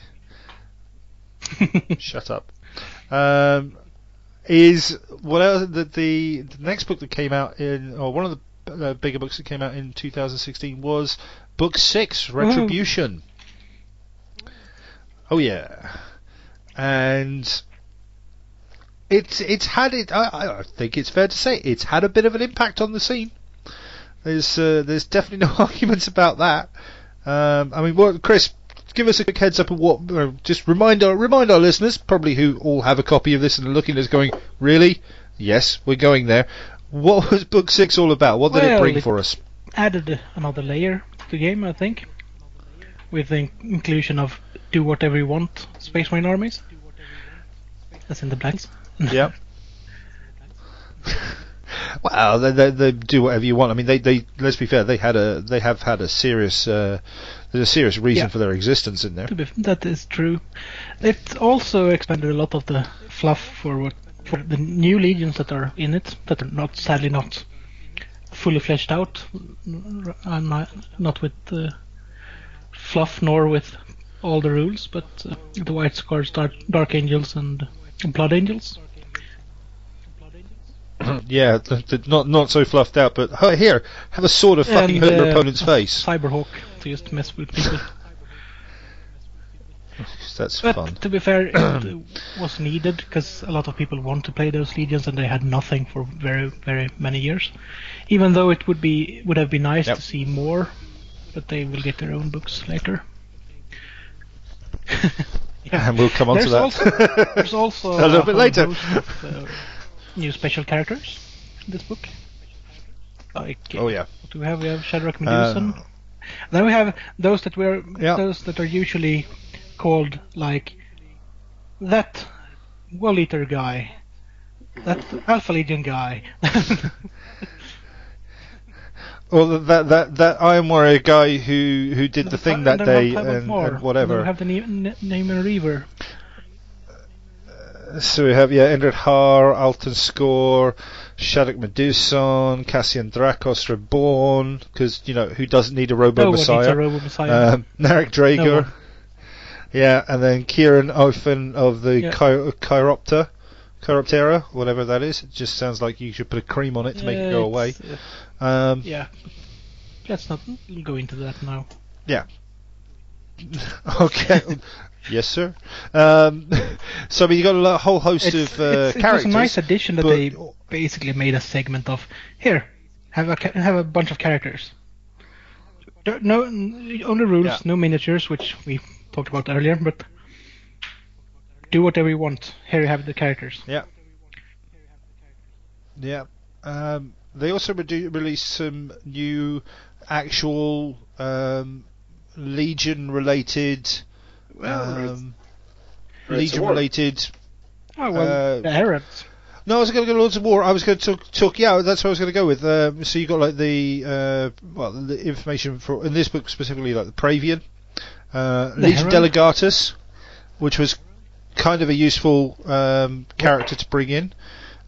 *laughs* shut up. Um, is what else, the, the the next book that came out in, or one of the uh, bigger books that came out in 2016 was book six, Retribution. Oh yeah, and it's it's had it. I, I think it's fair to say it's had a bit of an impact on the scene. There's uh, there's definitely no *laughs* arguments about that. Um, I mean, what, Chris, give us a quick heads up of what. Uh, just remind our remind our listeners, probably who all have a copy of this and are looking at us going, really? Yes, we're going there. What *laughs* was book six all about? What did it bring it- for us? Added another layer to the game, I think, with the inclusion of do whatever you want Space Marine armies. That's in the blanks. *laughs* Yep. Well, they, they, they do whatever you want. I mean, they, they let's be fair. They had a they have had a serious uh, there's a serious reason Yeah. for their existence in there. That is true. It also expanded a lot of the fluff for what for the new legions that are in it that are not sadly not fully fleshed out, and not, not with uh, fluff nor with all the rules, but uh, the White Scars, Dark, Dark Angels, and Blood Angels. *clears throat* yeah, not not so fluffed out, but "Hey, here, have a sword of fucking and hurt your uh, opponent's face. Cyberhawk to just mess with people. *laughs* That's But fun. to be fair, it *clears throat* was needed because a lot of people want to play those legions and they had nothing for very, very many years. Even though it would be would have been nice Yep. to see more, but they will get their own books later. *laughs* yeah. And we'll come on to that. also, there's also *laughs* A little bit later. of, uh, new special characters in this book. Like, oh yeah. do we have? We have Shadrak Meduson. Uh, then we have those that were Yeah. those that are usually called like that Wall Eater guy, that Alpha Legion guy. *laughs* Well, that that that Iron Warrior guy who who did the thing that day and, and And whatever. we have the Na- Na- Naaman Reaver. So we have yeah, Endryd Haar, Autilon Skorr, Shadrak Meduson, Cassian Dracos Reborn, because you know who doesn't need a Robo No one needs Messiah? a Robo Messiah. Um, Narek No Drager, one. yeah, and then Kieran Ofen of the Yeah. Chi- Chiropter, Chiroptera, whatever that is. It just sounds like you should put a cream on it to make it go away. uh, Um, yeah. Let's not go into that now. Yeah. *laughs* okay. yes, sir. Um, *laughs* so you got a whole host It's, of uh, it's- it was a characters. nice addition that they basically made a segment of here, have a ca- have a bunch of characters. No, only rules, Yeah. no miniatures, which we talked about earlier. But do whatever you want. Here you have the characters. Yeah. Um, they also redu- released some new actual um, Legion related. Well, Um, Legion related. Oh well, Uh, the Heralds. No, I was going to go Lords of War. I was going to talk, talk. Yeah, that's what I was going to go with. Um, so you got like the uh, well, the information for in this book specifically, like the Pravian, uh, The Legion Herald? Delegatus, which was kind of a useful um, character to bring in.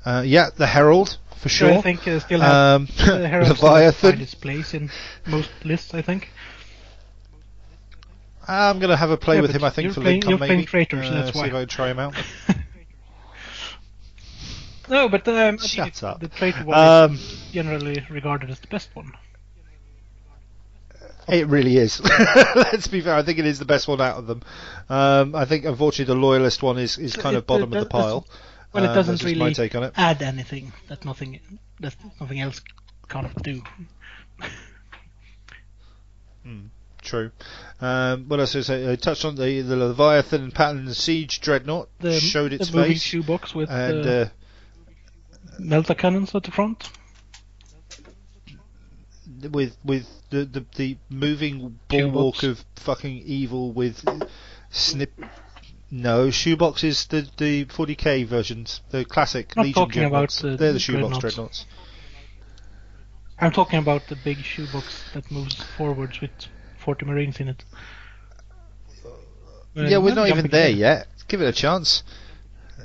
Uh, yeah, the Herald for So I sure. think uh, still have Um, the *laughs* Herald still has to find Leviathan. its place in most lists. I think. I'm going to have a play Yeah, with him. I think you're for playing- Lincom you're maybe. playing traitors, uh, that's see why. if I can try him out. *laughs* No, but um, I think Shut up. the traitor one Um, is generally regarded as the best one. It really is. *laughs* Let's be fair. I think it is the best one out of them. Um, I think, unfortunately, the loyalist one is, is kind of It- bottom it- of the pile. Well, it Um, doesn't my really it. add anything that nothing that nothing else can't do. *laughs* True. Um, what else I say? I touched on the, the Leviathan Pattern Siege Dreadnought. The, showed its the face. shoebox with and uh, uh, melta cannons at the front. with with the, the, the moving Shoebox. bulwark of fucking evil with snip. No, shoebox is the the 40k versions, the classic Not Legion talking about dreadnoughts. the They're the shoebox dreadnoughts. dreadnoughts. I'm talking about the big shoebox that moves forwards with 40 marines in it. yeah, we're not even there ahead. yet. Give it a chance.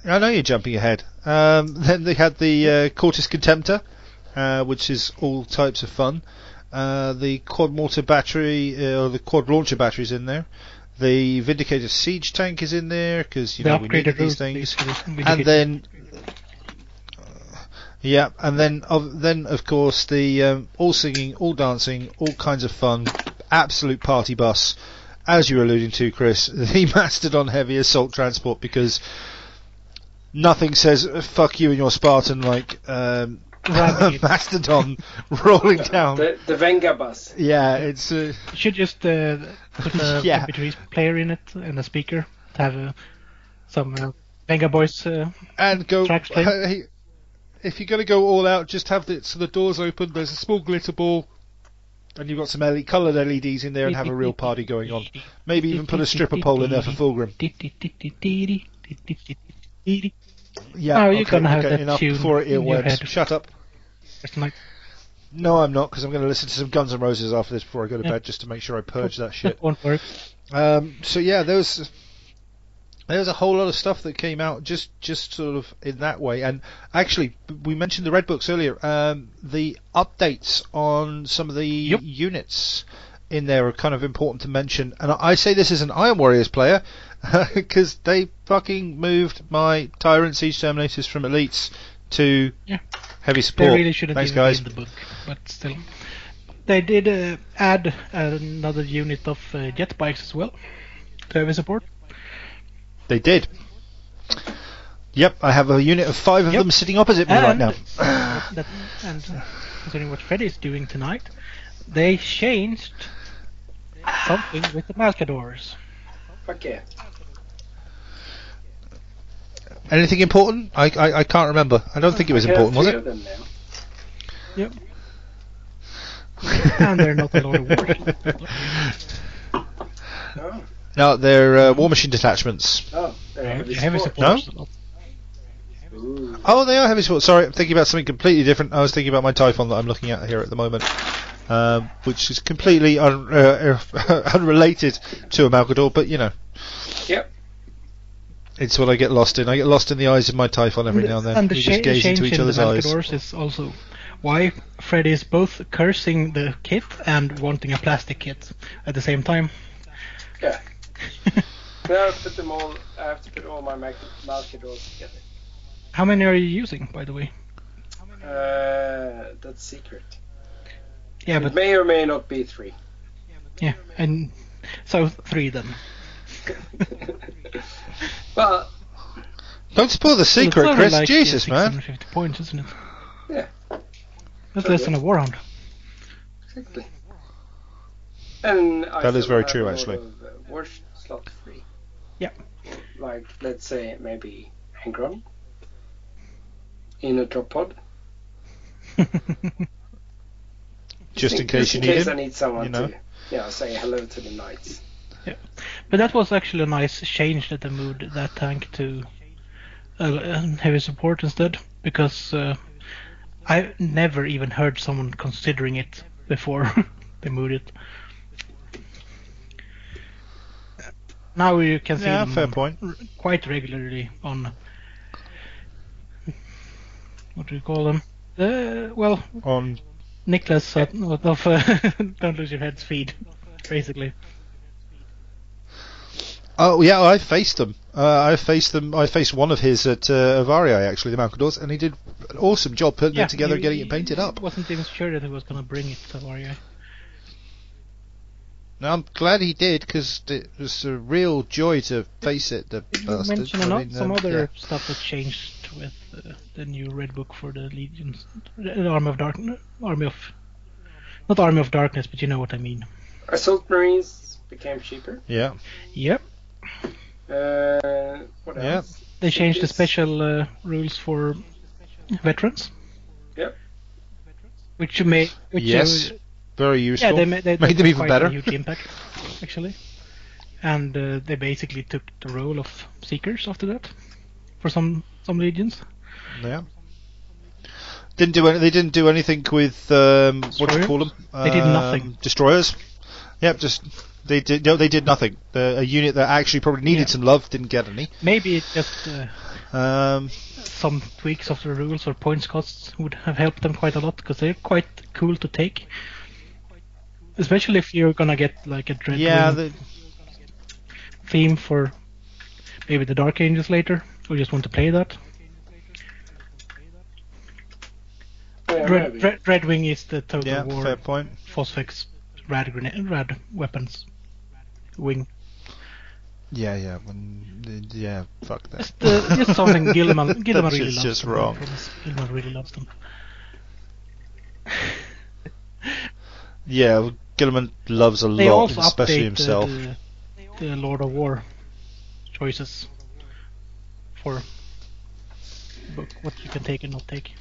I know you're jumping ahead. Um, *laughs* then they had the uh, Cortus Contemptor, uh, which is all types of fun. Uh, the quad mortar battery, uh, or the quad launcher batteries in there. The Vindicator siege tank is in there because you The know we needed these things. please, for this And then, yeah, and then of then of course the um, all singing, all dancing, all kinds of fun, absolute party bus, as you were alluding to, Chris, *laughs* the Mastodon heavy assault transport because nothing says uh, "fuck you" and your Spartan like um. *laughs* Mastodon rolling down. The, the Venga bus. Yeah, it's uh, You should just uh, put a *laughs* Yeah. MP3 player in it and a speaker to have uh, some uh, Venga Boys. Uh, and go. Tracks playing. Hey, if you're going to go all out, just have the so the doors open. There's a small glitter ball and you've got some LED, coloured LEDs in there, and have a real party going on. Maybe even put a stripper pole in there for Fulgrim. *laughs* Yeah, Oh, you're okay, gonna have okay, that enough tune before it earworms. Shut up. Like No, I'm not, because I'm going to listen to some Guns N' Roses after this before I go to Yeah. bed, just to make sure I purge that shit. *laughs* won't work. Um, so yeah, there was there was a whole lot of stuff that came out just just sort of in that way. And actually, we mentioned the red books earlier. Um, the updates on some of the Yep. units in there are kind of important to mention. And I I say this as an Iron Warriors player *laughs* because they fucking moved my Tyrant Siege Terminators from elites to Yeah. Heavy support. They support. really shouldn't Thanks, even guys. in the book, but still. They did uh, add another unit of uh, jet bikes as well to heavy support. They did. Yep, I have a unit of five of Yep. them sitting opposite me right now. *laughs* that, and uh, considering what Freddy is doing tonight, they changed something with the Malcadors. Fuck yeah. Anything important? I, I I can't remember. I don't think it was important, was it? of them now. Yep. *laughs* and they're not a lot of war. Oh, No, they're uh, war machine detachments. oh, they're heavy heavy support. support. Ooh. Oh, they are heavy support. Sorry, I'm thinking about something completely different. I was thinking about my Typhon that I'm looking at here at the moment, um, which is completely un- uh, *laughs* unrelated to a Malcador, but you know, Yep. It's what I get lost in. I get lost in the eyes of my Typhon every now and then. And the we cha- just gaze change into each in other's the eyes. Malcadors is also why Freddy is both cursing the kit and wanting a plastic kit at the same time. Yeah. *laughs* Now I put them all. I have to put all my Mal- Malcadors together. How many are you using, by the way? Uh, that's secret. Yeah, it but may or may not be three. yeah, and so three then. *laughs* *laughs* well, Don't spoil the Well, it's secret, only Chris. like, Jesus, man. 650 points, isn't it? Yeah. That's So less good. than a war round. exactly. And I That is very true, actually. Of, uh, war slot free. Yeah. Like let's say maybe Angron in a drop pod. *laughs* Just in case you in need case him. I need someone you know. to, yeah, say hello to the knights. But that was actually a nice change that they moved that tank to uh, heavy support instead, because uh, I never even heard someone considering it before *laughs* they moved it. Now you can see Yeah, fair point. r- quite regularly on what do you call them? Uh, well, On Nicholas uh, of uh, *laughs* Don't Lose Your Head's feed, basically. Oh yeah, I faced them. Uh, I faced them. I faced one of his at uh, Avarii actually, the Malcadors, and he did an awesome job putting it together, he- getting it painted up. Wasn't even sure that he was gonna bring it to Varia. Now I'm glad he did because it was a real joy to face it. The Did you bastard. mention I mean, some um, other yeah. stuff that changed with uh, the new red book for the legions, the army of dark, army of, not army of darkness, but you know what I mean. Assault marines became cheaper. Yeah, Yep, what Yeah. else? they changed the special uh, rules for veterans. Yep. Which you may, which Yes, uh, very yeah, useful. they made, they, Made them even quite better. A huge impact, actually. And uh, they basically took the role of seekers after that, for some some legions. Yeah. Didn't do any, they didn't do anything with um, what do you call them? They did Um, nothing. Destroyers. Yep, just they did no, they did nothing. The, a unit that actually probably needed Yeah. some love didn't get any. Maybe it just uh, Um, some tweaks of the rules or points costs would have helped them quite a lot because they're quite cool to take. Especially if you're gonna get like a Dreadwing yeah, the, theme for maybe the Dark Angels later, or just want to play that. Yeah, Dread. Dread, Dreadwing is the Total yeah, War fair point. Phosphex rad grenade, rad weapons wing. Yeah, yeah, when, yeah, fuck that. Just, uh, just *laughs* something Guilliman, Guilliman really loves. just them, wrong. Guilliman really loves them. Yeah, well, Guilliman loves a They lot, especially himself. The, the, the Lord of War choices for book, what you can take and not take.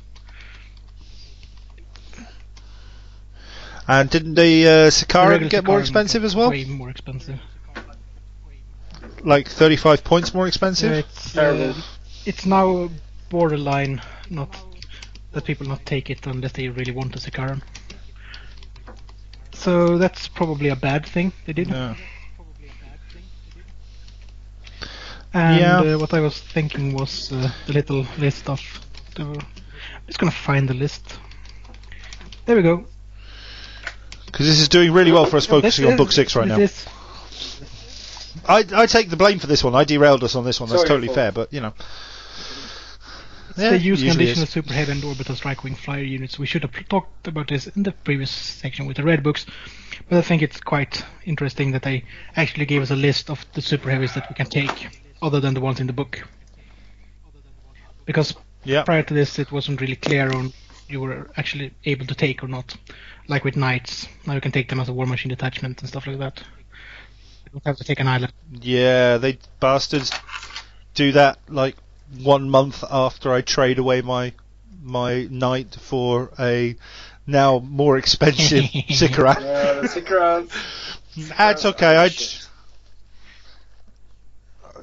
And didn't the uh, The Sicaran regular get more expensive as well? Way more expensive. Like 35 points more expensive? Yeah, it's, uh, it's now borderline not that people not take it unless they really want a Sicaran. So that's probably a bad thing they did. Yeah. And Yeah. uh, what I was thinking was uh, the little list of. The, I'm just gonna find the list. There we go. Because this is doing really well for us focusing on book six right now. I, I take the blame for this one. I derailed us on this one. That's Sorry, totally Paul. fair, but you know. It's Yeah, the use usually condition is. of super heavy and orbital strike wing flyer units. We should have talked about this in the previous section with the red books, but I think it's quite interesting that they actually gave us a list of the super heavies that we can take, other than the ones in the book. Because Yeah. prior to this, it wasn't really clear on you were actually able to take or not. Like with knights, now you can take them as a war machine detachment and stuff like that. You don't have to take an island. Yeah, they bastards do that like one month after I trade away my my knight for a now more expensive *laughs* Sicaran. Yeah, the Sicarans. That's ah, okay. I Shit.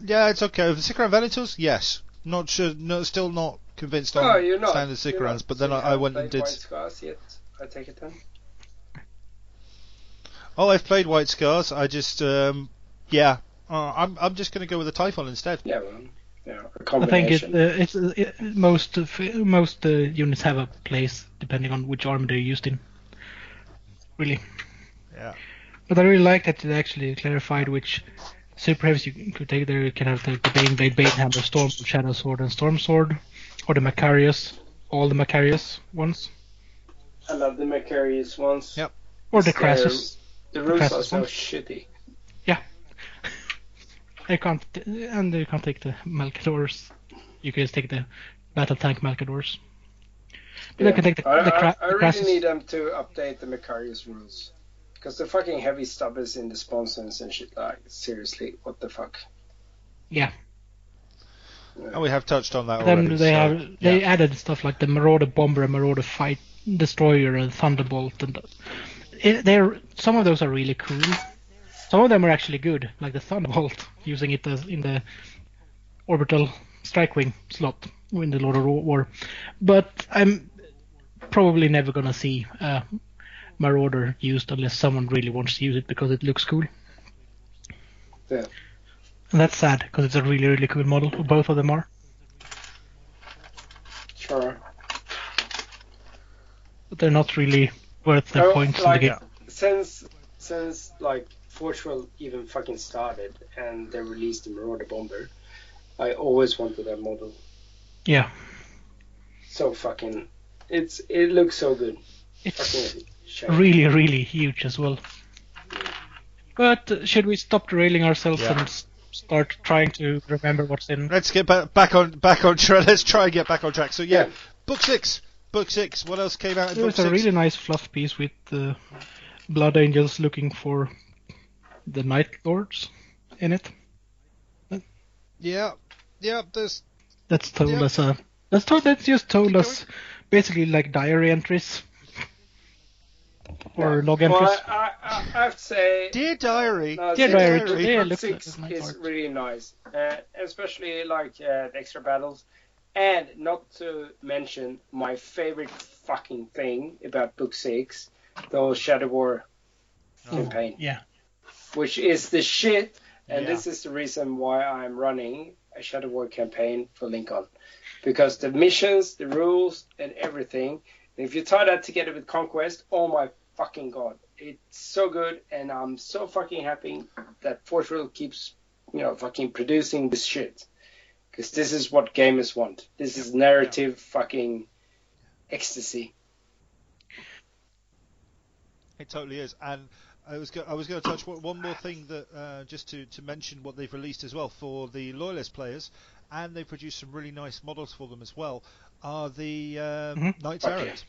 yeah, it's okay. The Sicaran Venators, yes. Not sure. No, still not convinced oh, on Oh, you're not. standard You're Sicarans. not. But then I, I went and did. White Scars yet. I take it then. Oh, I've played White Scars. I just um yeah. Uh, I'm I'm just going to go with the Typhon instead. Yeah, well, yeah, a I think it, uh, it's uh, it, most of, most uh, units have a place depending on which army they're used in. Really, Yeah. but I really like that it actually clarified which super heavies you could take. There you can have the, the Bane Blade, Bane Hammer, Storm Shadow Sword, and Storm Sword, or the Macarius, all the Macarius ones, I love the Macarius ones. Yep. or the They're- Crassus. The rules are so ones. shitty. Yeah. I can't, and you can't take the Malcadors. You can just take the Battle Tank Malcadors. But I can take the, I, the, cra- I, I the really Crassus. need them to update the Macharius rules. Because the fucking heavy stubbers in the sponsons and shit, like, seriously, what the fuck? Yeah. And we have touched on that Then already. they so, have they yeah. added stuff like the Marauder Bomber, and Marauder Fight Destroyer, and Thunderbolt, and it, they're some of those are really cool. Some of them are actually good, like the Thunderbolt, using it as in the orbital strike wing slot in the Lord of War. But I'm probably never gonna see a Marauder used unless someone really wants to use it because it looks cool. Yeah. And that's sad because it's a really really cool model. Both of them are. Sure. But they're not really worth their points like, in the game. Since, since, like, Fortune even fucking started and they released the Marauder Bomber, I always wanted that model. Yeah, So fucking. It's It looks so good. it's Fucking really, really huge as well. But uh, should we stop derailing ourselves Yeah. and start trying to remember what's in? Let's get back, back on back on track. *laughs* Let's try and get back on track. So yeah, Yeah. book six. Book six. What else came out in There book was a six? really nice fluff piece with uh, Blood Angels looking for the Night Lords in it. Yeah, yeah. There's That's told Yeah. us a. That's told. That's just told us basically like diary entries or log entries. Well, I, I, I have to say. dear diary. No, Dear six- Diary, Book yeah, looks six like a nice is really nice, uh, especially like uh, the extra battles, and not to mention my favorite fucking thing about book six, the Shadow War oh, campaign, Yeah. which is the shit, and Yeah. this is the reason why I'm running a Shadow War campaign for Lincoln, because the missions, the rules, and everything. And if you tie that together with Conquest, oh my fucking god, it's so good, and I'm so fucking happy that Fortress keeps, you know, fucking producing this shit, because this is what gamers want. This is narrative fucking ecstasy. It totally is, and I was go- I was going to touch one one more thing that uh, just to, to mention what they've released as well for the loyalist players, and they produced some really nice models for them as well. Are the um, Mhm. Knights Okay. Errant.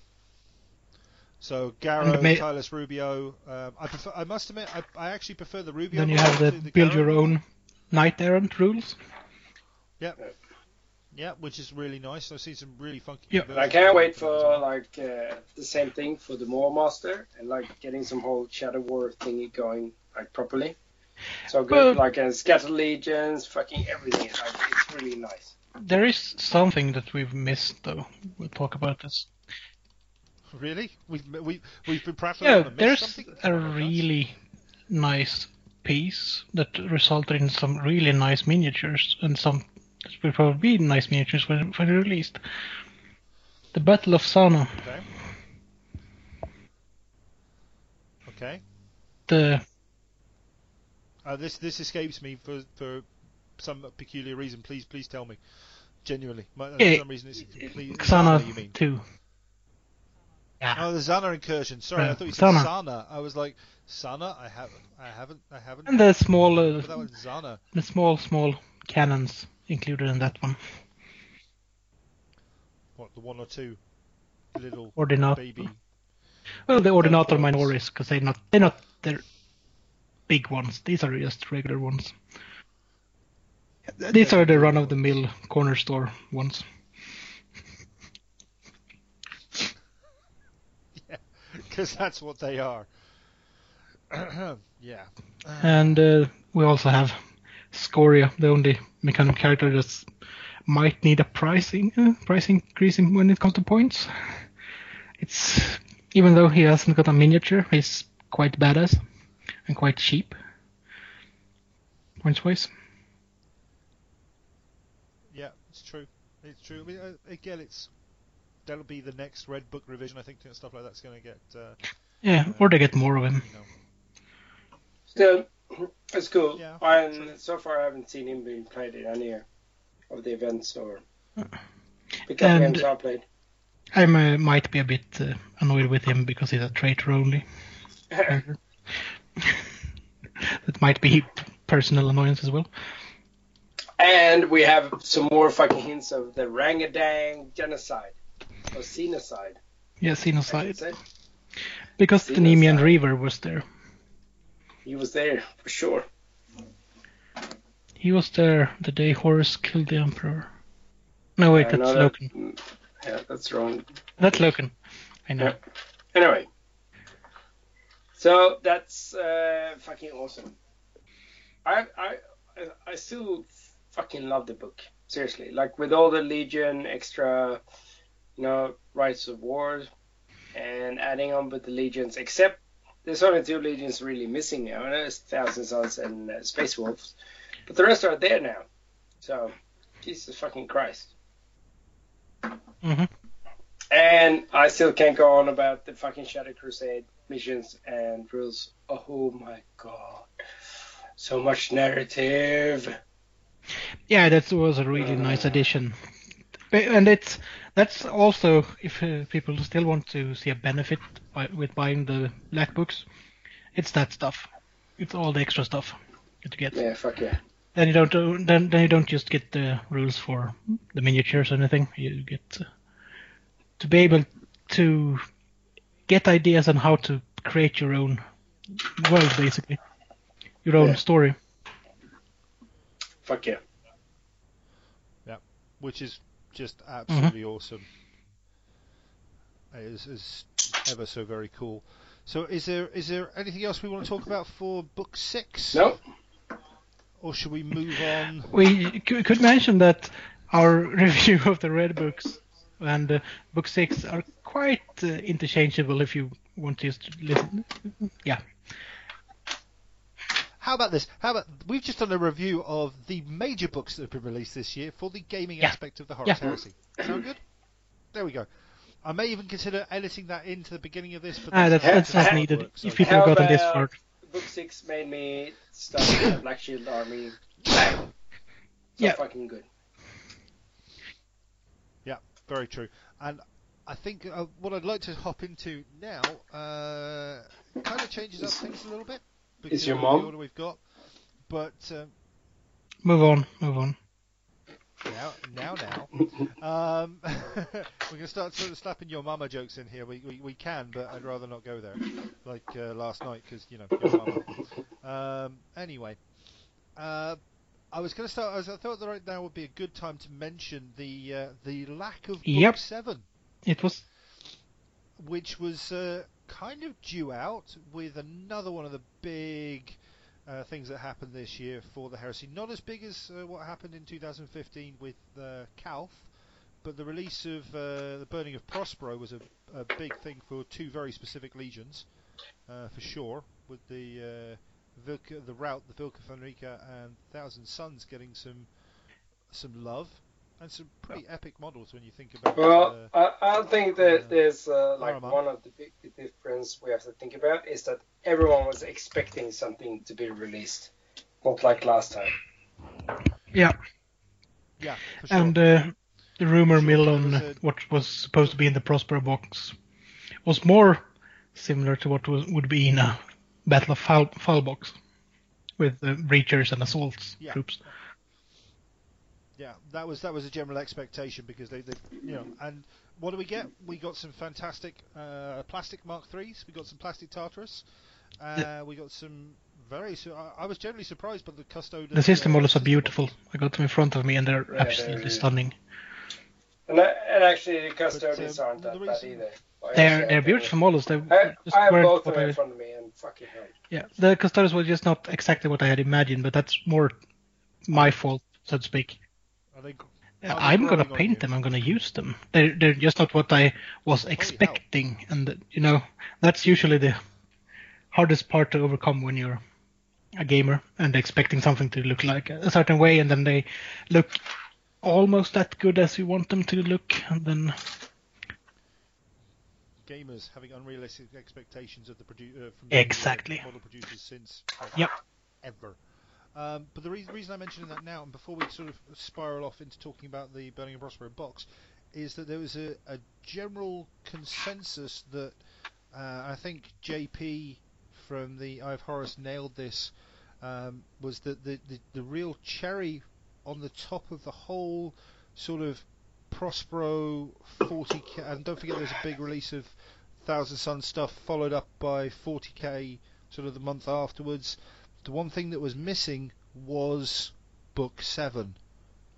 So And Garro, ma- Tylos Rubio. Um, I prefer, I must admit, I, I actually prefer the Rubio. Then you have the to build Garro your own knight errant rules. Yeah, which is really nice. I see some really funky. Yeah. I can't wait for well. like uh, the same thing for the More Master and like getting some whole Shadow War thingy going like properly. So good, Well- like uh, Shattered Legions, fucking everything. Like it's really nice. There is something that we've missed, though. We'll talk about this. Really? We've we we've been prattling Yeah, on and missed there's something? a really nice piece that resulted in some really nice miniatures and some that will probably be nice miniatures when, when released. The Battle of Sana, Okay. Okay. the Uh, this this escapes me for for some peculiar reason. Please please tell me. Genuinely, My, for Yeah, some reason it's complete. Xana you mean? 2. Oh, the Xana incursion. Sorry, I Uh, thought you said Sana. Sana. I was like, Sana. I haven't. I haven't. I haven't. And the small, uh, But that was Xana. the small, small cannons included in that one. What the one or two little Ordinat- baby? Well, the Ordinatus. Minoris, because they're not they're not the big ones. These are just regular ones. These are the run-of-the-mill corner store ones. *laughs* Because that's what they are. *clears throat* yeah. And uh, we also have Scoria, the only mechanic character that might need a pricing uh, price increasing when it comes to points. It's even though he hasn't got a miniature, he's quite badass and quite cheap points wise. Yeah, it's true. It's true. I mean, uh, again, it's that'll be the next Red Book revision. I think and stuff like that's going to get. Uh, Yeah, or they get more of him. you know. Still, it's cool. Yeah, And so far, I haven't seen him being played in any of the events or pickup And- games I played. I uh, might be a bit uh, annoyed with him because he's a traitor only. *laughs* that might be personal annoyance as well. and we have some more fucking hints of the Rangdan genocide or genocide. Yeah, I should Xenocide. Because the Nemean River was there. He was there for sure. He was there the day Horus killed the Emperor. No, wait, that's that- Loken. Yeah, that's wrong. That's Loken. I know. Yeah. Anyway, so that's uh, fucking awesome. I I I still fucking love the book. Seriously, like with all the Legion extra, you know, rights of war, and adding on with the legions. Except there's only two legions really missing now, and there's Thousand Sons and uh, Space Wolves, but the rest are there now. So, Jesus fucking Christ. hmm And I still can't go on about the fucking Shadow Crusade missions and rules. Oh my god. So much narrative. Yeah, that was a really nice addition. And it's that's also if uh, people still want to see a benefit by, with buying the black books, it's that stuff. It's all the extra stuff that you get. Yeah, fuck yeah. Then you don't do- then then you don't just get the rules for the miniatures or anything. You get uh, to be able to get ideas on how to create your own world, basically, your own Yeah. story. Fuck yeah. yeah. which is just absolutely Mm-hmm. awesome. It is, is ever so very cool. So, is there is there anything else we want to talk about for book six? No? Or should we move on? We could mention that our *laughs* review of the red books and uh, book six are quite uh, interchangeable if you want to just listen. Yeah. How about this? How about we've just done a review of the major books that have been released this year for the gaming Yeah. aspect of the Horus Yeah. Heresy. Sound good? There we go. I may even consider editing that into the beginning of this. But Ah, that's, that's how not needed. works, so- If people How have gotten this far. Book 6 made me start the Black Shield Army. Bang. So Yeah. fucking good. Yeah, very true. And I think uh, what I'd like to hop into now uh, kind of changes up things a little bit. Because your mom? The order we've got. But um, Move on, move on. now, now, now, *laughs* um, we're going to start sort of slapping your mama jokes in here. We, we, we can, but I'd rather not go there. Like uh, last night, because you know, your mama. Um, anyway, uh, I was going to start. I, was, I thought that right now would be a good time to mention the uh, the lack of book Yep. seven, It was which was uh, kind of due out with another one of the big uh, things that happened this year for the heresy. Not as big as uh, what happened in 2015 with uh, Calth, but the release of uh, the burning of Prospero was a, a big thing for two very specific legions, uh, for sure. With the uh, the route, the Vlka Fenryka and Thousand Sons getting some some love and some pretty epic models when you think about. Well, uh, I, I think that uh, there's uh, like Paramount. one of the big difference we have to think about is that everyone was expecting something to be released, not like last time. yeah, yeah, sure. and uh, the rumor Sure, mill on was a- what was supposed to be in the Prospero box was more similar to what was, would be in a Battle of Phall, Phall box with uh, breachers and assaults Yeah. troops. Yeah, that was that was a general expectation because they, they you know, and what do we get? We got some fantastic uh, plastic Mark threes. We got some plastic Tartaros. Uh, we got some very. Su- I, I was generally surprised by the custode. The system models are beautiful. I got them in front of me and they're Yeah, absolutely they're- stunning. And, and actually, the custodians um, aren't the that bad reason- either. I They're they're beautiful models. They them. I, just I have both of them in front of me, and fucking hell. yeah. The Custodes were just not exactly what I had imagined, but that's more my fault, so to speak. Are they, Are I'm gonna paint them. I'm gonna use them. They're they're just not what I was expecting, and you know that's usually the hardest part to overcome when you're a gamer and expecting something to look like a certain way, and then they look almost that good as you want them to look, and then gamers having unrealistic expectations of the produ- uh, from the, uh, Exactly. model producers since uh, Yep. ever. Um, but the re- reason I'm mentioning that now, and before we sort of spiral off into talking about the Burning and Prospero box, is that there was a, a general consensus that uh, I think JP from the Eye of Horus nailed this um, was that the, the the real cherry on the top of the whole sort of Prospero 40k, and don't forget there's a big release of Thousand Son stuff followed up by 40k sort of the month afterwards. The one thing that was missing was Book 7.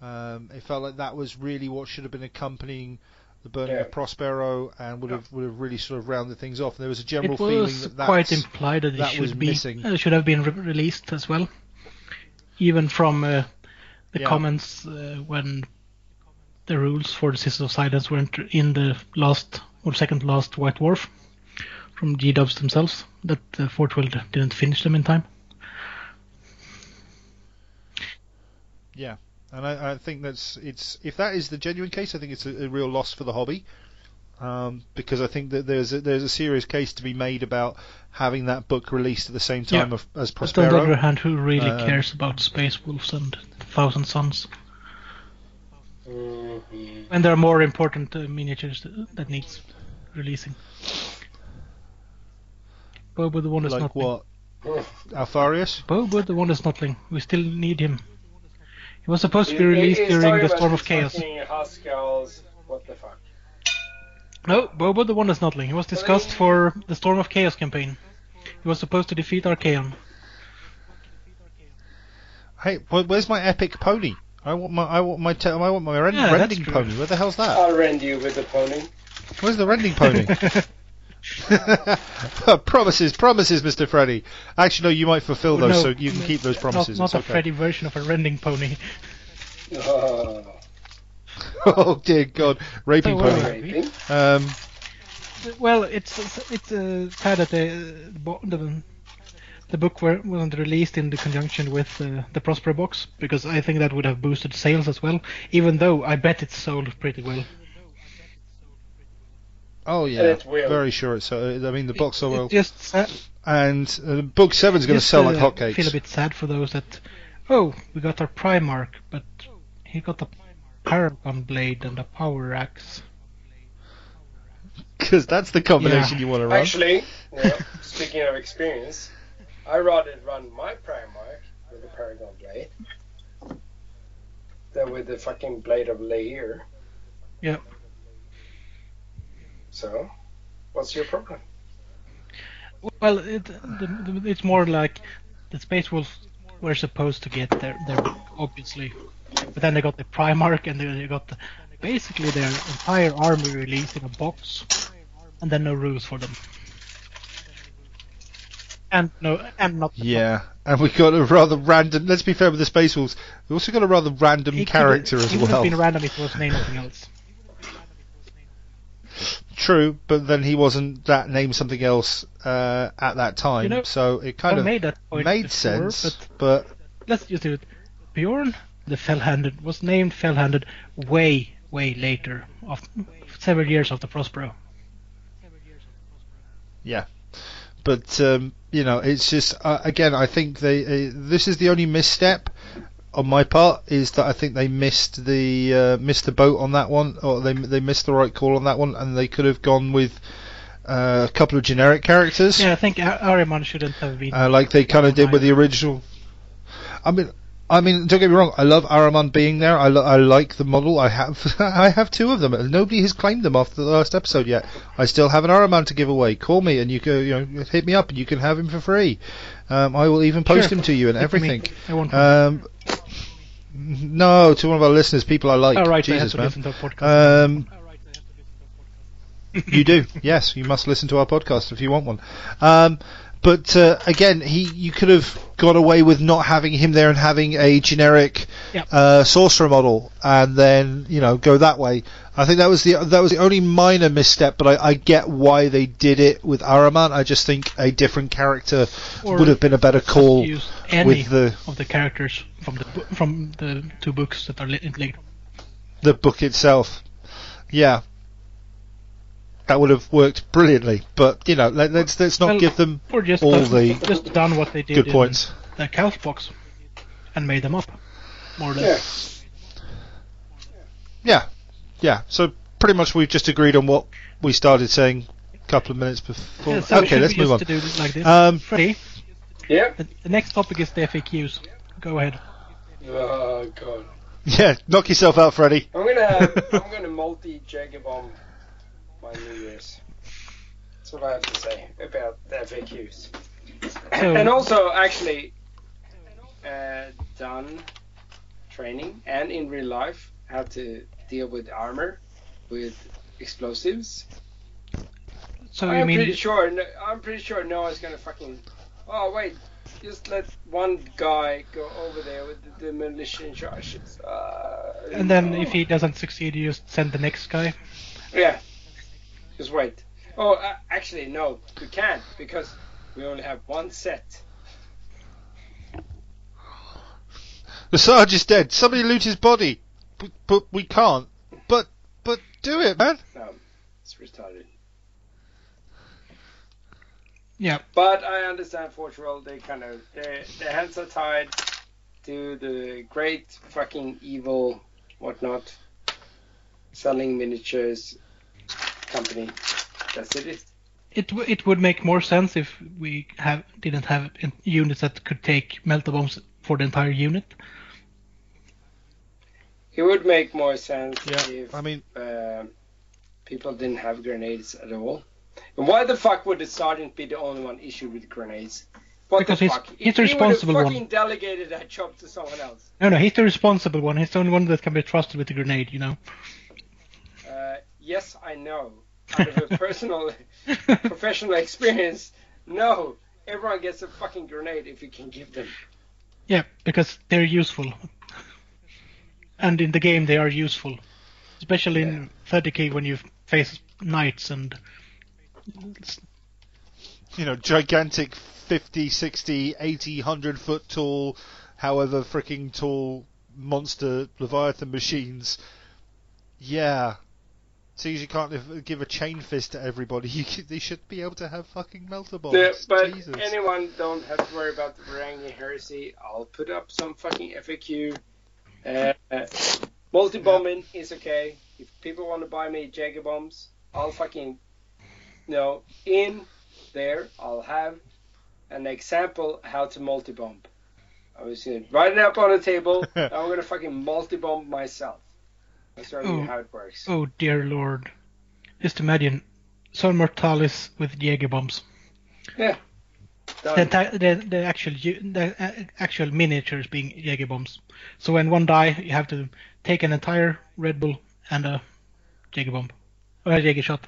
Um, it felt like that was really what should have been accompanying the burning Yeah. of Prospero and would have would have really sort of rounded things off. And there was a general it feeling was that that's, quite implied that it that was should be missing. uh, should have been re- released as well, even from uh, the Yeah. comments uh, when the rules for the Sisters of Silence weren't in the last or second last White Dwarf from G Dubs themselves that uh, Forge World didn't finish them in time. Yeah, and I, I think that's it's if that is the genuine case, I think it's a, a real loss for the hobby. Um, because I think that there's a, there's a serious case to be made about having that book released at the same time Yeah. of, as But on the other Prospero. hand, who really Um, cares about Space Wolves and Thousand Sons Mhm. when there are more important uh, miniatures that, that needs releasing? Bobo the one is Like not what? Alpharius? Bobo the Wonder Snotling. We still need him. He was supposed to be He- he- released he's during the Storm of Chaos. fucking Huskals. What the fuck? No, Bobo the Wonder Snotling. He was discussed for the Storm of Chaos campaign. He was supposed to defeat Archaon. Hey, where's my epic pony? I want my I want my te- I want my rend- Yeah, rending pony. Where the hell's that? I'll rend you with the pony. Where's the rending pony? *laughs* *laughs* promises, promises, Mr. Freddy. Actually, no, you might fulfill those, No, so you can keep those promises. Not, not a. Freddy version of a rending pony. Oh, *laughs* oh dear God, raping So, pony. raping. Um, Well, it's it's uh, sad that the, the the the book were, wasn't released in the conjunction with uh, the Prospero box because I think that would have boosted sales as well. Even though I bet it sold pretty well. Oh yeah, it will. very sure it's. Uh, I mean, the box so It- well, just sa- and uh, book seven's going to just, sell like uh, hotcakes. feel a bit sad for those that. Oh, we got our Primarch, but he got a Paragon blade and a Power Axe. *laughs* because that's the combination Yeah. you want to run. Actually, *laughs* yeah, speaking of experience, I rather run my Primarch with the Paragon blade than with the fucking blade of Lair. Yeah. So, what's your problem? Well, it, the, the, it's more like the Space Wolves were supposed to get their, their obviously. But then they got the Primarch, and then they got the, basically their entire army released in a box, and then no rules for them. And no, and not. Yeah, and we got a rather random. Let's be fair with the Space Wolves. We also got a rather random He could've- character as He would have well. been random if it was named anything else. True, but then he wasn't that named something else uh, at that time, You know, so it kind I of made that point made before, sense. but But let's just do it. Bjorn the Fell-Handed was named Fell-Handed way, way later, of several years after Prospero. Yeah, but um, you know, it's just uh, again, I think they uh, this is the only misstep on my part is that I think they missed the uh, missed the boat on that one, or they they missed the right call on that one, and they could have gone with uh, a couple of generic characters, Yeah, I think Ar- Ahriman shouldn't have been. uh, like they kind of did with the original. I mean. I mean, don't get me wrong. I love Ahriman being there. I, lo- I like the model. I have *laughs* I have two of them. Nobody has claimed them after the last episode yet. I still have an Ahriman to give away. Call me and you can you know hit me up and you can have him for free. Um, I will even post Sure. him to you and for me. everything. I won't. Um, no, to one of our listeners, people I like. oh, right, Jesus, to man. listen to a podcast. Um, you do, yes. You must listen to our podcast if you want one. Um, but uh, again, he you could have got away with not having him there and having a generic Yep. uh, sorcerer model, and then you know go that way. I think that was the that was the only minor misstep, but I, I get why they did it with Ahriman. I just think a different character Or would have been a better call with the of the characters from the from the two books that are linked. the book itself. Yeah. That would have worked brilliantly, but you know, let, let's let's not Well, give them Or just all done, the just done what they did good in points. the couch box and made them up, more or less. Yeah. Yeah, yeah. So pretty much we've just agreed on what we started saying a couple of minutes before. Yeah, so okay, let's move just on. do this like this? Um, Freddy, Yeah. the, the next topic is the FAQs. Go ahead. Oh god. *laughs* yeah, knock yourself out, Freddie. I'm gonna *laughs* I'm gonna multi Jager bomb my New Year's. That's what I have to say about the FAQs. So- and also, actually, uh, done training and in real life how to deal with armor, with explosives. So you I'm mean pretty sure. no- I'm pretty sure Noah's gonna fucking. Oh wait, just let one guy go over there with the demolition charges. Uh, and then no. if he doesn't succeed, you just send the next guy? Yeah. Just wait. Oh, uh, actually, no, we can't because we only have one set. The Sarge is dead. Somebody loot his body, but, but we can't. But but do it, man. No, it's retarded. Yeah. But I understand Portugal. They kind of their their hands are tied to the great fucking evil whatnot selling miniatures company. That's it. It w- it would make more sense if we have didn't have units that could take melta bombs for the entire unit. It would make more sense Yeah, if I mean, uh, people didn't have grenades at all. And why the fuck would the sergeant be the only one issued with grenades? What Because the he's- fuck? he's the he responsible would one. have fucking delegated that job to someone else. No, no, he's the responsible one. He's the only one that can be trusted with the grenade. You know. Yes, I know. Out of a *laughs* personal, *laughs* professional experience, no. Everyone gets a fucking grenade if you can give them. Yeah, because they're useful. And in the game they are useful. Especially in 30k when you face knights and you know, gigantic 50, 60, 80, 100 foot tall, however freaking tall monster Leviathan machines. Yeah. As you can't give a chain fist to everybody, *laughs* they should be able to have fucking melta bombs. The- but Jesus. anyone don't have to worry about the Varangian heresy. I'll put up some fucking FAQ. Uh, uh, multi bombing is okay. If people want to buy me Jager bombs, I'll fucking you know in there. I'll have an example how to multi bomb. I was gonna write it up on the table. *laughs* I'm gonna fucking multi bomb myself. I'll show you Oh. how it works. oh dear lord. Just imagine Zone Mortalis with Jaeger bombs. Yeah. The, Done. the, the actual the uh, actual miniatures being Jaeger bombs. So when one die, you have to take an entire Red Bull and a Jaeger bomb or a Jaeger shot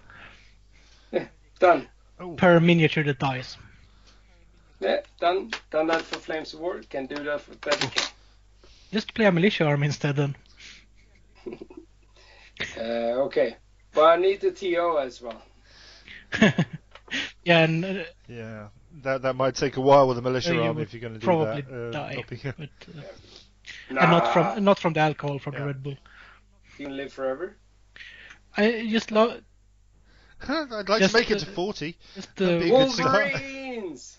Done. per miniature that dies. Yeah, done. Done that for Flames of War. Can do that for 30k. Just play a militia army instead then. Uh, *laughs* okay. But I need the TO as well. *laughs* yeah, and uh, Yeah, that that might take a while with a militia you army if you're going to do probably that. uh, die, not be- but, uh, Nah, *laughs* and not from not from the alcohol from Yeah. the Red Bull. You can live forever. I just love I'd like Just to make it to 40. just That'd be the a good cigar. Wolverines!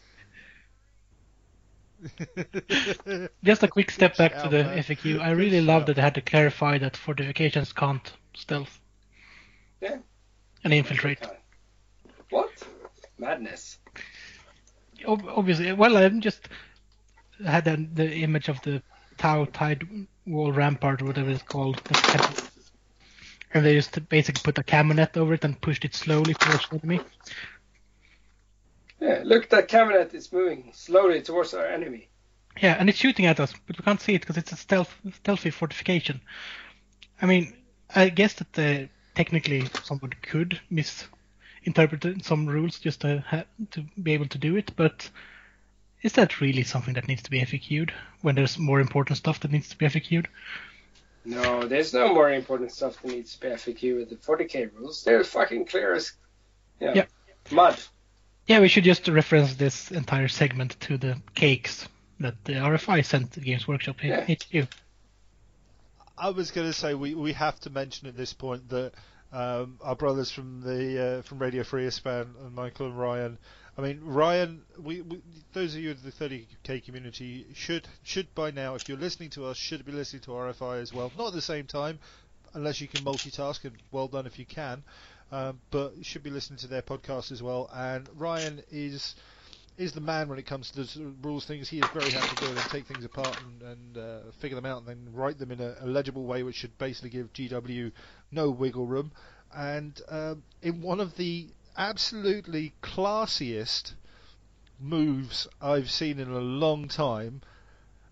*laughs* just a quick step back to the man. FAQ. I really love that they had to clarify that fortifications can't stealth. Yeah. And infiltrate. What? Madness. Ob- obviously, well, I just had the, the image of the Tau Tide Wall Rampart or whatever it's called. And they just basically put a camo net over it and pushed it slowly towards the enemy. Yeah, look, that cabinet is moving slowly towards our enemy. Yeah, and it's shooting at us, but we can't see it because it's a stealth, stealthy fortification. I mean, I guess that uh, technically someone could misinterpret some rules just to ha- to be able to do it, but is that really something that needs to be FAQ'd when there's more important stuff that needs to be FAQ'd? No, there's no more important stuff that needs to be FAQ with the 40k rules. They're fucking clear as, you know, Yeah. mud. Yeah, we should just reference this entire segment to the cakes that the RFI sent to Games Workshop Yeah. HQ. I was going to say we, we have to mention at this point that um, our brothers from the uh, from Radio Free Istvaan and Michael and Ryan. I mean Ryan, we, we those of you in the 30k community should should by now, if you're listening to us, should be listening to RFI as well. Not at the same time, unless you can multitask, and well done if you can. Um, but you should be listening to their podcast as well. And Ryan is is the man when it comes to the rules things. He is very happy to go and take things apart and, and uh, figure them out and then write them in a, a legible way, which should basically give GW no wiggle room. And um, in one of the absolutely classiest moves I've seen in a long time,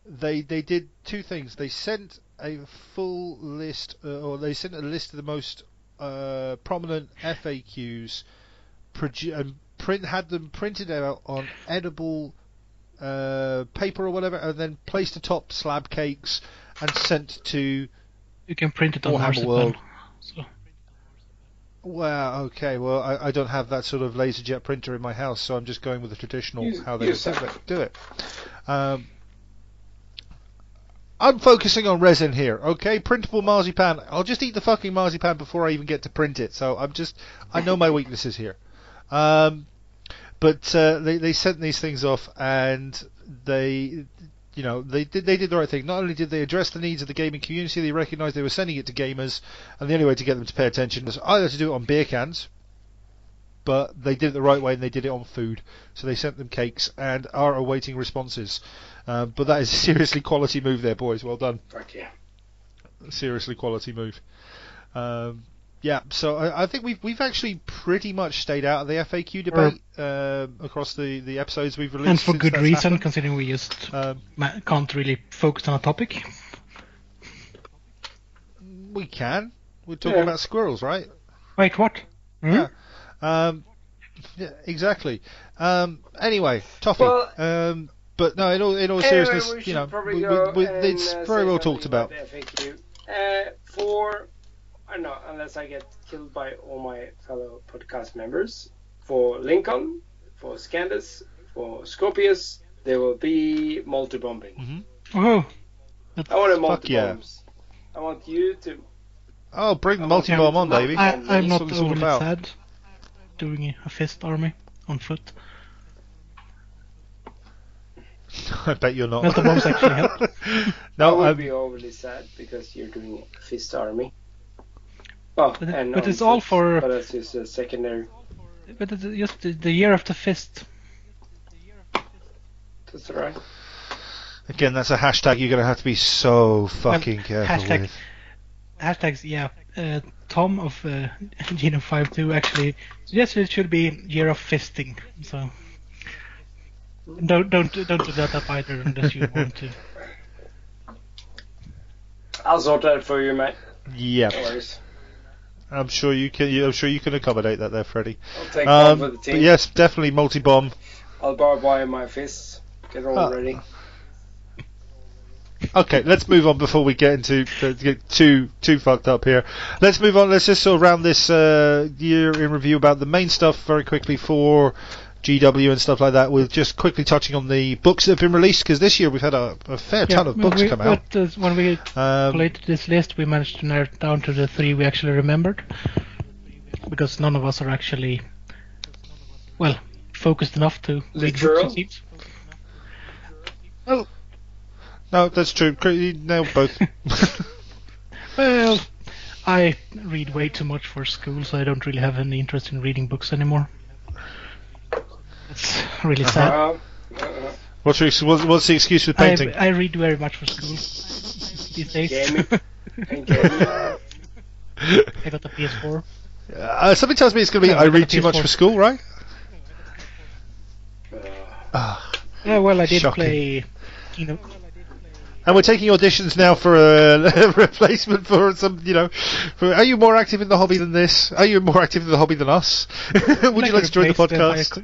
they they did two things. They sent a full list, uh, or they sent a list of the most uh, prominent FAQs, produ- and print had them printed out on edible uh, paper or whatever, and then placed atop slab cakes and sent to. You can print it on Warhammer marzipan. World. So, Well, okay, well I, I don't have that sort of laserjet printer in my house, so I'm just going with the traditional Use- how they would do it. Do it. Um, I'm focusing on resin here, okay? Printable marzipan. I'll just eat the fucking marzipan before I even get to print it. So I'm just, I know my weaknesses here. Um, but uh, they they sent these things off, and they, you know, they did they did the right thing. Not only did they address the needs of the gaming community, they recognised they were sending it to gamers, and the only way to get them to pay attention was either to do it on beer cans, but they did it the right way and they did it on food. So they sent them cakes and are awaiting responses. Um, but that is a *laughs* seriously quality move there, boys. Well done. Fuck yeah. Seriously quality move. Um, yeah, so I, I think we've we've actually pretty much stayed out of the FAQ debate um across the, the episodes we've released. and for good reason, happened. considering we just Um, can't really focus on a topic. we can. We're talking Yeah. about squirrels, right? Wait, what? Hmm? Yeah. Um, yeah, exactly. Um, anyway, toffee. Well- um, but no, in all in all Anyway, seriousness, you know, we, we, we, and, it's uh, very well talked about. Uh, for, I don't know, unless I get killed by all my fellow podcast members, for Lincoln, for Scandus, for Scorpius, there will be multi-bombing. Oh, I want a Fuck multi-bombs. I want you to. Oh, bring the multi bomb on, to- baby. I, I'm what not it's all overly about. sad doing a fist army on foot. *laughs* I bet you're not. Metal bombs actually help. I *laughs* no, would um, be overly sad because you're doing a fist army. Oh, But it- and but on it's all for- But that's just a secondary. But it's just the, the year of the fist. That's alright. again, that's a hashtag you're going to have to be so fucking careful hashtag- with. Hashtags, yeah. Uh, Tom of uh, *laughs* Genome52 actually suggested it should be year of fisting. So Don't don't don't do that up either unless you want to. I'll sort that for you, mate. Yeah, No worries. I'm sure you can. I'm sure you can accommodate that there, Freddie. I'll take Um, one for the but team. yes, definitely multi-bomb. I'll barbed wire my fists. Get all Ah. ready. Okay, let's move on before we get into to get too too fucked up here. Let's move on. Let's just sort of round this uh, year in review about the main stuff very quickly for GW and stuff like that. With just quickly touching on the books that have been released because this year we've had a, a fair ton of books we- come out. But uh, when we Um, collated this list, we managed to narrow it down to the three we actually remembered, because none of us are actually, well, focused enough to read books. Literal? It seems. no, that's true. Cr- You nailed both. *laughs* Well, I read way too much for school, so I don't really have any interest in reading books anymore. It's really sad. Uh, uh, what's, your, ex- what's, what's the excuse for painting? I read very much for school these days. Gaming. *laughs* *laughs* I got the PS4. Uh, something tells me it's going to be No, I I read too much PS4. for school, right? Uh, Ah. Yeah, well, I did Shocking. play Kingdom. And we're taking auditions now for *laughs* a replacement for some, you know. For, are you more active in the hobby than this? Are you more active in the hobby than us? *laughs* Would you like to join the podcast?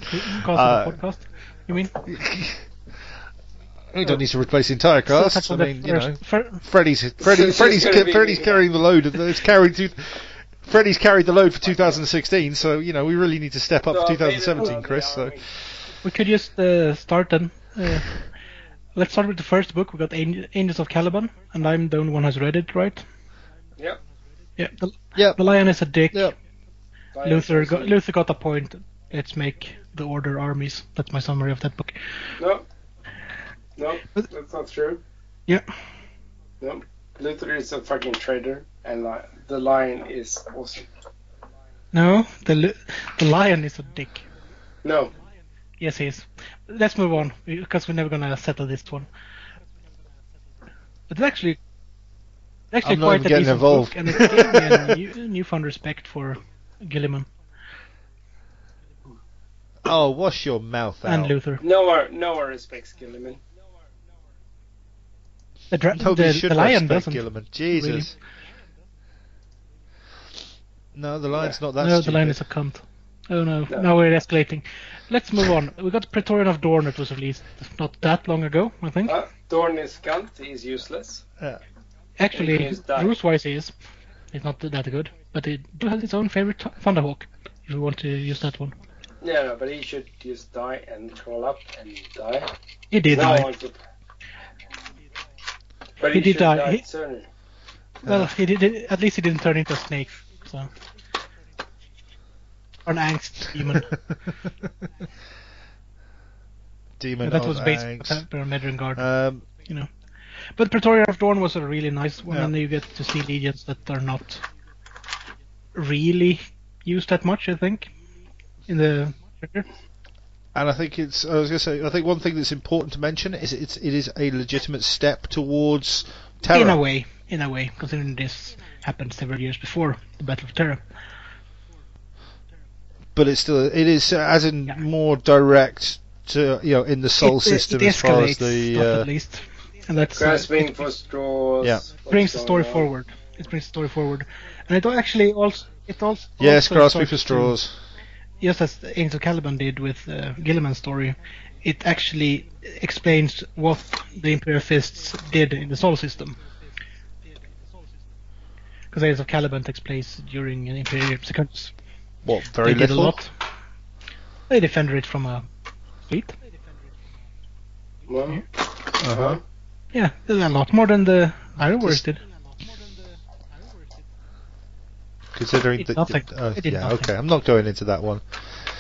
Uh, podcast? You mean? *laughs* We don't need to replace the entire cast. That's I on the mean, you know, first- fir- Freddie's Freddie, It's Freddie's ca- be- Freddie's carrying the load. It's carried to. Freddie's carried the load for 2016, so you know we really need to step up no, for 2017, Chris. So we could just uh, start then. Uh, let's start with the first book. We got Angels of Caliban, and I'm the only one who's read it, right? Yep. Yeah. The, yeah, the lion is a dick. yeah. Luther got, Luther got a point. Let's make the order armies. That's my summary of that book. No. No, that's not true. Yeah. No. Luther is a fucking traitor, and li- the lion is awesome. No, the li- the lion is a dick. No. Yes, he is. Let's move on because we're never gonna settle this one. It's actually actually I'm not quite a getting decent involved. book, and it gave me a *laughs* new, newfound respect for Guilliman Oh, wash your mouth out. and Luther. No one, no one respects Guilliman. The, dra- Nobody the, should the lion respect doesn't. Guilliman. Jesus. No, the lion's not that no, stupid. the lion is a cunt. Oh no, No. now we're escalating. Let's move on. We got Praetorian of Dorn that was released not that long ago, I think. Uh, Dorn is cunt, he's useless. Actually, he is die. rules-wise, is. It's not that good, but it do have its own favorite th- Thunderhawk. If you want to use that one, Yeah, no, but he should just die and crawl up and die. he did no die. one But He he, did die. die He- Well, he did. At least he didn't turn into a snake. So, or an angst demon. *laughs* Demon that of was based angst. on Medrengard. Um, you know. But Praetorian of Dorn was a really nice one, Yeah. and you get to see legions that are not really used that much. I think in the and I think it's. I was going to say. I think one thing that's important to mention is it's it is a legitimate step towards terror. in a way, in a way, considering this happened several years before the Battle of Terra. But it's still it is uh, as in Yeah. more direct to you know in the Sol It- system it as far as escalates the uh, at least, *laughs* and that's uh, Grasping it for straws. Yeah. brings the story on. forward. It brings the story forward, and it actually also it also yes also grasping starts for to- straws. just as Angel Caliban did with uh, Guilliman's story, it actually explains what the Imperial Fists did in the Sol system. Because Angel of Caliban takes place during an Imperial sequence. What very they did a lot. They defended it from a fleet. Well, Uh-huh. Yeah, there's a lot more than the Iron Warriors did. Considering It that, nothing. uh, It did yeah, nothing. okay, I'm not going into that one.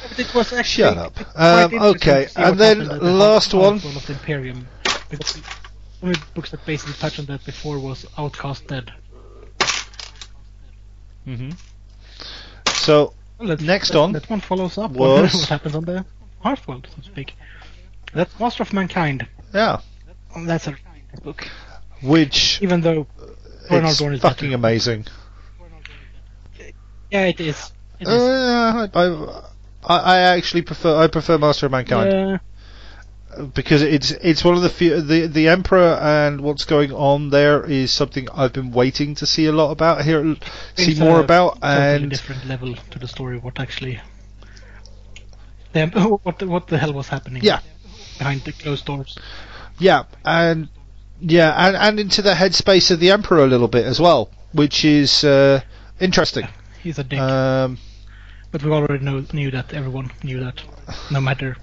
But it was actually Shut up. Um, okay, and then the last downfall one. of the Imperium. Because the only books that basically touched on that before was Outcast Dead. hmm So Well, Next that, on that one follows up on *laughs* was- what happens on the Hearthworld, so to speak. That's Master of Mankind. yeah, that's a book, which even though Bernard it's fucking better. amazing. yeah, it is. It is. Uh, I, I I actually prefer I prefer Master of Mankind. Uh, because it's it's one of the few the the emperor and what's going on there is something I've been waiting to see a lot about here, see It's more a about, and different level to the story. What actually, the, *laughs* what the, what the hell was happening? Yeah. behind the closed doors. yeah, and yeah, and and into the headspace of the emperor a little bit as well, which is uh, interesting. He's a dick, Um, but we already know, knew that. Everyone knew that, no matter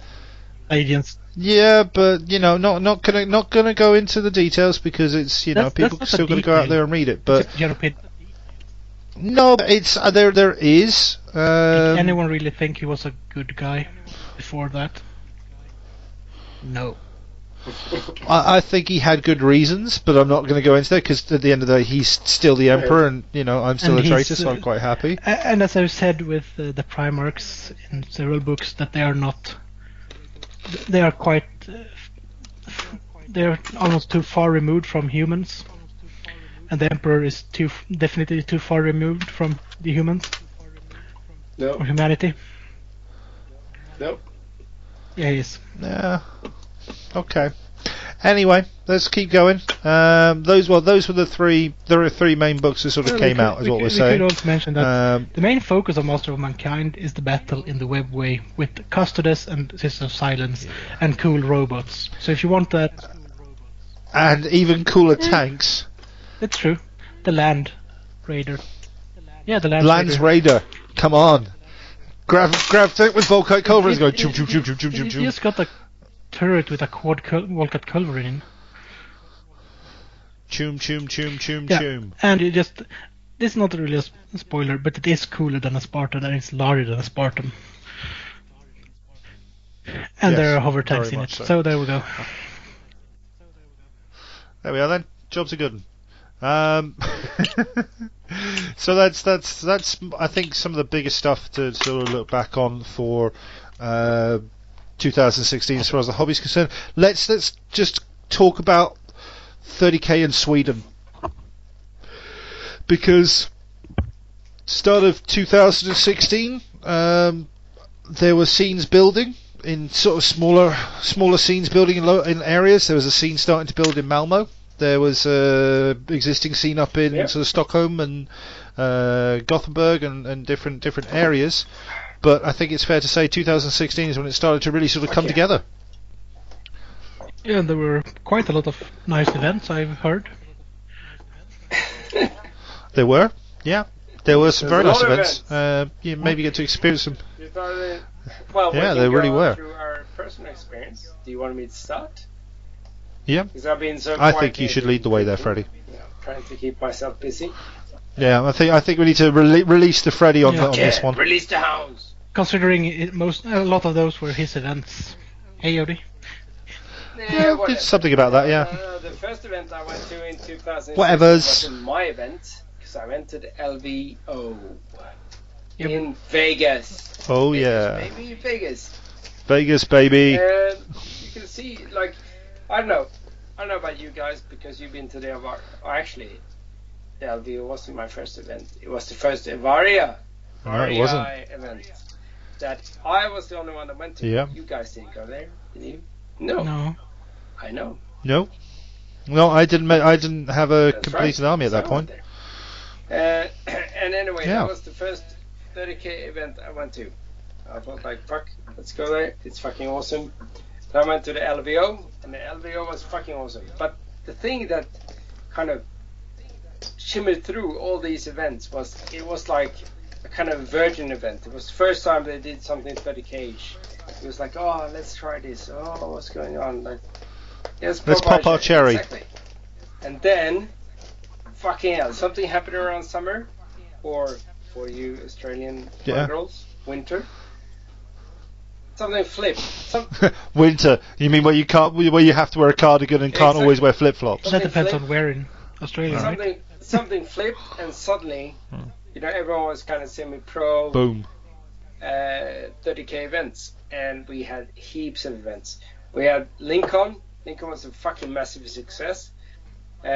agents. Yeah, but you know, not not gonna not gonna go into the details because it's you know That's- that's people not a still gonna go out there and read it, but Jaropid, no, it's uh, there there is. did Um, anyone really think he was a good guy before that? No. I, I think he had good reasons, but I'm not going to go into that because at the end of the day, he's still the emperor, and you know I'm still And a traitor, so uh, I'm quite happy. A- And as I've said with uh, the Primarchs in several books, that they are not. They are quite. Uh, they're almost too far removed from humans, and the Emperor is too definitely too far removed from the humans No, or humanity. no. Yeah, he is. Yeah. Okay. Anyway, let's keep going. Um, those well, those were the three. There are three main books that sort of Well, came could- out, is we what could- we're we saying. could also mention that Um, the main focus of Master of Mankind is the battle in the webway with Custodes and Sisters of Silence and cool robots. So if you want that, and even cooler tanks. it's true. The Land Raider. Yeah, the Land Lands Raider. Raider, come on. Grab, grab tank with Volkite Culverins It- going it- choom choom choom choom choom it- choom it choom. just got a turret with a quad cul- Volkite Culverin in. Choom choom choom choom Yeah. choom. And it just. This is not really a spoiler, but it is cooler than a Spartan and it's larger than a Spartan. And Yes, there are hover tanks in it. so. So. there we go. There we are then. Job's a good one. Um, *laughs* so that's that's that's I think some of the biggest stuff to sort of look back on for uh, 2016 as far as the hobby is concerned. Let's let's just talk about 30k in Sweden because start of 2016 um, there were scenes building in sort of smaller smaller scenes building in, lo- in areas. There was a scene starting to build in Malmo. There was a existing scene up in Yeah. sort of Stockholm and uh, Gothenburg and, and different different areas. But I think it's fair to say 2016 is when it started to really sort of come Okay. together. Yeah, there were quite a lot of nice events I've heard. *laughs* There were, yeah, there were some There's very nice lot of events. Uh, you maybe get to experience them. Well, Yeah, they really were. Through our personal experience. Do you want me to start? Yeah. Because I've been so. I think you should lead the way there, Freddie. you trying to keep myself busy. Yeah, I think I think we need to rele- release the Freddy on, Yeah. the, on this Yeah, one. Release the hounds. Considering it, most a lot of those were his events. Hey, Yodi. Yeah, whatever. it's something about that, yeah. Uh, the first event I went to in 2006 Whatevers. wasn't my event because I went to the LVO Yep. in Vegas. Oh Vegas, yeah, Baby Vegas. Vegas baby. And you can see, like, I don't know. I don't know about you guys because you've been to the Avar. Oh, actually, the LVO wasn't my first event. It was the first Avaria. No, it wasn't. event that I was the only one that went to. Yeah. You guys didn't go there, did you? No, No. I know. No, no, I didn't. ma- I didn't have a That's completed right. army at that So I point. Uh, *clears throat* and anyway, Yeah. that was the first 30k event I went to. I thought like, fuck, let's go there. It's fucking awesome. So I went to the LVO, and the LVO was fucking awesome. But the thing that kind of shimmered through all these events was it was like a kind of virgin event. It was the first time they did something 30k. It was like, oh, let's try this. Oh, what's going on? Like, let's, Let's pop our cherry. Exactly. And then, fucking hell, something happened around summer, or for you Australian Yeah. girls, winter. Something flipped. Some, *laughs* Winter. You mean where you can't, where you have to wear a cardigan and can't Exactly. always wear flip flops? That depends flip. on where in Australia, right? something something flipped, and suddenly, Hmm. You know, everyone was kind of semi-pro. Boom. uh, 30k events, and we had heaps of events. We had Lincoln. Lincoln was a fucking massive success. Uh,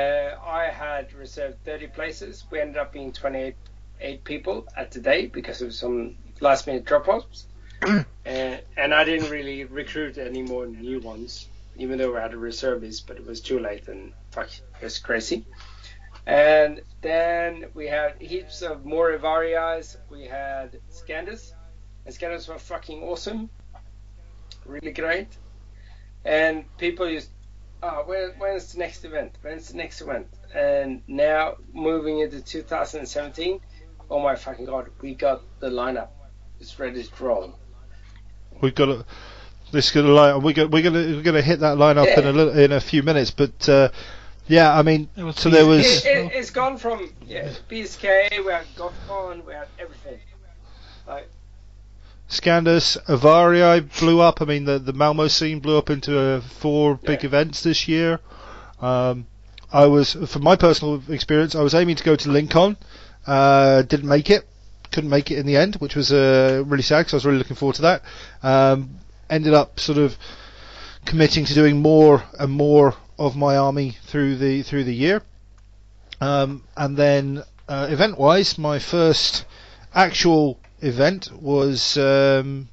I had reserved 30 places. We ended up being 28 eight people at the day because of some last minute drop offs. and, *clears throat* and I didn't really recruit any more new ones, even though we had a reservist, but it was too late and fuck, it was crazy. And then we had heaps of more. We had Scandus, and Scandus were fucking awesome, really great. And people used, oh, when, when's the next event? When's the next event? And now moving into 2017, oh my fucking god, we got the lineup. It's ready to roll. We've got a, this gonna line. We're gonna we're gonna we're gonna hit that line up in a little in a few minutes. But uh, yeah, I mean, It was so there easy. was It, it, it's gone from yeah, BSK, we had GothCon, we had everything. Like, Scandus, Avarii blew up. I mean, the the Malmo scene blew up into uh, four big Yeah. events this year. Um, I was, from my personal experience, I was aiming to go to Lincoln. Uh, didn't make it. Couldn't make it in the end, which was uh, really sad because I was really looking forward to that. Um, ended up sort of committing to doing more and more of my army through the through the year. Um, and then uh, event-wise, my first actual event was um,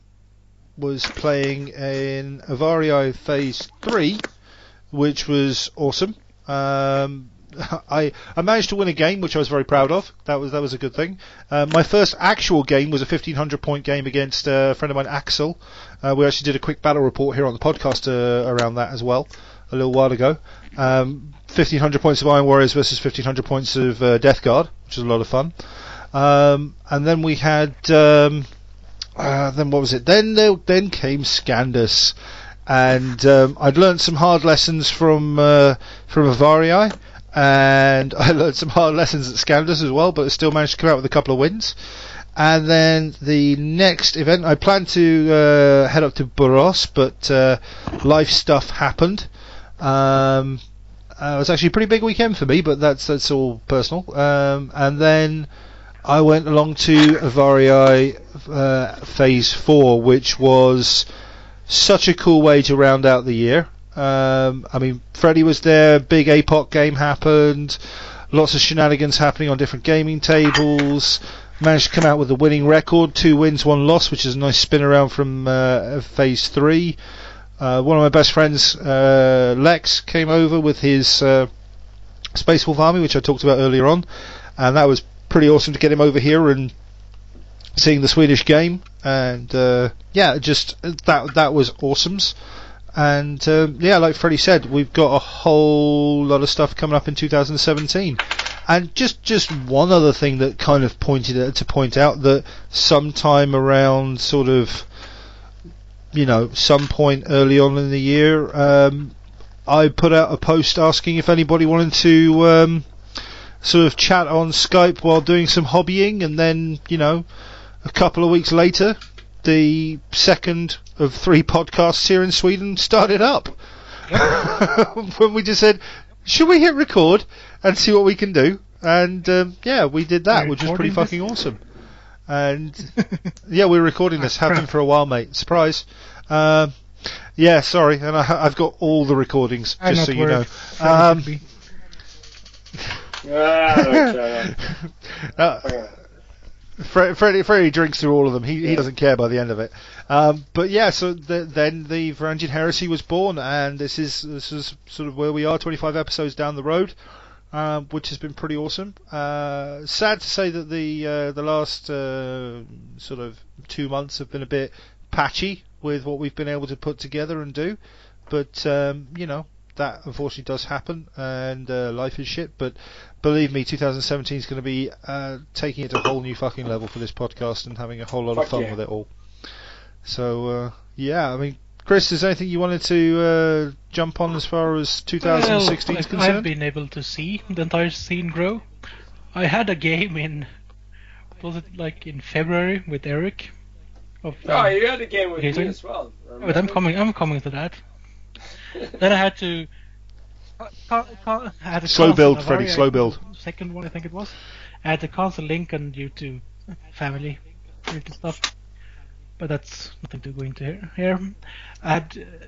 was playing in Avarii Phase Three, which was awesome. Um, *laughs* I I managed to win a game, which I was very proud of. That was that was a good thing. Uh, my first actual game was a 1500 point game against uh, a friend of mine, Axel. Uh, we actually did a quick battle report here on the podcast uh, around that as well a little while ago. Um, 1500 points of Iron Warriors versus 1500 points of uh, Death Guard, which was a lot of fun. Um, and then we had um, uh, then what was it? Then there, then came Scandus, and um, I'd learned some hard lessons from uh, from Avarii, and *laughs* I learned some hard lessons at Scandus as well, but I still managed to come out with a couple of wins. And then the next event, I planned to uh, head up to Boros, but uh, life stuff happened. Um, uh, it was actually a pretty big weekend for me, but that's that's all personal. Um, and then I went along to Avarii uh, Phase Four, which was such a cool way to round out the year. Um, I mean, Freddie was there. Big APOC game happened. Lots of shenanigans happening on different gaming tables. Managed to come out with a winning record, two wins, one loss, which is a nice spin around from uh, Phase Three. Uh, one of my best friends, uh, Lex, came over with his uh, Space Wolf army, which I talked about earlier on, and that was pretty awesome to get him over here and seeing the Swedish game. And uh, yeah, just that that was awesomes. And um, yeah, like Freddie said, we've got a whole lot of stuff coming up in 2017. And just just one other thing that kind of pointed to point out that sometime around sort of you know some point early on in the year, um, I put out a post asking if anybody wanted to um, sort of chat on Skype while doing some hobbying, and then you know a couple of weeks later, the second of three podcasts here in Sweden started up. *laughs* when we just said, should we hit record and see what we can do? And um, yeah, we did that, which was pretty fucking awesome. And *laughs* yeah, we're recording this. Have been for a while, mate. Surprise. Um, yeah, sorry, and I, I've got all the recordings, I'm just not so you know. Freddie Um, should be. ah, *laughs* uh, Fre- Freddie, Freddie drinks through all of them. He, he doesn't care by the end of it. Um, but yeah, so the, then the Varangian Heresy was born, and this is this is sort of where we are, 25 episodes down the road, um, which has been pretty awesome. Uh, sad to say that the uh, the last uh, sort of two months have been a bit patchy with what we've been able to put together and do, but um, you know that unfortunately does happen, and uh, life is shit. But believe me, 2017 is going to be uh, taking it to a whole new fucking level for this podcast and having a whole lot of fun yeah. with it all. So uh, yeah, I mean, Chris, is there anything you wanted to uh, jump on as far as 2016 is well, I've been able to see the entire scene grow. I had a game in, was it like in February with Eric? Of, Oh, um, you had a game with Okay, me as well. but I'm coming. I'm coming to that. *laughs* then I had to. ca- ca- I had Slow build, a Freddy, slow build. Second one, I think it was. I had to cancel Lincoln due to family related stuff. But that's nothing to go into here. here. I had uh,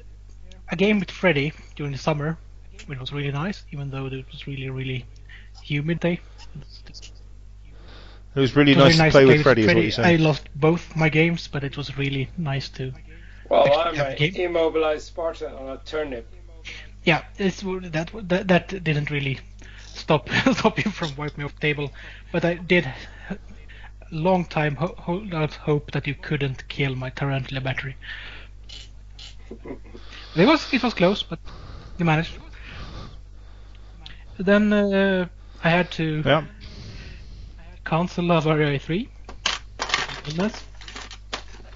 a game with Freddy during the summer, which was really nice, even though it was really, really humid day. It was really It was nice very to play with with Freddy, is what you're I lost both my games, but it was really nice to. Well, I'm an immobilized Spartan on a turnip. Yeah, it's that that that didn't really stop *laughs* stop you from wiping me off the table, but I did a long time ho- hold out hope that you couldn't kill my tarantula battery. It was it was close, but you managed. Then uh, I had to Yeah. cancel Lavaria 3. Goodness.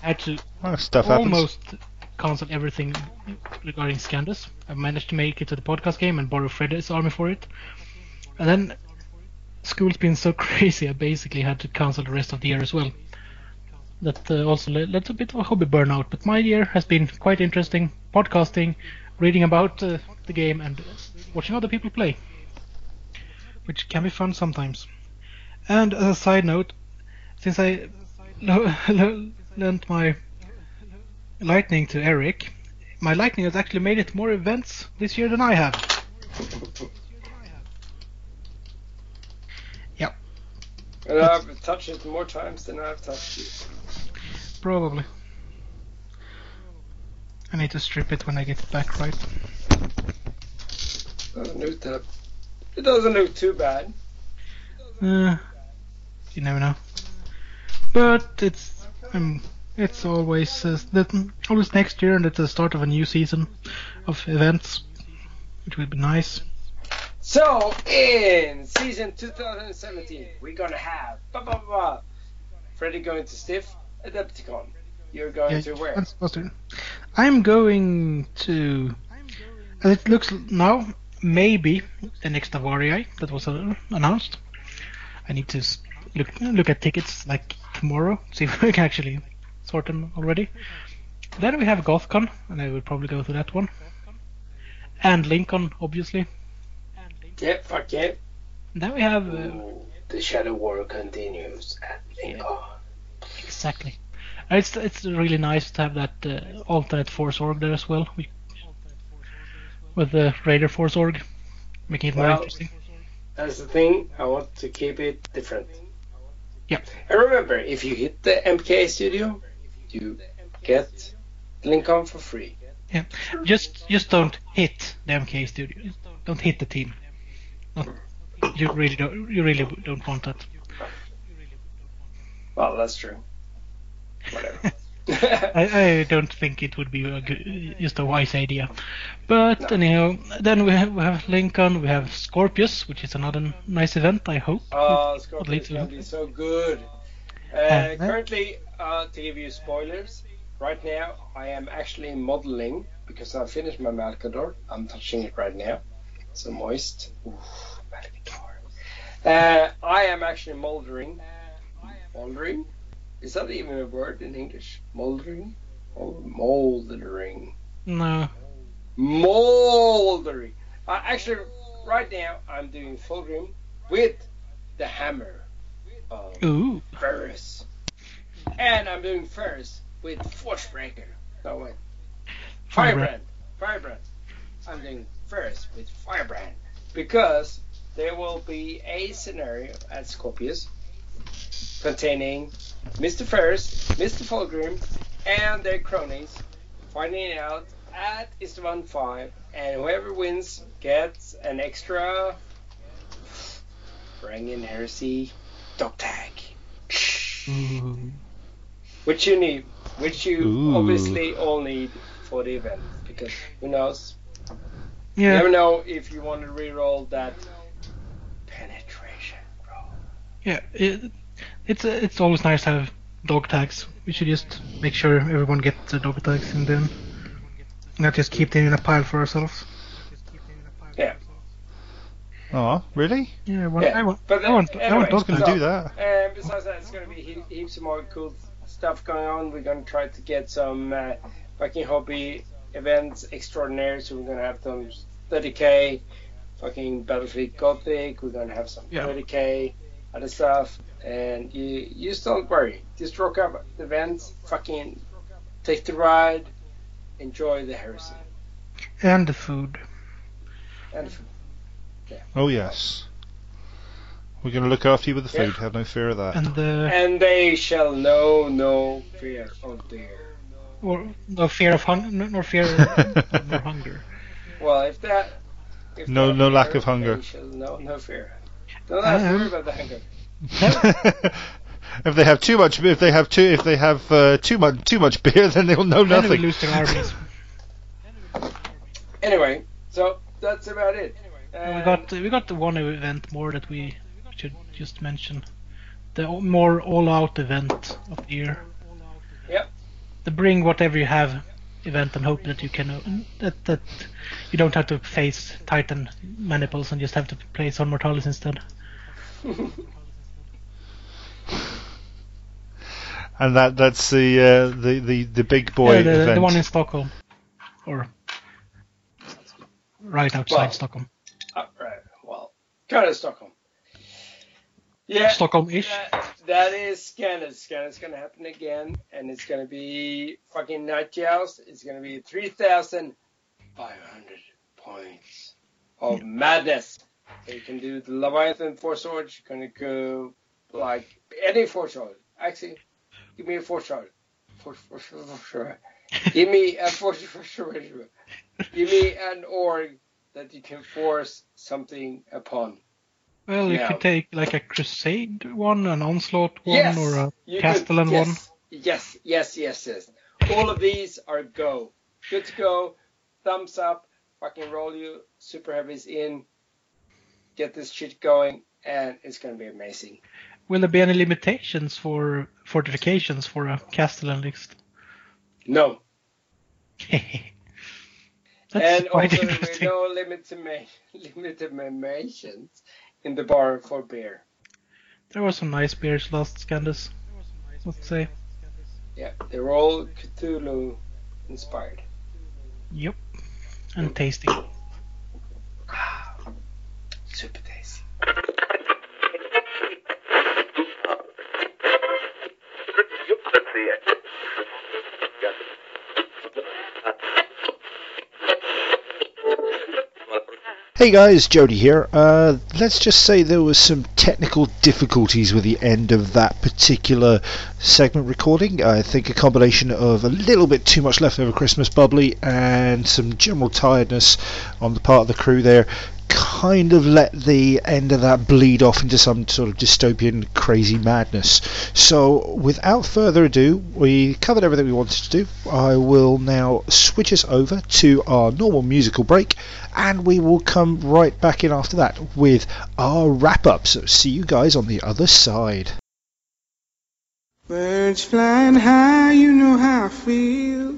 I had to Oh, stuff happens. almost cancel everything regarding Scandus. I managed to make it to the podcast game and borrow Freddy's army for it. And then school's been so *laughs* crazy, I basically had to cancel the rest of the year as well. That uh, also led, led to a bit of a hobby burnout. But my year has been quite interesting. Podcasting, reading about uh, the game, and watching other people play, which can be fun sometimes. And as a side note, since I lo- *laughs* lo- lent my lightning to Eric, my lightning has actually made it more events this year than I have. And I've touched it more times than I've touched you. probably. I need to strip it when I get it back right. Doesn't look that. It doesn't look too bad. Uh, you never know. But it's um, it's always uh, that always next year and it's the start of a new season of events, which will be nice. So in season 2017, we're gonna have blah, blah, blah, Freddy going to Stiff, Adepticon. You're going Yeah, to where? that's supposed to- I'm going to. As it looks now, maybe the next Avarii that was uh, announced. I need to look look at tickets like tomorrow, *laughs* see if we can actually sort them already. Then we have GothCon, and I will probably go to that one. And Lincoln, obviously. Yeah, fuck yeah. Then we have uh, the Shadow War continues at Lincoln. exactly. It's it's really nice to have that uh, alternate Force org there as well. We, with the Raider Force org, making it more interesting. That's the thing. I want to keep it different. Yeah. And remember, if you hit the MK studio, you get Lincoln for free. Yeah, just just don't hit the MK studio. Don't hit the team. You really don't. You really don't want that. Well, that's true. Whatever. *laughs* I, I don't think it would be a good, just a wise idea. But anyhow, then we have, we have Lincoln, we have Scorpius, which is another nice event. I hope. Oh, At Scorpion's least, gonna uh, be so good. Uh, Uh, currently, uh, to give you spoilers, right now I am actually modeling because I finished my Malcador. I'm touching it right now. So moist. Ooh, Malcador. Uh, I am actually moldering. Moldering? Is that even a word in English? Moldering? Or moldering? No. Moldering. Uh, actually, right now I'm doing Fulgrim with the hammer of Ooh. Ferrus. And I'm doing Ferrus with Forgebreaker. No, wait. Firebrand. Firebrand. I'm doing Ferrus with Firebrand. Because there will be a scenario at Scorpius containing Mr. Ferrus, Mr. Fulgrim, and their cronies finding out at Istvan 5, and whoever wins gets an extra Varangian Heresy dog tag. Ooh. Which you need, which you Ooh. obviously all need for the event, because who knows? You Yeah. never know if you want to re-roll that penetration roll. Yeah. It, it's uh, it's always nice to have dog tags. We should just make sure everyone gets the dog tags and then not just keep them in a pile for ourselves. Yeah. Oh, really? Yeah. I want. Yeah, I want. but I want. I want dog Gonna. So- do that. And besides that, it's going to be he- heaps of more cool stuff going on. We're going to try to get some uh, fucking hobby events extraordinary. So we're going to have some 30k, fucking Battlefleet Gothic. We're going to have some Yeah. 30k other stuff. And you, you just don't worry. Just rock up the events, fucking take the ride, enjoy the heresy. And the food. And the. Oh yes. We're going to look after you with the food. Have no fear of that. And uh, And they shall know no fear of deer. or no fear of *laughs* hunger, nor fear nor hunger. Well, if that. If No- that no lack of hunger. They shall know no fear. Don't have to worry about the hunger. *laughs* if they have too much, if they have too, if they have uh, too much, too much beer, then they'll know Then we nothing. lose their armies. Anyway, so that's about it. And we got we got the one event more that we should just mention. The more all-out event of the year. Yep. The bring whatever you have event and hope that you can that that you don't have to face Titan maniples and just have to play Zone Mortalis instead. *laughs* And that that's the uh, the, the the big boy yeah, the, event. the one in Stockholm, or right outside Well, Stockholm, uh, right. Well, kind of Stockholm. Yeah. Stockholm-ish. That, that is. Scandus going to happen again, and it's going to be fucking night joust. It's going to be 3,500 points of madness. So you can do the Leviathan force orgs. You're going to go like any force org. Actually, give me a force org. Four, four, four, four sword. Give me a four, four sword. Give me an org that you can force something upon. Well, you could take like a Crusade one, an Onslaught one, Yes, or a Castellan could- one. yes, Yes, yes, yes, yes. All of these are go. Good to go. Thumbs up. Fucking roll you super heavies in. Get this shit going, and it's gonna be amazing. Will there be any limitations for fortifications for a Castellan list? No, *laughs* That's and also there will be interesting. no limit *laughs* limitations in the bar for beer. There were some nice beers last Scandus. Let's say. Yeah, they're all Cthulhu inspired. Yep. And tasty. *sighs* Super tasty. Hey guys, Jody here. Uh, let's just say there was some technical difficulties with the end of that particular segment recording. I think a combination of a little bit too much leftover Christmas bubbly and some general tiredness on the part of the crew there kind of let the end of that bleed off into some sort of dystopian crazy madness. So, without further ado, we covered everything we wanted to do. I will now switch us over to our normal musical break and we will come right back in after that with our wrap up. So, see you guys on the other side. Birds flying high, you know how I feel.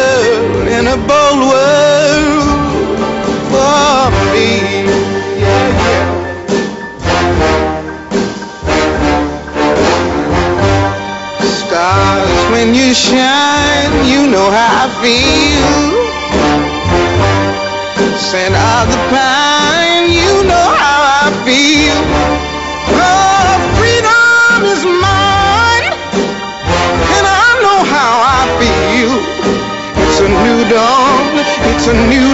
a bold world for me. Yeah, yeah. Stars, when you shine, you know how I feel. Send out the power. A new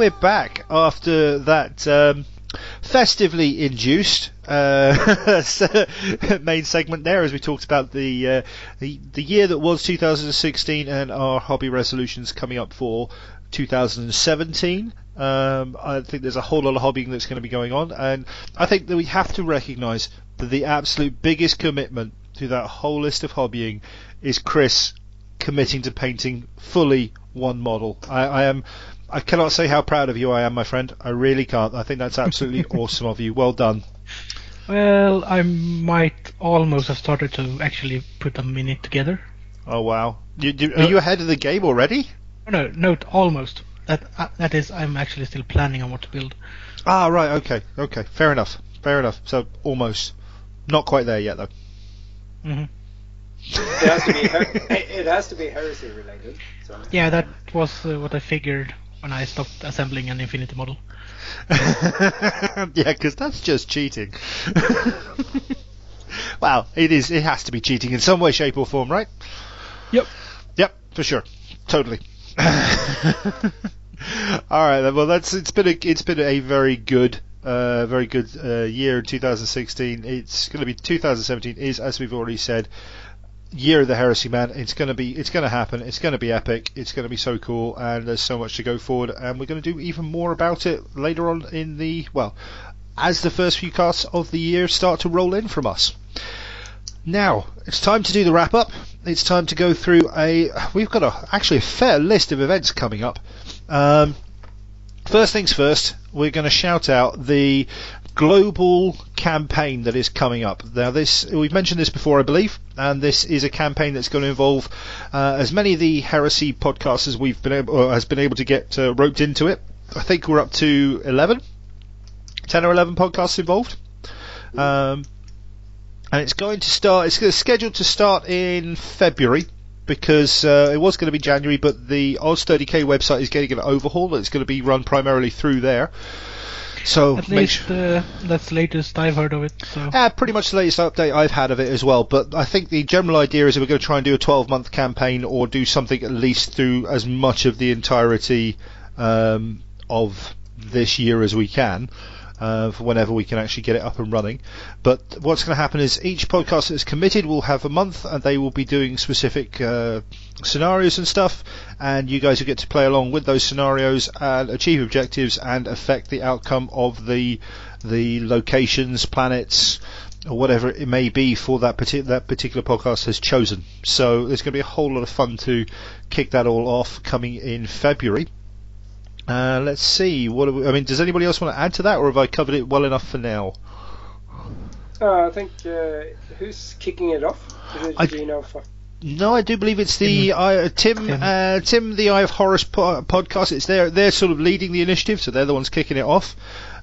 we're back after that um, festively induced uh, *laughs* main segment there, as we talked about the, uh, the the year that was 2016 and our hobby resolutions coming up for 2017. Um, I think there's a whole lot of hobbying that's going to be going on, and I think that we have to recognise that the absolute biggest commitment to that whole list of hobbying is Chris committing to painting fully one model. I, I am. I cannot say how proud of you I am, my friend. I really can't. I think that's absolutely *laughs* awesome of you. Well done. Well, I might almost have started to actually put a minute together. Oh wow. You, you, are you ahead of the game already? No, no, almost. That uh, that is, I'm actually still planning on what to build. Ah, right. Okay. Okay. Fair enough. Fair enough. So almost. Not quite there yet, though. hmm It has to be. her- it has to be heresy related. So. Yeah, that was uh, what I figured when I stopped assembling an Infinity model. *laughs* yeah, because that's just cheating. *laughs* well, it is. It has to be cheating in some way, shape, or form, right? Yep. Yep, for sure, totally. *laughs* All right. Well, that's it's been a it's been a very good. Uh, very good uh, year in 2016. It's going to be 2017 is, as we've already said, year of the heresy man. It's going to be it's going to happen. It's going to be epic. It's going to be so cool, and there's so much to go forward. And we're going to do even more about it later on in the well, as the first few casts of the year start to roll in from us. Now it's time to do the wrap up. It's time to go through a. We've got a actually a fair list of events coming up. Um, first things first, we're going to shout out the global campaign that is coming up. Now, this we've mentioned this before, I believe, and this is a campaign that's going to involve uh, as many of the heresy podcasts as we've been able has been able to get uh, roped into it. I think we're up to 11, 10 or 11 podcasts involved. Um, and it's going to start. It's scheduled to start in February because uh, it was going to be January, but the Oz 30k website is getting an overhaul. It's going to be run primarily through there. So At least sure- uh, that's the latest I've heard of it. So uh, pretty much the latest update I've had of it as well. But I think the general idea is that we're going to try and do a 12 month campaign or do something at least through as much of the entirety um, of this year as we can. Uh, for whenever we can actually get it up and running. But what's going to happen is each podcast that's committed will have a month and they will be doing specific uh, scenarios and stuff, and you guys will get to play along with those scenarios and achieve objectives and affect the outcome of the the locations, planets, or whatever it may be for that that particular podcast has chosen. So there's going to be a whole lot of fun to kick that all off coming in February. Uh, let's see. What do we, I mean, does anybody else want to add to that, or have I covered it well enough for now? Uh, I think uh, who's kicking it off? Is it I- Gino? F- No, I do believe it's the uh, Tim Tim. uh, Tim the Eye of Horus po- podcast. It's their they're sort of leading the initiative, so they're the ones kicking it off.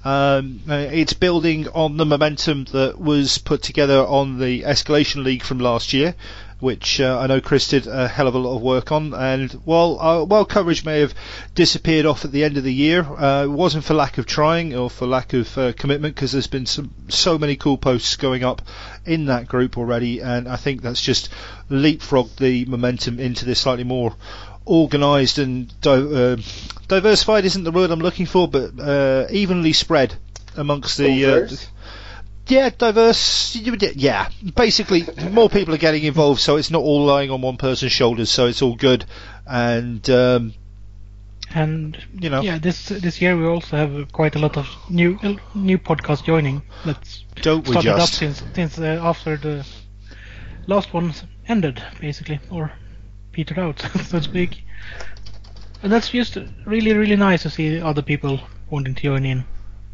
Um, uh, it's building on the momentum that was put together on the Escalation League from last year, which uh, I know Chris did a hell of a lot of work on. And while uh, while coverage may have disappeared off at the end of the year, uh, it wasn't for lack of trying or for lack of uh, commitment, because there's been some so many cool posts going up in that group already, and I think that's just leapfrogged the momentum into this slightly more organised and di- uh, diversified isn't the word I'm looking for, but uh, evenly spread amongst the. Yeah, diverse. Yeah, basically, more people are getting involved, so it's not all lying on one person's shoulders. So it's all good, and um, and you know, yeah, this this year we also have quite a lot of new new podcasts joining. That's don't we started up just? since since uh, after the last one ended basically, or petered out, *laughs* so to speak. And that's just really, really nice to see other people wanting to join in.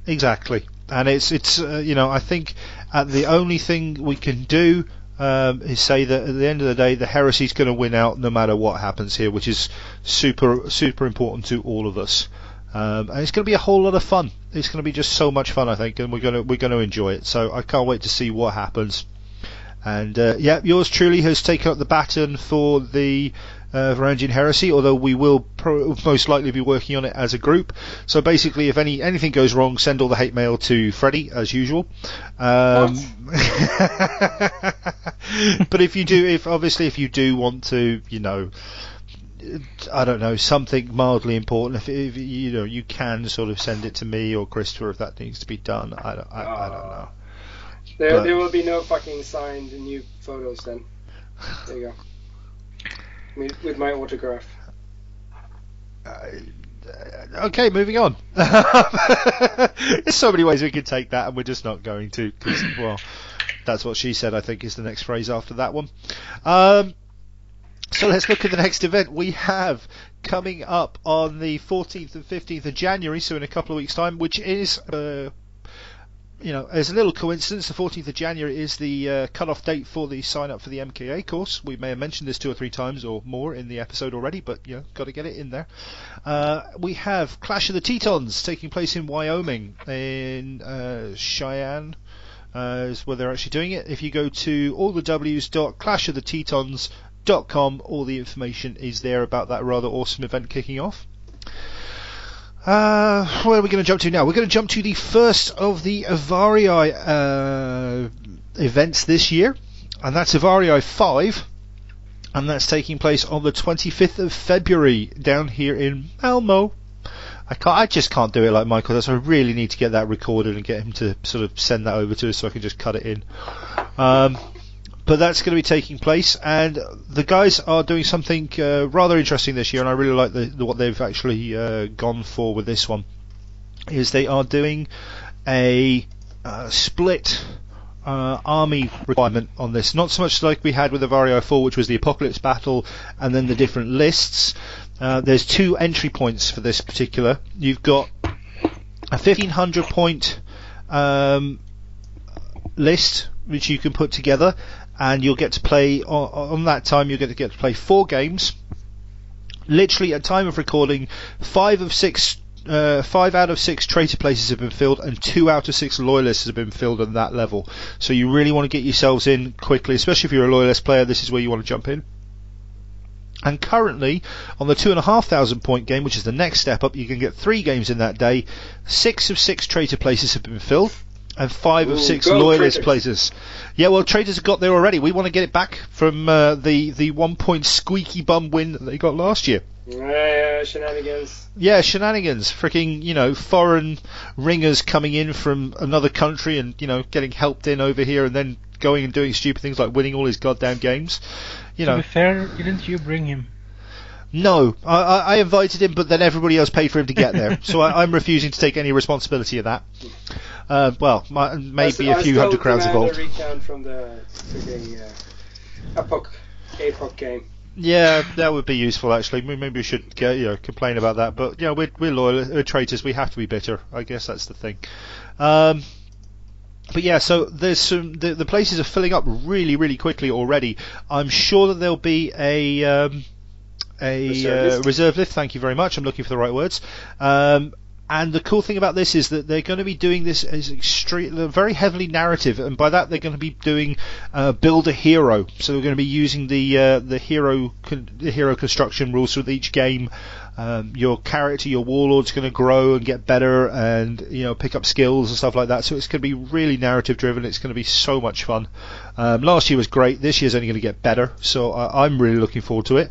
Exactly, and it's it's uh, you know I think uh, the only thing we can do um, is say that at the end of the day the heresy is going to win out no matter what happens here, which is super super important to all of us. Um, and it's going to be a whole lot of fun. It's going to be just so much fun, I think, and we're going to we're going to enjoy it. So I can't wait to see what happens. And uh, yeah, yours truly has taken up the baton for the uh, Varangian Heresy, although we will pro- most likely be working on it as a group. So basically, if any anything goes wrong, send all the hate mail to Freddie as usual. Um, *laughs* but if you do, if obviously if you do want to, you know. I don't know something mildly important. If, if you know, you can sort of send it to me or Christopher if that needs to be done. I don't, I, I don't know. There, But- there will be no fucking signed new photos then. There you go. With, my autograph. okay, moving on. *laughs* There's so many ways we could take that, and we're just not going to. 'cause, well, that's what she said. I think is the next phrase after that one. Um, so let's look at the next event we have coming up on the 14th and 15th of January. So in a couple of weeks' time, which is. Uh, you know, as a little coincidence, the 14th of January is the uh, cut-off date for the sign up for the MKA course. We may have mentioned this two or three times or more in the episode already, but you know, got to get it in there. Uh, we have Clash of the Tetons taking place in Wyoming, in uh, Cheyenne. Uh, is where they're actually doing it. If you go to allthews.clashofthethetons.com, all the information is there about that rather awesome event kicking off. Uh, where are we going to jump to now? We're going to jump to the first of the Avarii uh, events this year, and that's Avarii 5, and that's taking place on the 25th of February down here in Malmo. I can't. I just can't do it like Michael does. I really need to get that recorded and get him to sort of send that over to us so I can just cut it in. Um, but that's going to be taking place, and the guys are doing something uh, rather interesting this year, and I really like the, the, what they've actually uh, gone for with this one. Is they are doing a uh, split uh, army requirement on this, not so much like we had with the Vario 4, which was the Apocalypse Battle, and then the different lists. Uh, there's two entry points for this particular. You've got a 1500 point um, list which you can put together, and you'll get to play on, on that time. You'll get to get to play four games. Literally, at time of recording, five of six. Uh, five out of six traitor places have been filled, and two out of six loyalists have been filled on that level. So you really want to get yourselves in quickly, especially if you're a loyalist player. This is where you want to jump in. And currently, on the two and a half thousand point game, which is the next step up, you can get three games in that day. Six of six traitor places have been filled, and five of six go loyalist Traitors. places. Yeah, well, traders have got there already. We want to get it back from uh, the the one point squeaky bum win that they got last year. Uh, shenanigans. Yeah, shenanigans, freaking you know foreign ringers coming in from another country and you know getting helped in over here and then going and doing stupid things like winning all his goddamn games. You to know, be fair, didn't you bring him? no, I, I, I invited him, but then everybody else paid for him to get there, so I, I'm refusing to take any responsibility of that. Uh, well, my, maybe a few hundred crowns involved. from the freaking uh, Apoc, Apoc game. Yeah, that would be useful actually. Maybe we should get, you know, complain about that. But you know, we're we're loyal, we're traitors. We have to be bitter. I guess that's the thing. Um, but yeah, so there's some the, the places are filling up really really quickly already. I'm sure that there'll be a um, a Reserve uh, reserve list. Thank you very much. I'm looking for the right words. Um, and the cool thing about this is that they're going to be doing this as extreme, very heavily narrative, and by that they're going to be doing uh, build a hero. So they're going to be using the uh, the hero con- the hero construction rules with each game. Um, your character, your warlord's going to grow and get better, and you know pick up skills and stuff like that. So it's going to be really narrative driven. It's going to be so much fun. Um, last year was great. This year's only going to get better. So I, I'm really looking forward to it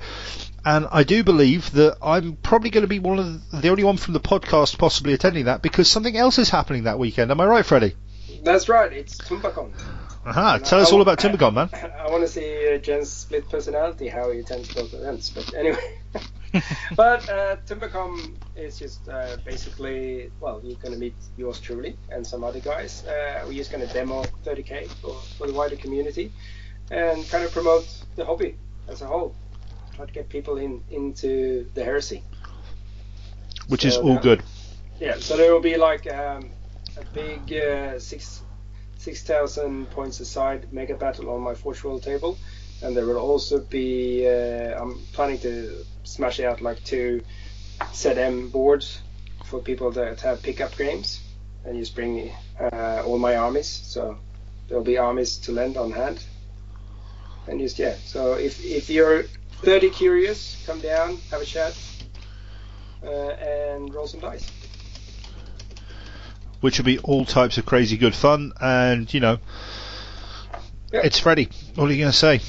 and I do believe that I'm probably going to be one of the, the only one from the podcast possibly attending that because something else is happening that weekend. Am I right, Freddie? That's right, it's Tumbacon. Aha! And Tell I- us all *laughs* I- about Tumbacon, man. I want to see uh, Jen's split personality, how he attends both events. But anyway, *laughs* but uh, Tumbacon is just uh, basically, well, you're going to meet yours truly and some other guys. Uh, we're just going to demo 30k for, for the wider community. and kind of promote the hobby as a whole. Try to get people in into the heresy. Which is all good. Yeah, so there will be like um, a big uh, six six thousand points aside mega battle on my Forge World table, and there will also be uh, I'm planning to smash out like two ZM boards for people that have pickup games, and just bring uh, all my armies. So there'll be armies to lend on hand, and just yeah. So if if you're 30 curious, come down, have a chat, uh, and roll some dice. Which will be all types of crazy good fun, and you know, Yeah. it's Freddy. What are you going to say?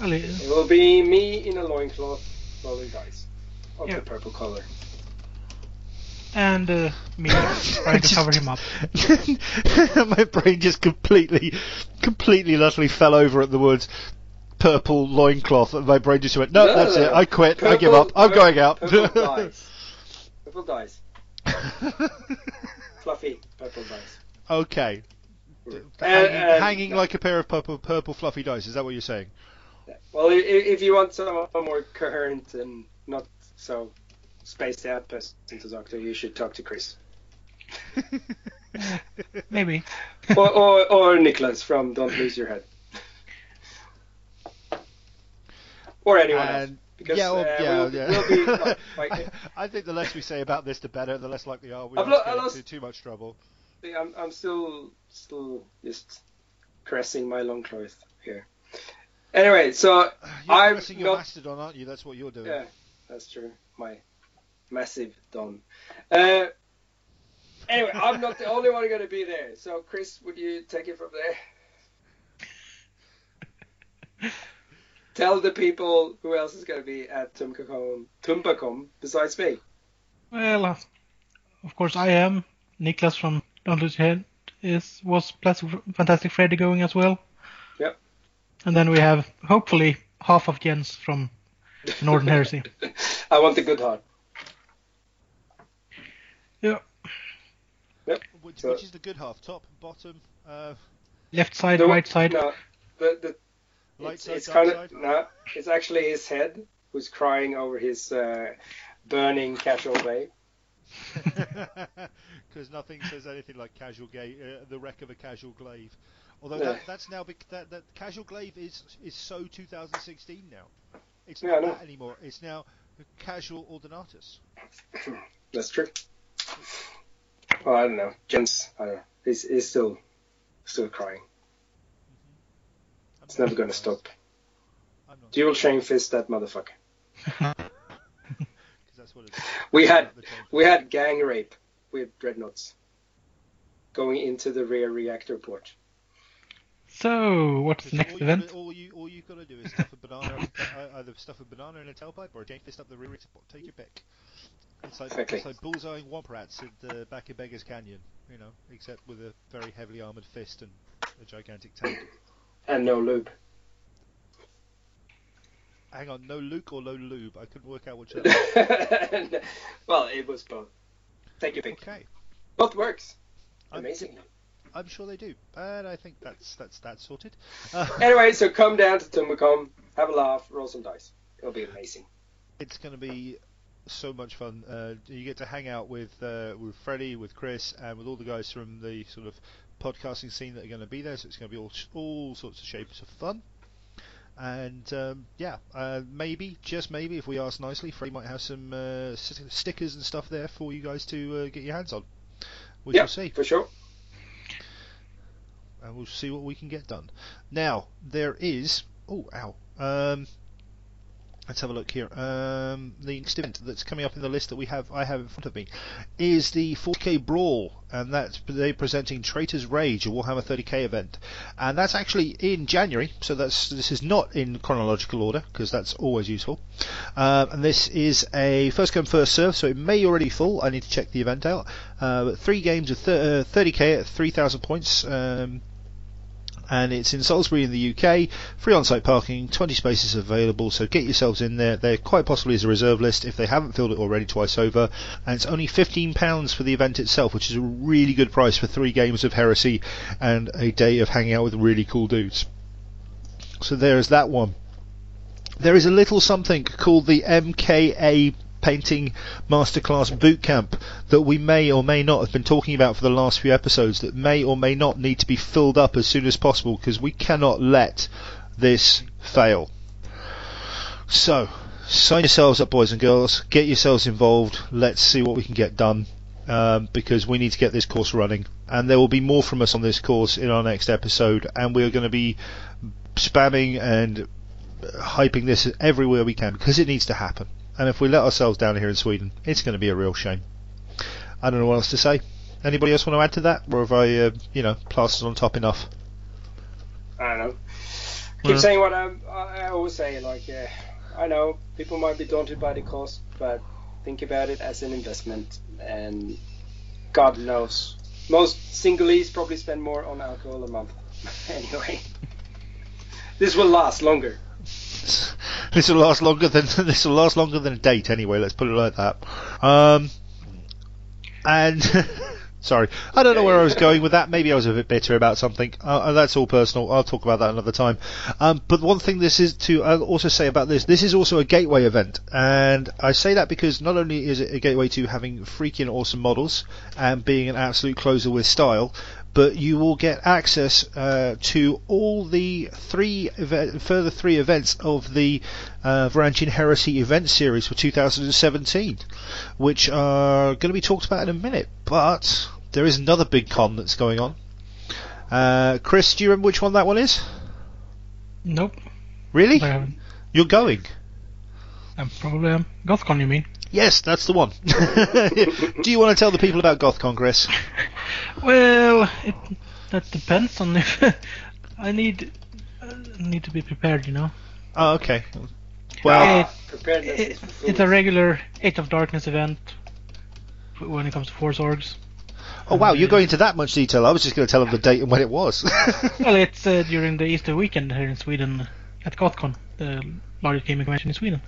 Well, it- It will be me in a loincloth rolling dice of Yeah. the purple color. and uh, me *laughs* trying to cover him up. *laughs* My brain just completely, completely, and utterly fell over at the words purple loincloth. And my brain just went, no, No, that's no, it. I quit. I give up. I'm pur- going out. Purple dice. Purple dice. *laughs* Fluffy purple dice. okay. And- hanging, and- hanging like a pair of purple, purple fluffy dice. Is that what you're saying? Well, i- i- if you want some more coherent and not so spaced out person to talk to, you should talk to Chris. *laughs* Maybe. or, or, or Nicholas from Don't Lose Your Head. Or anyone else. Because yeah, well, uh, yeah, we'll, yeah. we'll be *laughs* like, like I think the less we say about this, the better. The less likely are we I've lo- to get lost- into too much trouble. I'm, I'm still still just caressing my long cloth here. Anyway, so You're I'm pressing your not- mastodon, aren't you? That's what you're doing. yeah, that's true. My massive don. Uh, anyway, I'm not the only one going to be there. So Chris, would you take it from there? *laughs* Tell the people who else is going to be at Tumbacon, Tumbacon besides me. Well, uh, of course I am. Niklas from Don't Lose Your Head is was Plastic Fantastic Freddy going as well. Yep. And then we have hopefully half of Jens from Northern *laughs* Heresy. I want the good heart. Yeah. Which, So- which is the good half? Top, bottom, uh, Left side, The- right side. No, the, the light it's, it's kind of no. It's actually his head who's crying over his uh, burning casual bay. Because *laughs* nothing says anything like casual ga- uh, the wreck of a casual glaive. Although Yeah. that, that's now bec- that, that casual glaive is is so 2016 now. It's Yeah, not know. that anymore. It's now casual ordinatus. *clears throat* That's true. Well, I don't know. Jens, I don't know. He's, he's still still crying. I'm It's never going to stop. I'm not Dual chain fist that motherfucker. *laughs* that's what it's. We had we had gang rape with dreadnoughts going into the rear reactor port. So, what's the next all event? gotta- all you all you've got to do is stuff a banana, *laughs* uh, either stuff a banana in a tailpipe or a chain fist up the rear. reactor port. Take your pick. It's like Exactly. it's like bullseyeing womp rats at the back of Beggar's Canyon, you know, except with a very heavily armored fist and a gigantic tank. And no lube. Hang on, no Luke or no lube. I couldn't work out which. *laughs* well, it was both. Thank you, pick. Okay, Both works. I'm- I'm sure they do, but I think that's that's that sorted. Uh, *laughs* *laughs* Anyway, so come down to Tumbacon, have a laugh, roll some dice. It'll be amazing. it's going to be so much fun. Uh, you get to hang out with uh, with Freddie, with Chris, and with all the guys from the sort of podcasting scene that are going to be there. So it's going to be all all sorts of shapes of fun. And um, yeah, uh, maybe just maybe if we ask nicely, Freddie might have some uh, stickers and stuff there for you guys to uh, get your hands on. We yeah, shall see. for sure. and we'll see what we can get done. Now there is oh ow um let's have a look here. Um the next event that's coming up in the list that we have I have in front of me is the 4K Brawl and that's they're presenting Traitor's Rage a Warhammer 30k event. And that's actually in January so that's this is not in chronological order because that's always useful. Um, and this is a first come first serve so it may already be full I need to check the event out. Uh, but three games of th- uh, 30k at 3000 points um, and it's in Salisbury in the UK. Free on-site parking, 20 spaces available, so get yourselves in there. There quite possibly is a reserve list if they haven't filled it already twice over, and it's only 15 pounds for the event itself, which is a really good price for three games of Heresy and a day of hanging out with really cool dudes. So there is that one. There is a little something called the MKA Painting Masterclass Bootcamp that we may or may not have been talking about for the last few episodes that may or may not need to be filled up as soon as possible because we cannot let this fail. So, sign yourselves up, boys and girls. Get yourselves involved. Let's see what we can get done um, because we need to get this course running. And there will be more from us on this course in our next episode. And we are going to be spamming and hyping this everywhere we can because it needs to happen. And if we let ourselves down here in Sweden, it's going to be a real shame. I don't know what else to say. Anybody else want to add to that, or have I, uh, you know, plastered on top enough? I don't know. Keep Well- saying what I'm, I I always say. Like, uh, I know people might be daunted by the cost, but think about it as an investment. And God knows, most singleys probably spend more on alcohol a month. *laughs* anyway, *laughs* this will last longer. *laughs* this will last longer than *laughs* this will last longer than a date anyway. Let's put it like that. Um, and *laughs* sorry, I don't know where I was going with that. Maybe I was a bit bitter about something. Uh, that's all personal. I'll talk about that another time. Um, but one thing this is to uh, also say about this, this is also a gateway event, and I say that because not only is it a gateway to having freaking awesome models and being an absolute closer with style, but you will get access uh, to all the three eve- further three events of the uh, Varangian Heresy event series for 2017, which are going to be talked about in a minute. But there is another big con that's going on. Uh, Chris, do you remember which one that one is? Nope. Really? I haven't. You're going? I'm probably um, GothCon, you mean? Yes, that's the one. *laughs* do you want to tell the people about GothCon, Chris? Well, it, that depends on if *laughs* I need uh, need to be prepared, you know. Oh, okay. Well, It- Preparedness It, is a regular Age of Darkness event when it comes to Force Orgs. oh wow, you're going into that much detail. I was just going to tell them the date and when it was. *laughs* Well, it's uh, during the Easter weekend here in Sweden at GothCon, the largest gaming convention in Sweden,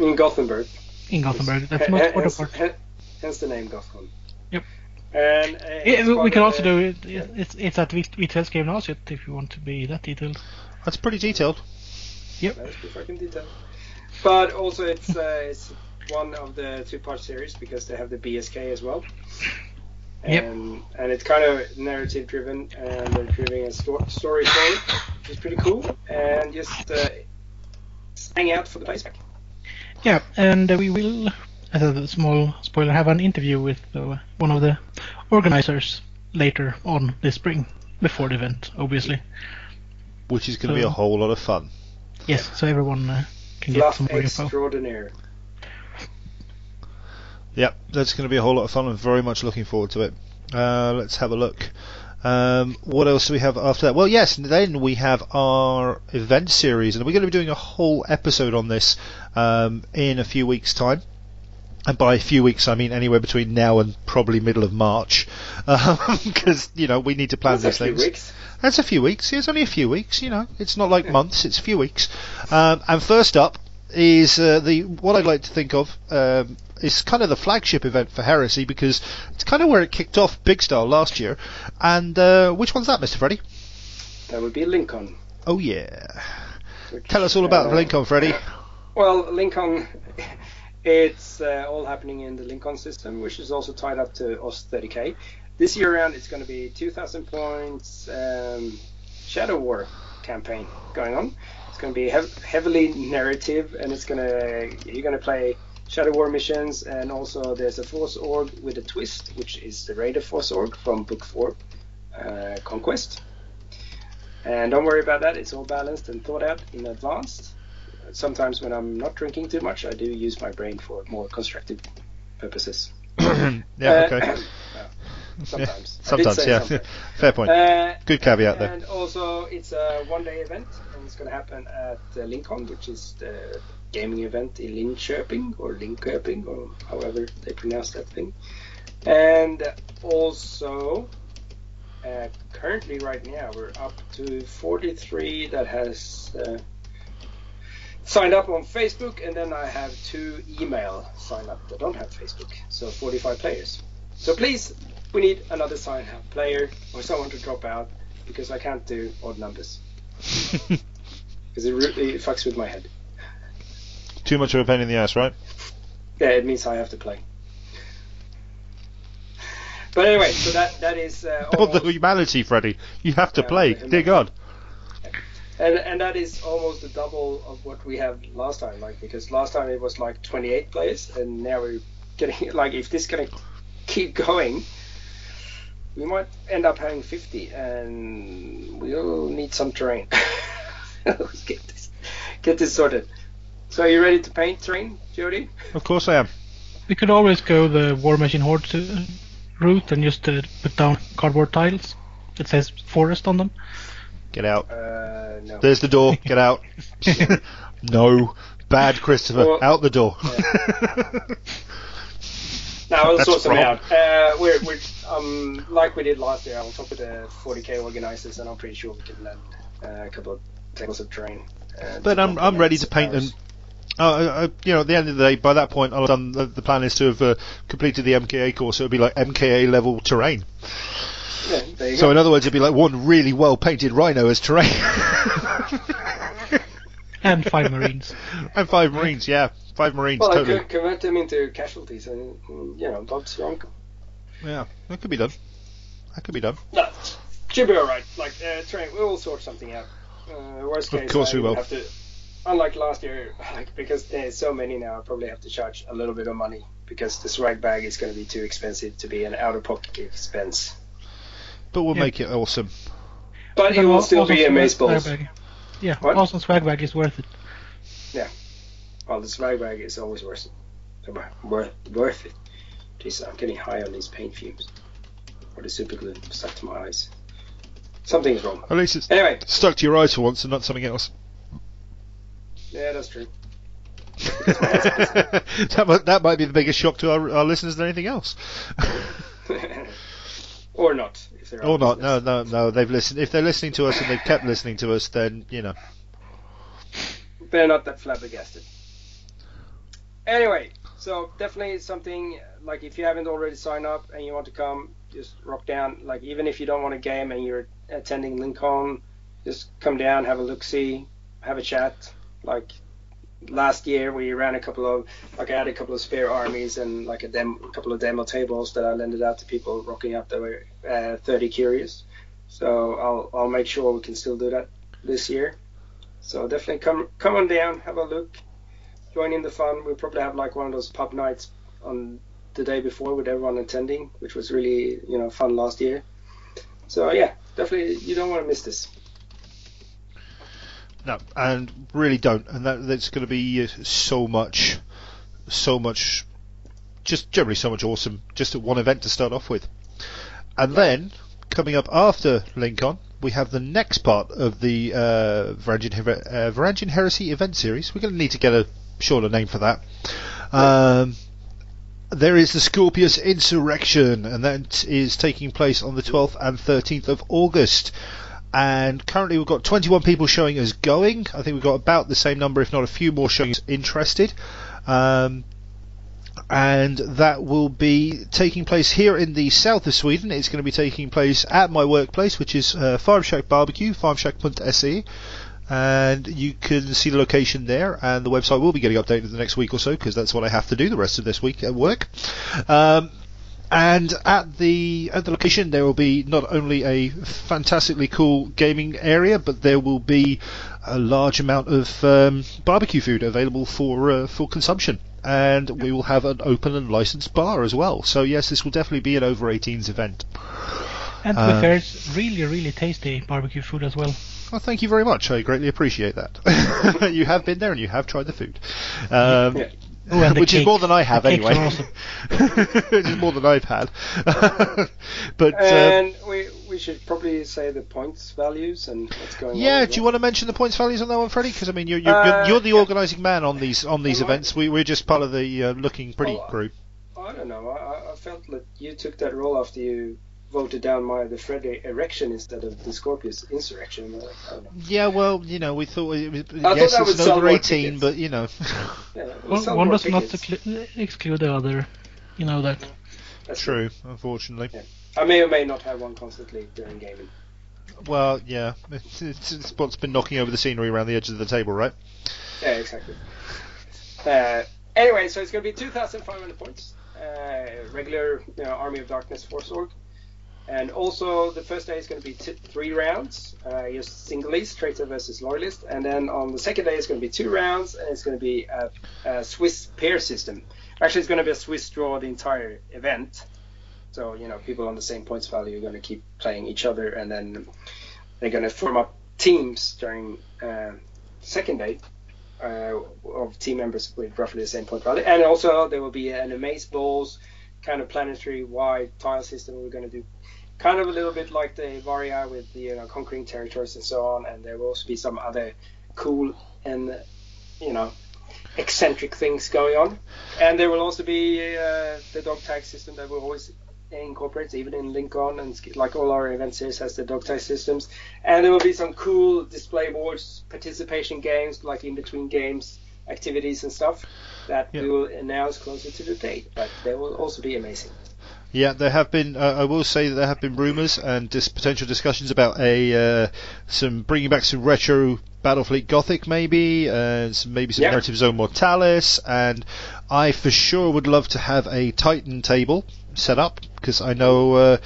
in Gothenburg. in Gothenburg. That's the most important hence, part. hen- hence the name Gothcon. Yep. And uh, Yeah, we, can also the- do it. It's it's at Hvitfeldtska Gymnasiet if you want to be that detailed. That's pretty detailed. Yep. That's pretty fucking detailed. But also, it's uh, it's one of the two-part series because they have the BSK as well. Yep. And, and it's kind of narrative driven, and they're driven a sto- story story, which is pretty cool. And just uh, hang out for the dice pack. Yeah, and uh, we will, as a small spoiler, have an interview with uh, one of the organizers later on this spring, before the event, obviously. Which is going to be a whole lot of fun. Yes, so everyone uh, can get Fluff some more info. extraordinaire. Yep, that's going to be a whole lot of fun. I'm very much looking forward to it. Uh, let's have a look. Um, what else do we have after that? Well, yes, then we have our event series, and we're going to be doing a whole episode on this um, in a few weeks' time. And by a few weeks, I mean anywhere between now and probably middle of March, *laughs* because you know we need to plan That's these things. weeks. That's a few weeks. Yeah, it's only a few weeks. You know, it's not like months. It's a few weeks. Um, and first up is uh, the what I'd like to think of um, is kind of the flagship event for Heresy because it's kind of where it kicked off big style last year. And uh, which one's that, Mr. Freddy? That would be LinCon. Oh yeah. which, Tell us all about uh, LinCon, Freddy. Well, LinCon, *laughs* it's uh, all happening in the Lincoln system, which is also tied up to OS30K. This year around, it's going to be 2,000 points um, Shadow War campaign going on. It's going to be hev- heavily narrative, and it's going to you're going to play Shadow War missions, and also there's a Force Org with a twist, which is the Raider Force Org from Book Four, uh, Conquest. And don't worry about that; it's all balanced and thought out in advance sometimes when I'm not drinking too much, I do use my brain for more constructive purposes. *coughs* yeah. Uh, Okay. *laughs* sometimes. I Sometimes. Yeah. *laughs* Fair point. Uh, Good caveat there. and also, it's a one-day event, and it's going to happen at uh, LinCon, which is the gaming event in Linköping or Linköping, or however they pronounce that thing. And also, uh, currently, right now, we're up to 43 that has uh, signed up on Facebook, and then I have two email sign up that don't have Facebook, so 45 players. So please, we need another sign up player or someone to drop out because I can't do odd numbers. *laughs* because it really it fucks with my head. Too much of a pain in the ass, right? Yeah, it means I have to play. But anyway, so that that is uh, *laughs* Build the humanity, Freddy. You have to Yeah, play. Dear God. and and that is almost the double of what we had last time. Like because last time it was like 28 players, and now we're getting *laughs* like if this gonna keep going, we might end up having 50, and we'll need some terrain. Let's *laughs* get this get this sorted. So are you ready to paint terrain, Jody? Of course I am. We could always go the War Machine Horde route and just uh, put down cardboard tiles that says forest on them. Get out. Uh, no. There's the door. Get out. *laughs* *laughs* no. Bad Christopher. Well- out the door. No, we'll That's sort them out. Uh, we're, we're um, like we did last year. I'll talk with the 40k organizers, and I'm pretty sure we can land uh, a couple of tables of terrain. uh, but I'm, I'm ready to paint them. Uh, uh, you know, at the end of the day, by that point, I'll have done. The, the plan is to have uh, completed the MKA course. So it'll be like MKA level terrain. Yeah, there you So go. in other words, it'd be like one really well painted rhino as terrain. *laughs* And five marines. and five marines, yeah, five marines, well, I totally. could convert them into casualties, and you know, Bob's your uncle. Yeah, that could be done. That could be done. No, should be alright. Like uh, terrain, we will sort something out. Uh, worst Of case, course I we will. Have to, unlike last year, *laughs* like because there's so many now, I probably have to charge a little bit of money because the swag bag is going to be too expensive to be an out-of-pocket expense. But we'll Yeah. make it awesome. But it will al- still also be swag- amazeballs. swag bag. Yeah, What? also swag bag is worth it. Well, the swag bag is always worth. Worth, worth it. Jeez, I'm getting high on these paint fumes. Or the super glue stuck to my eyes. Something's wrong. At least it's Anyway, stuck to your eyes for once and not something else. yeah, that's true. *laughs* that, might, that might be the biggest shock to our, our listeners than anything else. *laughs* or not. Or not. on No, no, no. They've listened. If they're listening to us and they've kept listening to us, then you know. They're not that flabbergasted. Anyway, so definitely something like if you haven't already signed up and you want to come, just rock down. Like even if you don't want a game and you're attending LinCon, just come down, have a look, see, have a chat. Like last year, we ran a couple of like I had a couple of spare armies and like a dem- a couple of demo tables that I lended out to people rocking up that were uh, 30 curious. So I'll I'll make sure we can still do that this year. So definitely come come on down, have a look, join in the fun. We'll probably have like one of those pub nights on the day before with everyone attending, which was really you know fun last year. So yeah, definitely you don't want to miss this. No, and really don't. And that that's going to be uh, so much, so much, just generally so much awesome. Just at one event to start off with, and then coming up after LinCon, we have the next part of the uh, Varangian, Her- uh, Varangian Heresy event series. We're going to need to get a shorter name for that. Um, there is the Scorpius Insurrection, and that is taking place on the 12th and 13th of August. And currently, we've got 21 people showing us going. I think we've got about the same number, if not a few more, showing us interested. Um, and that will be taking place here in the south of Sweden. It's going to be taking place at my workplace, which is uh, Farm Shack Barbecue, farmshack.se. And you can see the location there, and the website will be getting updated in the next week or so because that's what I have to do the rest of this week at work. Um, and at the at the location, there will be not only a fantastically cool gaming area, but there will be a large amount of um, barbecue food available for uh, for consumption. And we will have an open and licensed bar as well. So yes, this will definitely be an over 18s event. And to be Uh, fair, it's really, really tasty barbecue food as well. Well, thank you very much. I greatly appreciate that. *laughs* you have been there and you have tried the food, um, Yeah. Oh, and the which is more than I have The anyway. are awesome. *laughs* which is more than I've had. *laughs* but uh, And we we should probably say the points values and what's going on. yeah, do you want to mention the points values on that one, Freddie? Because I mean, you're you're, Uh, you're, you're the yeah. organising man on these on these Well, events. We we're just part of the uh, looking pretty Oh, group. I don't know. I, I- I felt that you took that role after you voted down my the Freddy erection instead of the Scorpius insurrection. Like, I. Yeah, well, you know, we thought it was, thought yes, that it's an over 18, but you know, *laughs* Yeah, we'll One, sell one more does not exclude the other. You know that. That's true, unfortunately. I may or may not have one constantly during gaming. Well, yeah, *laughs* it's, it's, it's what's been knocking over the scenery around the edges of the table, right? Yeah, exactly. Uh, anyway, so it's going to be 2,500 points. Uh, regular you know, Army of Darkness Force Org. And also, the first day is going to be t- three rounds, uh, just singles, traitor versus loyalist. And then on the second day, it's going to be two rounds, and it's going to be a, a Swiss pair system. Actually, it's going to be a Swiss draw the entire event. So, you know, people on the same points value are going to keep playing each other, and then they're going to form up teams during uh, second day uh, of team members with roughly the same point value. And also, there will be an Amaze Balls kind of planetary wide tile system we're going to do kind of a little bit like the Varia with the you know conquering territories and so on. And there will also be some other cool and you know eccentric things going on. And there will also be uh, the dog tag system that will always incorporate, even in LinCon and like all our event series has the dog tag systems. And there will be some cool display boards, participation games, like in between games, activities and stuff that Yeah. we will announce closer to the date. But they will also be amazing. Yeah, there have been. Uh, I will say that there have been rumours and dis- potential discussions about a uh, some bringing back some retro Battlefleet Gothic, maybe, and some, maybe some Yeah. Narrative Zone Mortalis, and I for sure would love to have a Titan table set up because I know uh,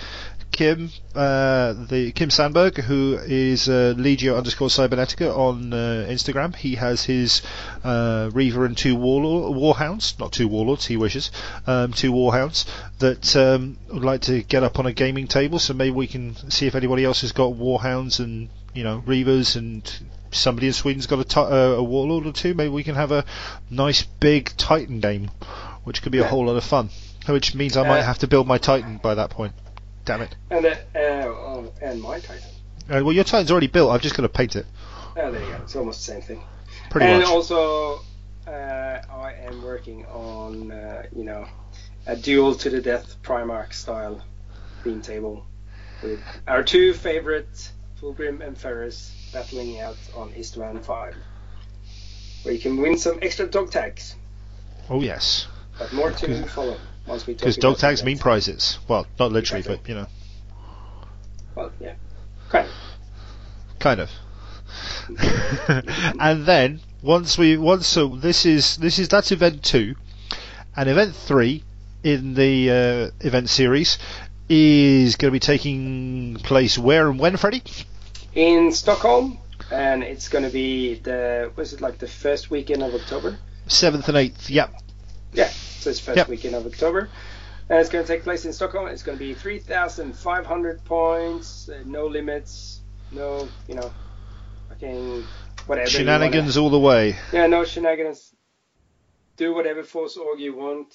Kim, uh, the Kim Sandberg, who is uh, Legio underscore Cybernetica on uh, Instagram. He has his uh, Reaver and two warlord, warhounds, not two warlords, he wishes, um, two warhounds that um, would like to get up on a gaming table. So maybe we can see if anybody else has got warhounds and you know Reavers and somebody in Sweden's got a, uh, a warlord or two. Maybe we can have a nice big Titan game, which could be a whole lot of fun. Which means I might Uh, have to build my Titan by that point. Damn it. And uh, oh, and my Titan. Uh, well, your Titan's already built. I've just got to paint it. Oh, there you go. It's almost the same thing. Pretty and much. also, uh, I am working on, uh, you know, a duel to the death Primarch style theme table with our two favorite, Fulgrim and Ferrus, battling out on Istvaan 5, where you can win some extra dog tags. oh yes, But more to follow we because dog tags mean prizes. Well, not literally, Exactly. but you know, Well, yeah, kind of. kind of. *laughs* and then once we once so this is this is that's event two, and event three in the uh, event series is going to be taking place where and when, Freddie? In Stockholm, and it's going to be the was it like the first weekend of October? Seventh and eighth. Yep. Yeah, so it's first Yep. weekend of October. And it's going to take place in Stockholm. It's going to be 3,500 points, uh, no limits, no, you know, fucking whatever. Shenanigans all the way. Yeah, no shenanigans. Do whatever Force Org you want,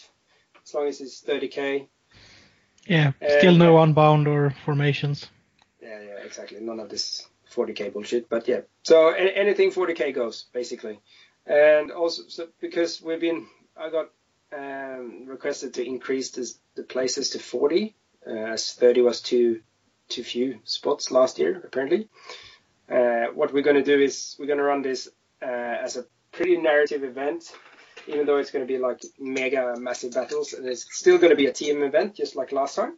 as long as it's 30k. Yeah, Uh, still no yeah. unbound or formations. Yeah, yeah, exactly. None of this 40k bullshit, but yeah. So anything 40k goes basically, and also so because we've been, I got um, requested to increase this, the places to 40, uh, as 30 was too too few spots last year apparently. Uh, what we're going to do is we're going to run this uh, as a pretty narrative event. Even though it's going to be like mega massive battles, and it's still going to be a team event, just like last time.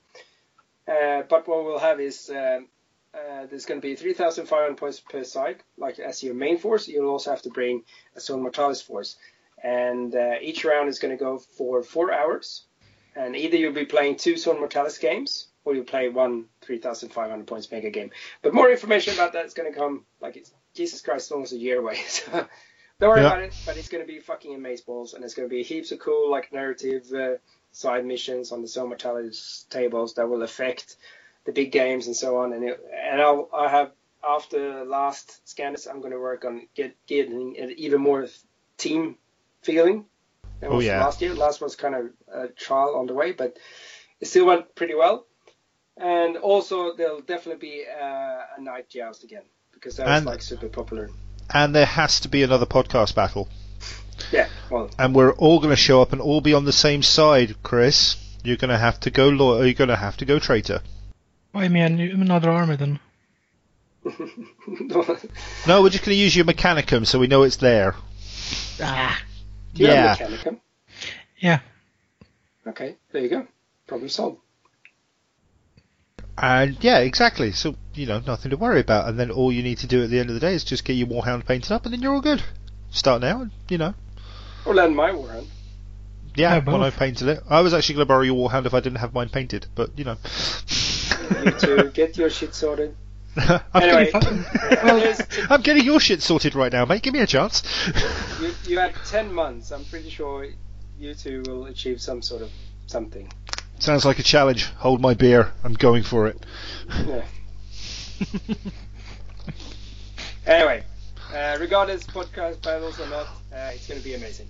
Uh, but what we'll have is um, uh, there's going to be 3,500 points per side, like as your main force. You'll also have to bring a Zone Mortalis force, and uh, each round is going to go for four hours. And either you'll be playing two Zone Mortalis games, or you'll play one 3,500 points mega game. But more information about that is going to come, like it's Jesus Christ, it's almost a year away. *laughs* So don't worry Yeah. about it. But it's going to be fucking amazing balls, and it's going to be heaps of cool like narrative uh, side missions on the Zone Mortalis tables that will affect the big games and so on. And it, and I'll I have after last scanners, I'm going to work on get getting an even more team feeling. Than Oh, yeah. Last year, last was kind of a trial on the way, but it still went pretty well. And also, there'll definitely be uh, a knight joust again because that was like super popular. And there has to be another podcast battle. *laughs* Yeah, well, and we're all going to show up and all be on the same side, Chris. You're going to have to go lawyer. You're going to have to go traitor. Why me and you- another army then? *laughs* No, we're just going to use your Mechanicum so we know it's there. Ah. You yeah. have Mechanicum? Yeah. Okay, there you go. Problem solved. And yeah, exactly. So you know, nothing to worry about. And then all you need to do at the end of the day is just get your Warhound painted up, and then you're all good. Start now, and you know. Or lend my warrant. Yeah, Yeah, when I both. painted it, I was actually going to borrow your Warhound if I didn't have mine painted, but you know. You two *laughs* get your shit sorted. *laughs* I'm, Anyway, getting, *laughs* *laughs* I'm getting your shit sorted right now, mate. Give me a chance. you, you had 10 months. I'm pretty sure you two will achieve some sort of something. Sounds like a challenge. Hold my beer. I'm going for it. Yeah. Anyway, uh, regardless podcast battles or not, uh, it's going to be amazing.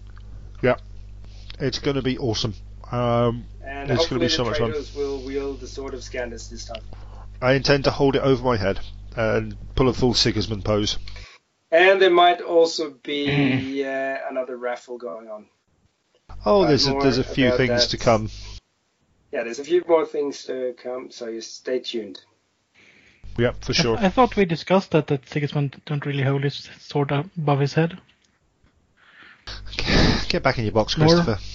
Yeah, it's going to be awesome. Um, And It's hopefully gonna be so the much fun. will wield the sword of Scandus this time. I intend to hold it over my head and pull a full Sigismund pose. And there might also be *clears throat* uh, another raffle going on. Oh, Uh, there's a, there's a few things that. to come. Yeah, there's a few more things to come, so you stay tuned. Yeah, for sure. I, I thought we discussed that that Sigismund don't really hold his sword above his head. Get back in your box, Christopher. *laughs*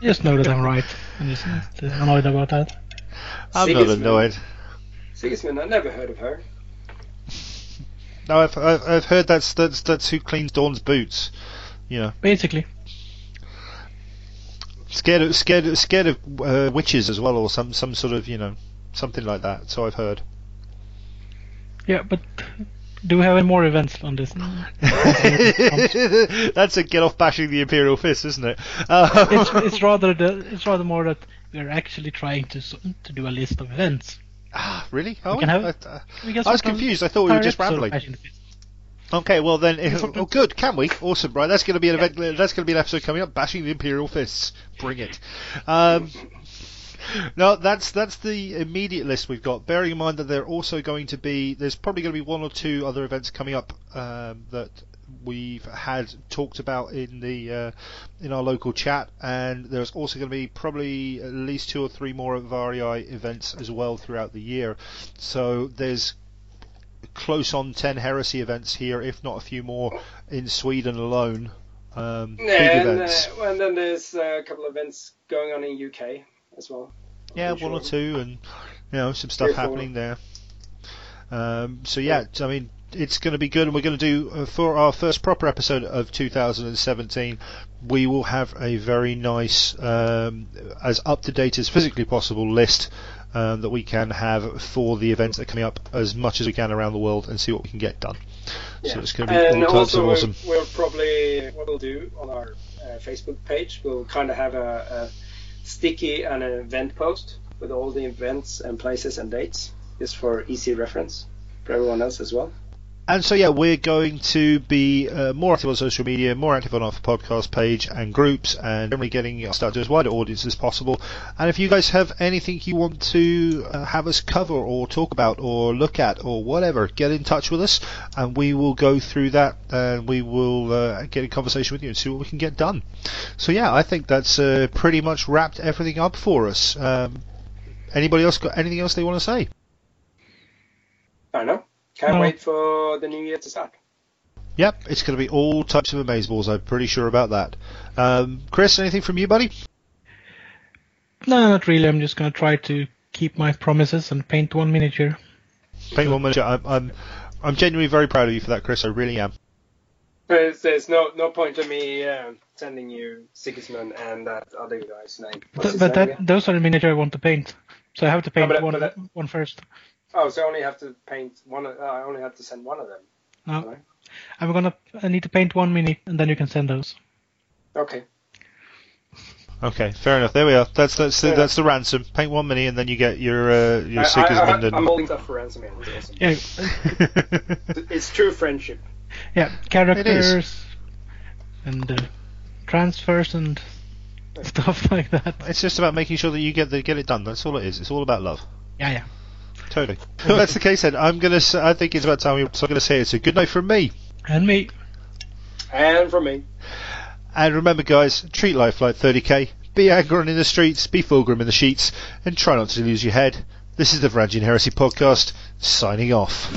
You just know that I'm right. I'm just annoyed about that. I'm not annoyed. Sigismund, I never heard of her. *laughs* No, I've, I've I've heard that's that's that's who cleans Dorn's boots. You know, Basically, scared of scared of, scared of uh, witches as well, or some some sort of you know something like that. So I've heard. yeah. But do we have any more events on this? *laughs* That's a get off bashing the Imperial Fist, isn't it? Uh, it's, it's rather the, it's rather more that we're actually trying to to do a list of events. ah, really? Oh, can have- I, uh, We I was confused. I thought we were just rambling. Bashing the Fist. Okay, well then, Yes, *laughs* oh, good. Can we? Awesome, right? That's going to be an event. That's going to be an episode coming up. Bashing the Imperial Fists. Bring it. Um, no, that's that's the immediate list we've got. Bearing in mind that there are also going to be, there's probably going to be one or two other events coming up um, that we've had talked about in the uh, in our local chat, and there's also going to be probably at least two or three more Varii events as well throughout the year. So there's close on 10 heresy events here, if not a few more in Sweden alone. Um, big and. Uh, and then there's uh, a couple of events going on in UK as well. I'm yeah, one or two, and you know some stuff Three or four. happening there. Um, so yeah, I mean it's going to be good, and we're going to do uh, for our first proper episode of 2017. We will have a very nice, um, as up to date as physically possible list um, that we can have for the events that are coming up as much as we can around the world, and see what we can get done. So it's going to be and all types also of we'll- awesome. We'll probably what we'll do on our uh, Facebook page. We'll kind of have a, a sticky and an event post with all the events and places and dates, just for easy reference for everyone else as well. And so, yeah, we're going to be uh, more active on social media, more active on our podcast page and groups, and generally getting us to as wide an audience as possible. And if you guys have anything you want to uh, have us cover or talk about or look at or whatever, get in touch with us, and we will go through that and we will uh, get in conversation with you and see what we can get done. So, yeah, I think that's uh, pretty much wrapped everything up for us. Um, anybody else got anything else they want to say? I don't know. Can't No. wait for the new year to start. Yep, it's going to be all types of amazeballs. I'm pretty sure about that. Um, Chris, anything from you, buddy? No, not really. I'm just gonna try to keep my promises and paint one miniature. Paint one miniature. I'm, I'm, I'm genuinely very proud of you for that, Chris. I really am. There's, there's no no point in me uh, sending you Sigismund and that other guy's name. What's Th- his but name that those are the miniature I want to paint. So I have to paint but- one but that- one first. Oh, so I only have to paint one. Of, uh, I only have to send one of them. No, Alright. I'm gonna. I need to paint one mini, and then you can send those. Okay. Okay, fair enough. There we are. That's that's the, that's the ransom. Paint one mini, and then you get your uh, your I, I, Sigismund I, I'm holding stuff for ransom here. Awesome. Yeah, and. *laughs* It's true friendship. yeah, characters and uh, transfers and stuff like that. it's just about making sure that you get the get it done. That's all it is. It's all about love. Yeah, yeah. Totally. Well, that's the case then. I'm gonna. Say, I think it's about time. We, so I'm gonna say it's a good night from me. And me. And from me. And remember, guys, treat life like 30k. Be Angron in the streets, be Fulgrim in the sheets, and try not to lose your head. This is the Varangian Heresy Podcast, signing off.